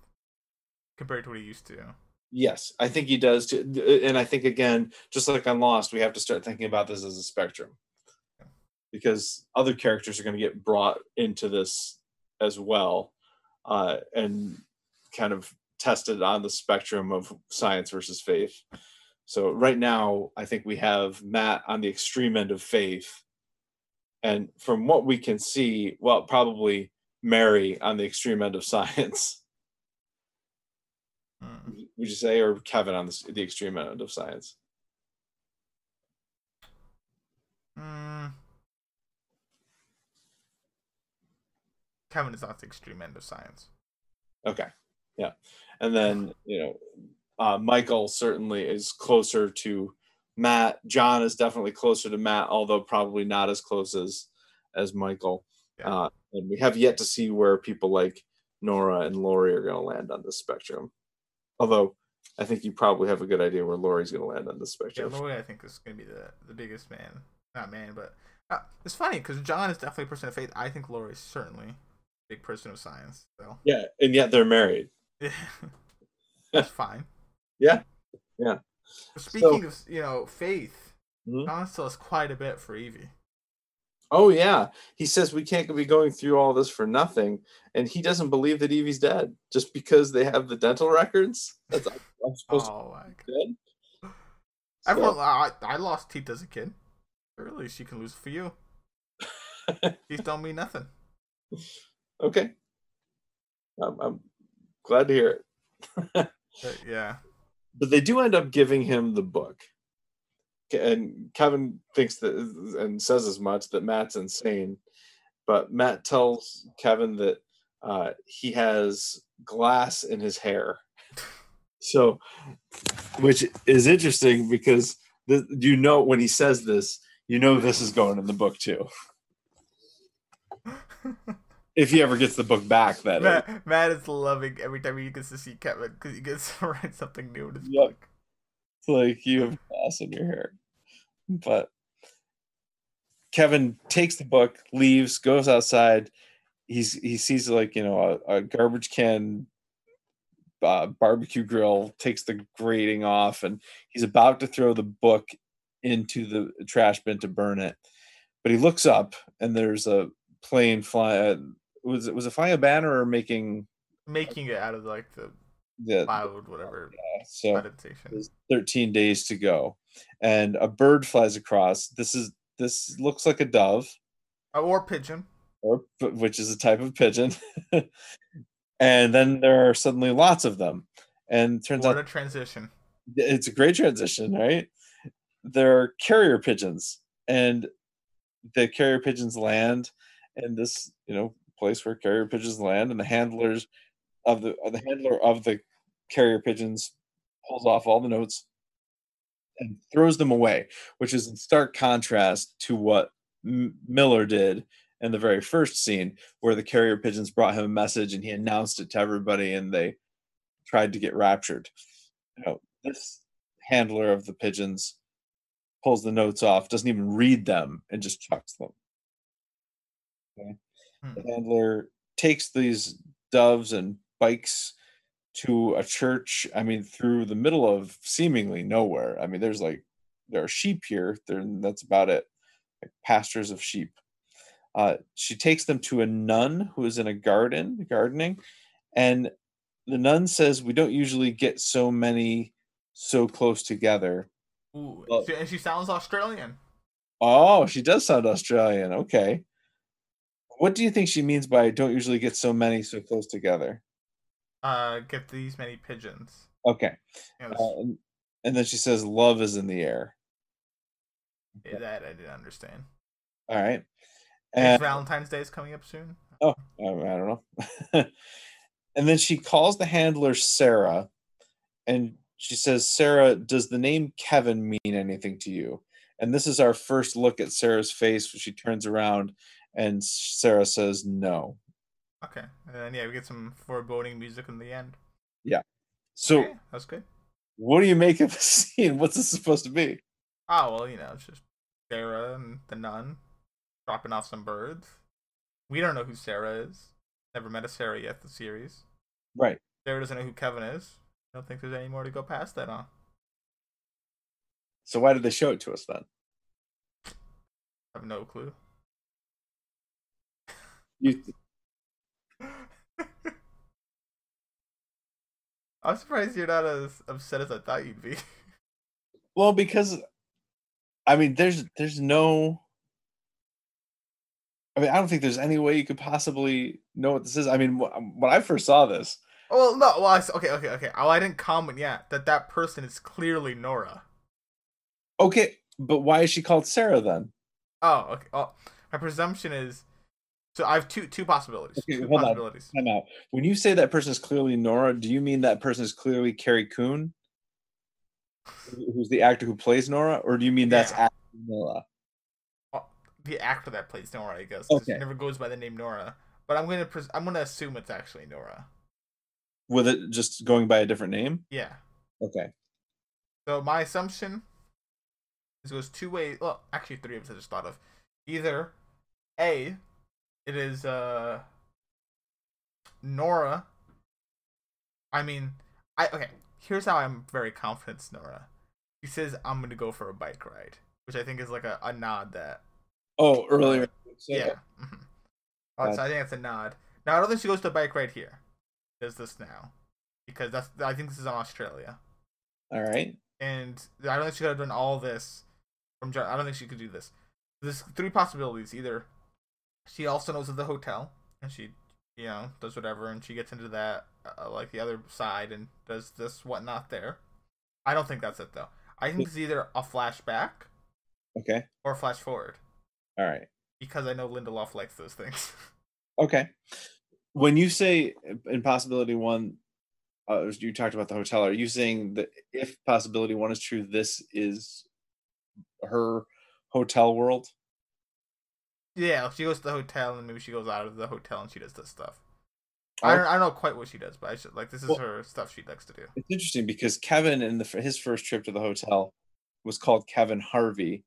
compared to what he used to. Yes, I think he does too. And I think again, just like on Lost, we have to start thinking about this as a spectrum. Because other characters are going to get brought into this as well, uh, and kind of tested on the spectrum of science versus faith. So right now, I think we have Matt on the extreme end of faith, and from what we can see, well, probably Mary on the extreme end of science. Mm. would you say, or Kevin on the, the extreme end of science? Mm. Kevin is not the extreme end of science. Okay, yeah, and then you know, uh, Michael certainly is closer to Matt. John is definitely closer to Matt, although probably not as close as as Michael. Yeah. Uh, and we have yet to see where people like Nora and Lori are going to land on this spectrum. Although I think you probably have a good idea where Lori's going to land on this spectrum. Yeah. Lori, I think is going to be the the biggest man. Not man, but uh, it's funny because John is definitely a person of faith. I think Lori is certainly a big person of science. So Yeah, and yet they're married. that's fine. Yeah. Yeah. Speaking of you know faith, Mhm. John still has quite a bit for Evie. Oh yeah, he says we can't be going through all this for nothing, and he doesn't believe that Evie's dead just because they have the dental records. That's I'm supposed Oh my to be dead. So, Everyone, I, I lost teeth as a kid. Surely she can lose for you. Teeth don't mean nothing. okay, I'm, I'm glad to hear it. Yeah, but they do end up giving him the book, and Kevin thinks that and says as much that Matt's insane, but Matt tells Kevin that uh, he has glass in his hair. So, which is interesting because the, you know when he says this, you know this is going in the book too. If he ever gets the book back, that is. Matt, Matt is loving every time he gets to see Kevin because he gets to write something new in his Yep. book. It's like you have glass in your hair. But Kevin takes the book, leaves, goes outside. He's he sees like you know a, a garbage can uh, barbecue grill, takes the grating off, and he's about to throw the book into the trash bin to burn it. But he looks up and there's a plane fly. Uh, was it was it flying a banner or making Making it out of like the the cloud, whatever so meditation. there's 13 days to go and a bird flies across. This is this looks like a dove. Uh, Or pigeon. or which is a type of pigeon. And then there are suddenly lots of them. And turns What out a transition. it's a great transition right? They're carrier pigeons and the carrier pigeons land in this you know place where carrier pigeons land and the handlers of the the handler of the carrier pigeons pulls off all the notes and throws them away, which is in stark contrast to what M- Miller did in the very first scene, where the carrier pigeons brought him a message and he announced it to everybody, and they tried to get raptured. You know, this handler of the pigeons pulls the notes off, doesn't even read them, and just chucks them. Okay. Hmm. The handler takes these doves and bikes to a church. I mean, through the middle of seemingly nowhere. I mean, there's like there are sheep here. There, that's about it. Like pastures of sheep. Uh, she takes them to a nun who is in a garden, gardening, and the nun says, "We don't usually get so many so close together." Ooh, she- and she sounds Australian. Oh, she does sound Australian. Okay. What do you think she means by "don't usually get so many so close together"? Uh, get these many pigeons. Okay. You know, Uh, and, then she says, "Love is in the air." this- that I didn't understand. All right. And Valentine's Day is coming up soon. oh, I, I don't know. and then she calls the handler Sarah, and she says, "Sarah, does the name Kevin mean anything to you?" And this is our first look at Sarah's face. When she turns around, and Sarah says, "No." Okay, and then yeah, we get some foreboding music in the end. Yeah. So, Okay, that's good. what do you make of the scene? What's this supposed to be? Oh well, you know, it's just Sarah and the nun dropping off some birds. We don't know who Sarah is. Never met a Sarah yet. The series. Right. Sarah doesn't know who Kevin is. I don't think there's any more to go past that on. So why did they show it to us then? I have no clue. You, I'm surprised you're not as upset as I thought you'd be. well, because I mean, there's there's no. I mean, I don't think there's any way you could possibly know what this is. I mean, um, when I first saw this, oh, well, no. Well, I okay, okay, okay. Oh, I didn't comment yet that that person is clearly Nora. okay, but why is she called Sarah then? Oh, okay. Oh, my presumption is. So I have two two possibilities. Okay, two hold on. Time out. When you say that person is clearly Nora, do you mean that person is clearly Carrie Coon, who's the actor who plays Nora, or do you mean that's Yeah. Nora? Uh, the actor that plays Nora, I guess. Okay. Never goes by the name Nora. But I'm gonna pres- I'm gonna assume it's actually Nora. With it just going by a different name? Yeah. Okay. So my assumption is it goes two ways. Well, actually three of us I just thought of. Either A, it is uh Nora. I mean, I okay. Here's how I'm very confident it's Nora. He says I'm gonna go for a bike ride, which I think is like a, a nod that Oh, earlier. yeah. mhm. Uh, so I think that's a nod. Now I don't think she goes to a bike ride here. Does this now? Because that's I think this is in Australia, All right. and I don't think she could have done all this from. I don't think she could do this. There's three possibilities. Either she also knows of the hotel, and she, you know, does whatever, and she gets into that uh, like the other side and does this whatnot there. I don't think that's it though. I think it's either a flashback Okay. or a flash forward All right. because I know Lindelof likes those things. Okay. When you say in possibility one, uh, you talked about the hotel. Are you saying that if possibility one is true, this is her hotel world? Yeah, she goes to the hotel and maybe she goes out of the hotel and she does this stuff. I don't, I don't know quite what she does, but I should like this is Well- her stuff she likes to do. It's interesting because Kevin in the his first trip to the hotel was called Kevin Harvey,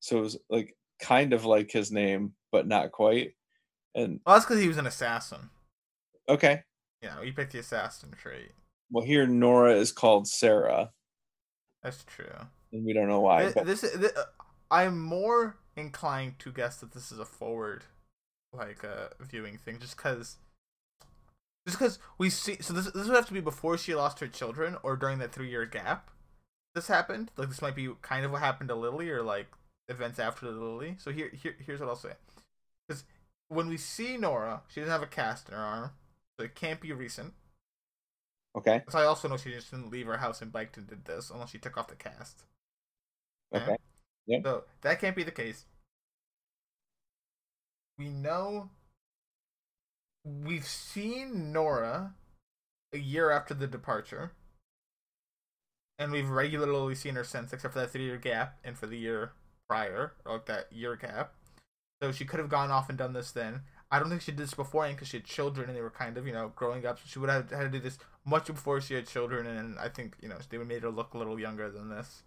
so it was like kind of like his name, but not quite. And Well, that's because he was an assassin. okay, Yeah, You he picked the assassin trait. well here Nora is called Sarah, That's true. and we don't know why. Th- But this, th- uh, I'm more inclined to guess that this is a forward, like uh, viewing thing, just because. Just because we see, so this this would have to be before she lost her children, or during that three year gap. This happened. Like this might be kind of what happened to Lily, or like events after Lily. So here, here here's what I'll say. Because when we see Nora, she doesn't have a cast in her arm, so it can't be recent. okay, So I also know she just didn't leave her house and biked and did this, unless she took off the cast. okay, So that can't be the case. We know we've seen Nora a year after the departure. and we've regularly seen her since, except for that three year gap and for the year prior, or like that year gap. So she could have gone off and done this then. I don't think she did this beforehand because she had children and they were kind of, you know, growing up. So she would have had to do this much before she had children, and I think, you know, they would made her look a little younger than this.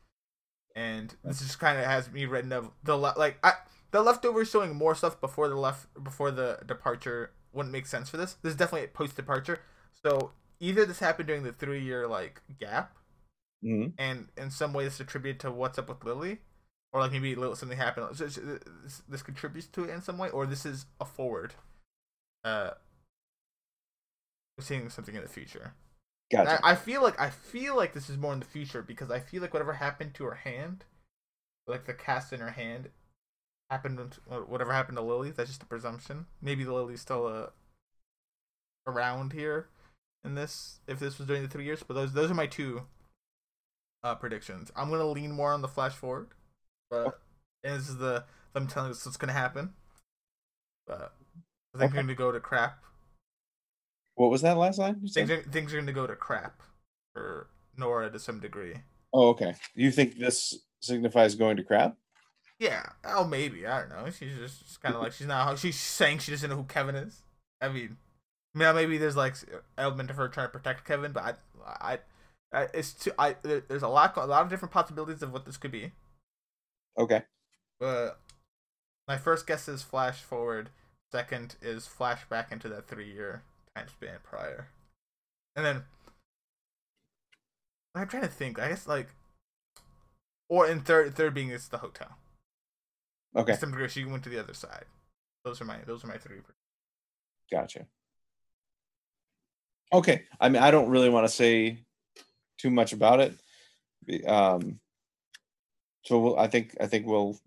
And this just kind of has me written of the le- like I the leftovers showing more stuff before the left before the departure wouldn't make sense for this. This is definitely a post departure. So either this happened during the three year like gap, Mhm. and in some way this attributed to what's up with Lily, or like maybe little something happened. so- This, this contributes to it in some way, or this is a forward. Uh, we're seeing something in the future. Gotcha. I, I feel like I feel like this is more in the future because I feel like whatever happened to her hand, like the cast in her hand, happened. to- Whatever happened to Lily, that's just a presumption. Maybe the Lily's still uh, around here in this. If this was during the three years, but those those are my two uh, predictions. I'm gonna lean more on the flash forward, but and this is the them telling us what's gonna happen. But I think Okay. we're gonna go to crap What was that last line? Things are, things are going to go to crap for Nora to some degree. Oh, okay. You think this signifies going to crap? Yeah. Oh, maybe. I don't know. She's just kind of like she's not. She's saying she doesn't know who Kevin is. I mean, now maybe there's like element of her trying to protect Kevin, but I, I, I it's too. I there's a lot, a lot of different possibilities of what this could be. Okay. But my first guess is flash forward. Second is flashback into that three year time span prior. And then I'm trying to think. I guess like or in third third being is the hotel. Okay. To some degree she went to the other side. Those are my those are my three. Gotcha. Okay. I mean, I don't really want to say too much about it. Um, so we'll, I think I think we'll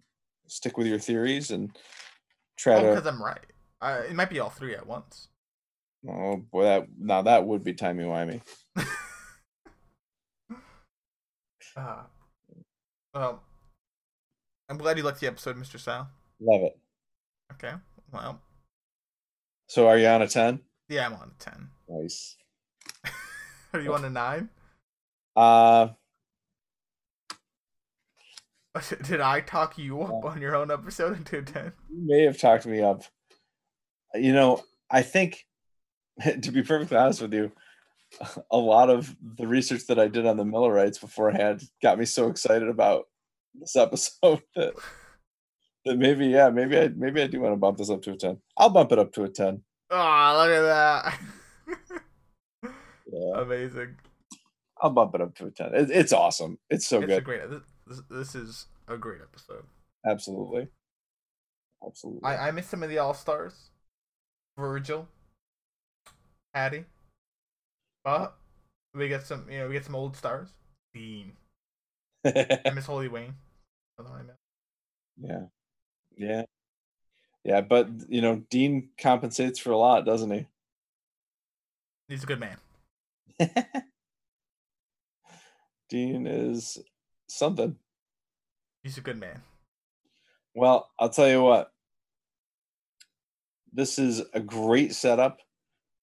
stick with your theories and try Oh, to. because I'm right. Uh, it might be all three at once. Oh boy, that now that would be timey wimey. Uh, well, I'm glad you liked the episode, Mr. Sal. Love it. Okay. Well, So are you on a ten? yeah, I'm on a ten. Nice. Are you on a nine? Uh, Did I talk you up on your own episode into a 10? you may have talked me up. You know, I think to be perfectly honest with you, a lot of the research that I did on the Millerites beforehand got me so excited about this episode that that maybe yeah maybe I maybe I do want to bump this up to a ten. I'll bump it up to a ten. Oh, look at that. Yeah, Amazing. I'll bump it up to a ten. It, it's awesome. It's so it's good. great this, this is a great episode. Absolutely, absolutely. I, I miss some of the all-stars. Virgil. Patty. But we get some you know, we get some old stars. Dean. I miss Holy Wayne. That's what I meant. yeah, yeah, yeah. But you know, Dean compensates for a lot, doesn't he? He's a good man. Dean is something. He's a good man. Well, I'll tell you what. This is a great setup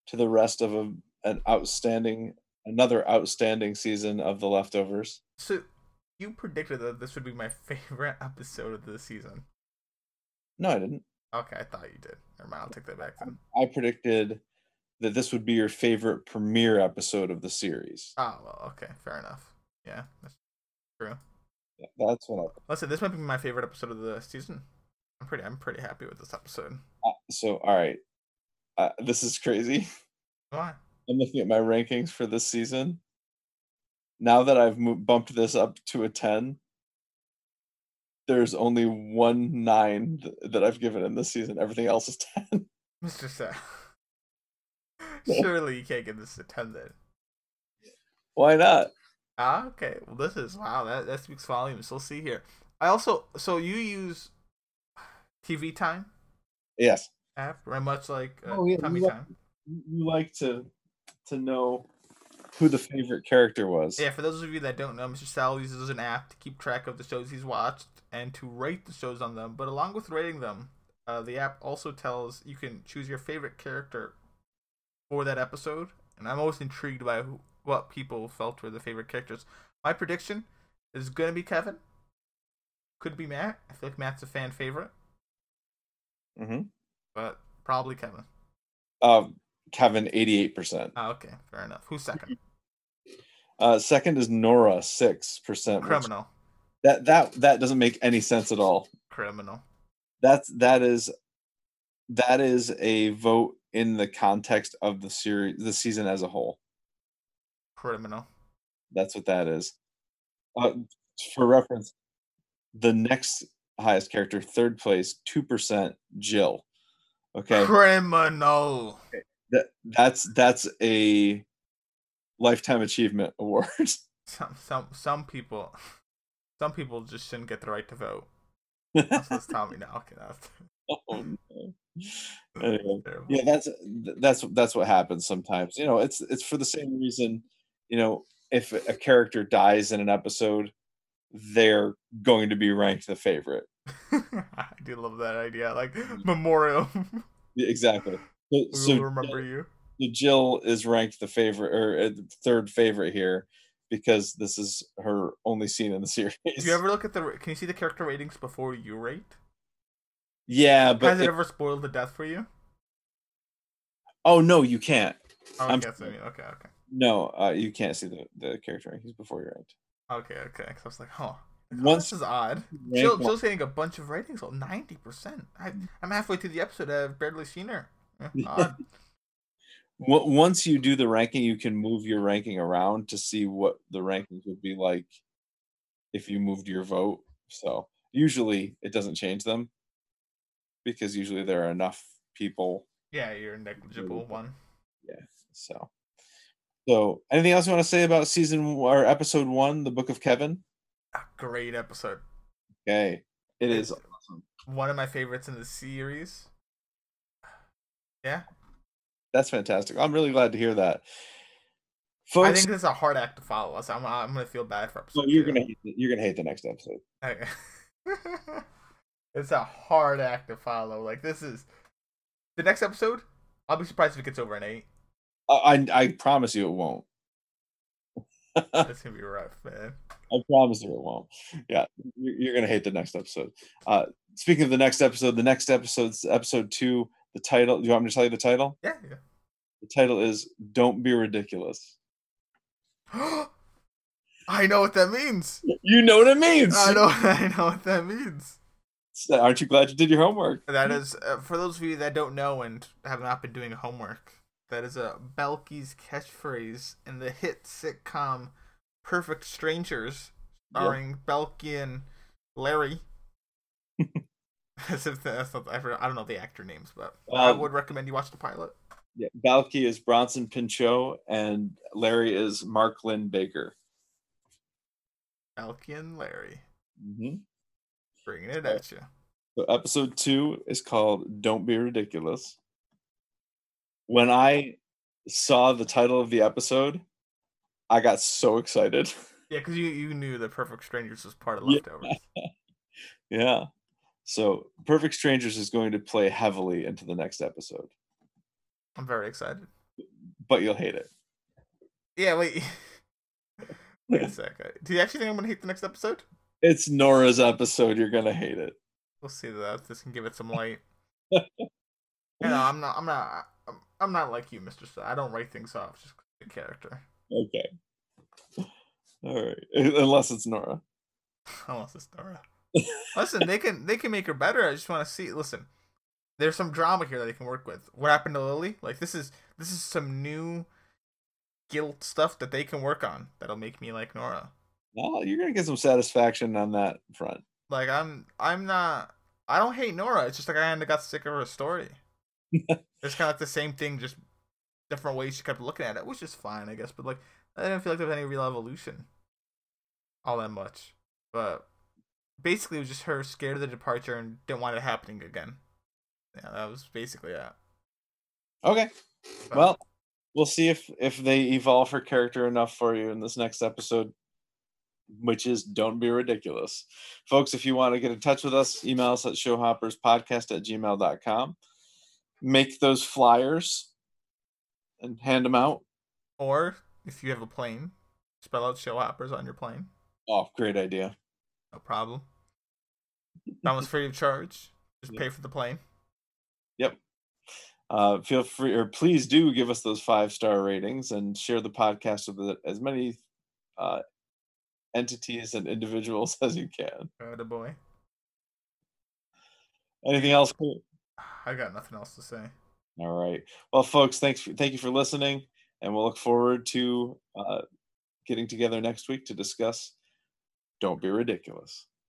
to the rest of a, an outstanding, another outstanding season of The Leftovers. So you predicted that this would be my favorite episode of the season. No, I didn't. Okay, I thought you did. Never mind, I'll take that back then. I predicted that this would be your favorite premiere episode of the series. Oh well, okay, fair enough. Yeah, that's true. Yeah, That's what I. Listen, this might be my favorite episode of the season. I'm pretty, I'm pretty happy with this episode. uh, So, all right, uh, this is crazy. Why? I'm looking at my rankings for this season. Now that I've mo- bumped this up to a 10, there's only one nine th- that I've given in this season. Everything else is 10. Mr. Sal. Surely you can't give this a ten then. Why not? Ah, okay. Well, this is wow. That that speaks volumes. We'll see here. I also so you use TV Time Yes. App, very much like uh, Oh, yeah, Tummy you like- Time. You you like to to know who the favorite character was. Yeah, for those of you that don't know, Mr. Sal uses an app to keep track of the shows he's watched and to rate the shows on them. But along with rating them, uh, the app also tells you can choose your favorite character for that episode. And I'm always intrigued by who, what people felt were the favorite characters. My prediction is gonna be Kevin. Could be Matt. I feel like Matt's a fan favorite, Mm-hmm. But probably Kevin. Uh, Kevin, eighty-eight percent. Oh, okay, fair enough. Who's second? Uh, second is Nora, six percent. Criminal. That that that doesn't make any sense at all. Criminal. That's that is that is a vote in the context of the series, the season as a whole. Criminal. That's what that is. Uh, for reference, the next highest character, third place, two percent, Jill. Okay, Criminal. that that's that's a lifetime achievement award. Some some some people, some people just shouldn't get the right to vote. That's what's me now. Okay, that's oh, no. Anyway, yeah, that's that's that's what happens sometimes. You know, it's it's for the same reason. You know, if a character dies in an episode, they're going to be ranked the favorite. I do love that idea. Like memorial. Yeah, Exactly. So, we so will remember you. So Jill is ranked the favorite or uh, third favorite here because this is her only scene in the series. Do you ever look at the? Can you see the character ratings before you rate? yeah, but Has it if- ever spoiled the death for you? oh no, you can't. Oh, I'm okay, okay, okay, No, uh, you can't see the the character rankings before you're ranked. okay, okay. 'Cause I was like, huh. Oh, Once this is odd. Jill, Jill's getting a bunch of ratings, well, ninety percent. I'm halfway through the episode. I've barely seen her. Eh, Odd. Once you do the ranking, you can move your ranking around to see what the rankings would be like if you moved your vote. So usually it doesn't change them because usually there are enough people. yeah, you're a negligible one. Yeah. So, so anything else you want to say about season or episode one, the Book of Kevin? A great episode. Okay, it is It's- awesome. One of my favorites in the series. Yeah, That's fantastic. I'm really glad to hear that, I think this is a hard act to follow. So I'm, I'm gonna feel bad for episode. so you're two. gonna hate the- you're gonna hate the next episode. Okay. it's a hard act to follow. Like this is the next episode. I'll be surprised if it gets over an eight. I I, I promise you it won't. That's gonna be rough, man. I promise you it won't. Yeah, you're, gonna hate the next episode. Uh, speaking of the next episode, the next episode's episode two. The title. Do you want me to tell you the title? Yeah, yeah. The title is "Don't Be Ridiculous." I know what that means. You know what it means. I know. I know what that means. Aren't you glad you did your homework? That is uh, for those of you that don't know and have not been doing homework. That is a Balky's catchphrase in the hit sitcom Perfect Strangers, starring Balky and Larry. As if that's not, I don't know the actor names, but I Um, would recommend you watch the pilot. Yeah, Balky is Bronson Pinchot, and Larry is Mark Lynn Baker. Balky and Larry hmm bringing it at you. So episode two is called "Don't Be Ridiculous." When I saw the title of the episode, I got so excited. Yeah, because you, you knew that Perfect Strangers was part of Yeah. Leftovers. yeah. So Perfect Strangers is going to play heavily into the next episode, I'm very excited. but you'll hate it. Yeah, wait. wait a second. Uh, do you actually think I'm gonna hate the next episode? It's Nora's episode. You're gonna hate it. We'll see that. This can give it some light. you know, I'm not. I'm not. I'm, I'm not like you, Mister. I don't write things off. Just because the character, Okay. All right. Unless it's Nora. unless it's Nora. Listen, they can they can make her better. I just want to see. Listen, there's some drama here that they can work with. What happened to Lily? Like this is this is some new guilt stuff that they can work on. That'll make me like Nora. Well, you're gonna get some satisfaction on that front. Like I'm I'm not. I don't hate Nora. It's just like I kind of got sick of her story. it's kind of like the same thing, just different ways she kept looking at it, which is fine, I guess. But like, I didn't feel like there was any real evolution, all that much. But basically, it was just her scared of the departure and didn't want it happening again. Yeah, that was basically that. Okay. But- Well, we'll see if if they evolve her character enough for you in this next episode, which is don't be ridiculous. Folks, if you want to get in touch with us, email us at showhopperspodcast at gmail.com. Make those flyers and hand them out. or if you have a plane, spell out show hoppers on your plane. Oh, great idea. No problem. Almost free of charge. Just Yep. pay for the plane. Yep. Uh, feel free, or please do give us those five star ratings and share the podcast with the- as many uh, entities and individuals as you can. Oh, boy. Anything else? Cool? I got nothing else to say. All right. Well, folks, thanks. For, thank you for listening, and we'll look forward to uh, getting together next week to discuss. Don't be ridiculous.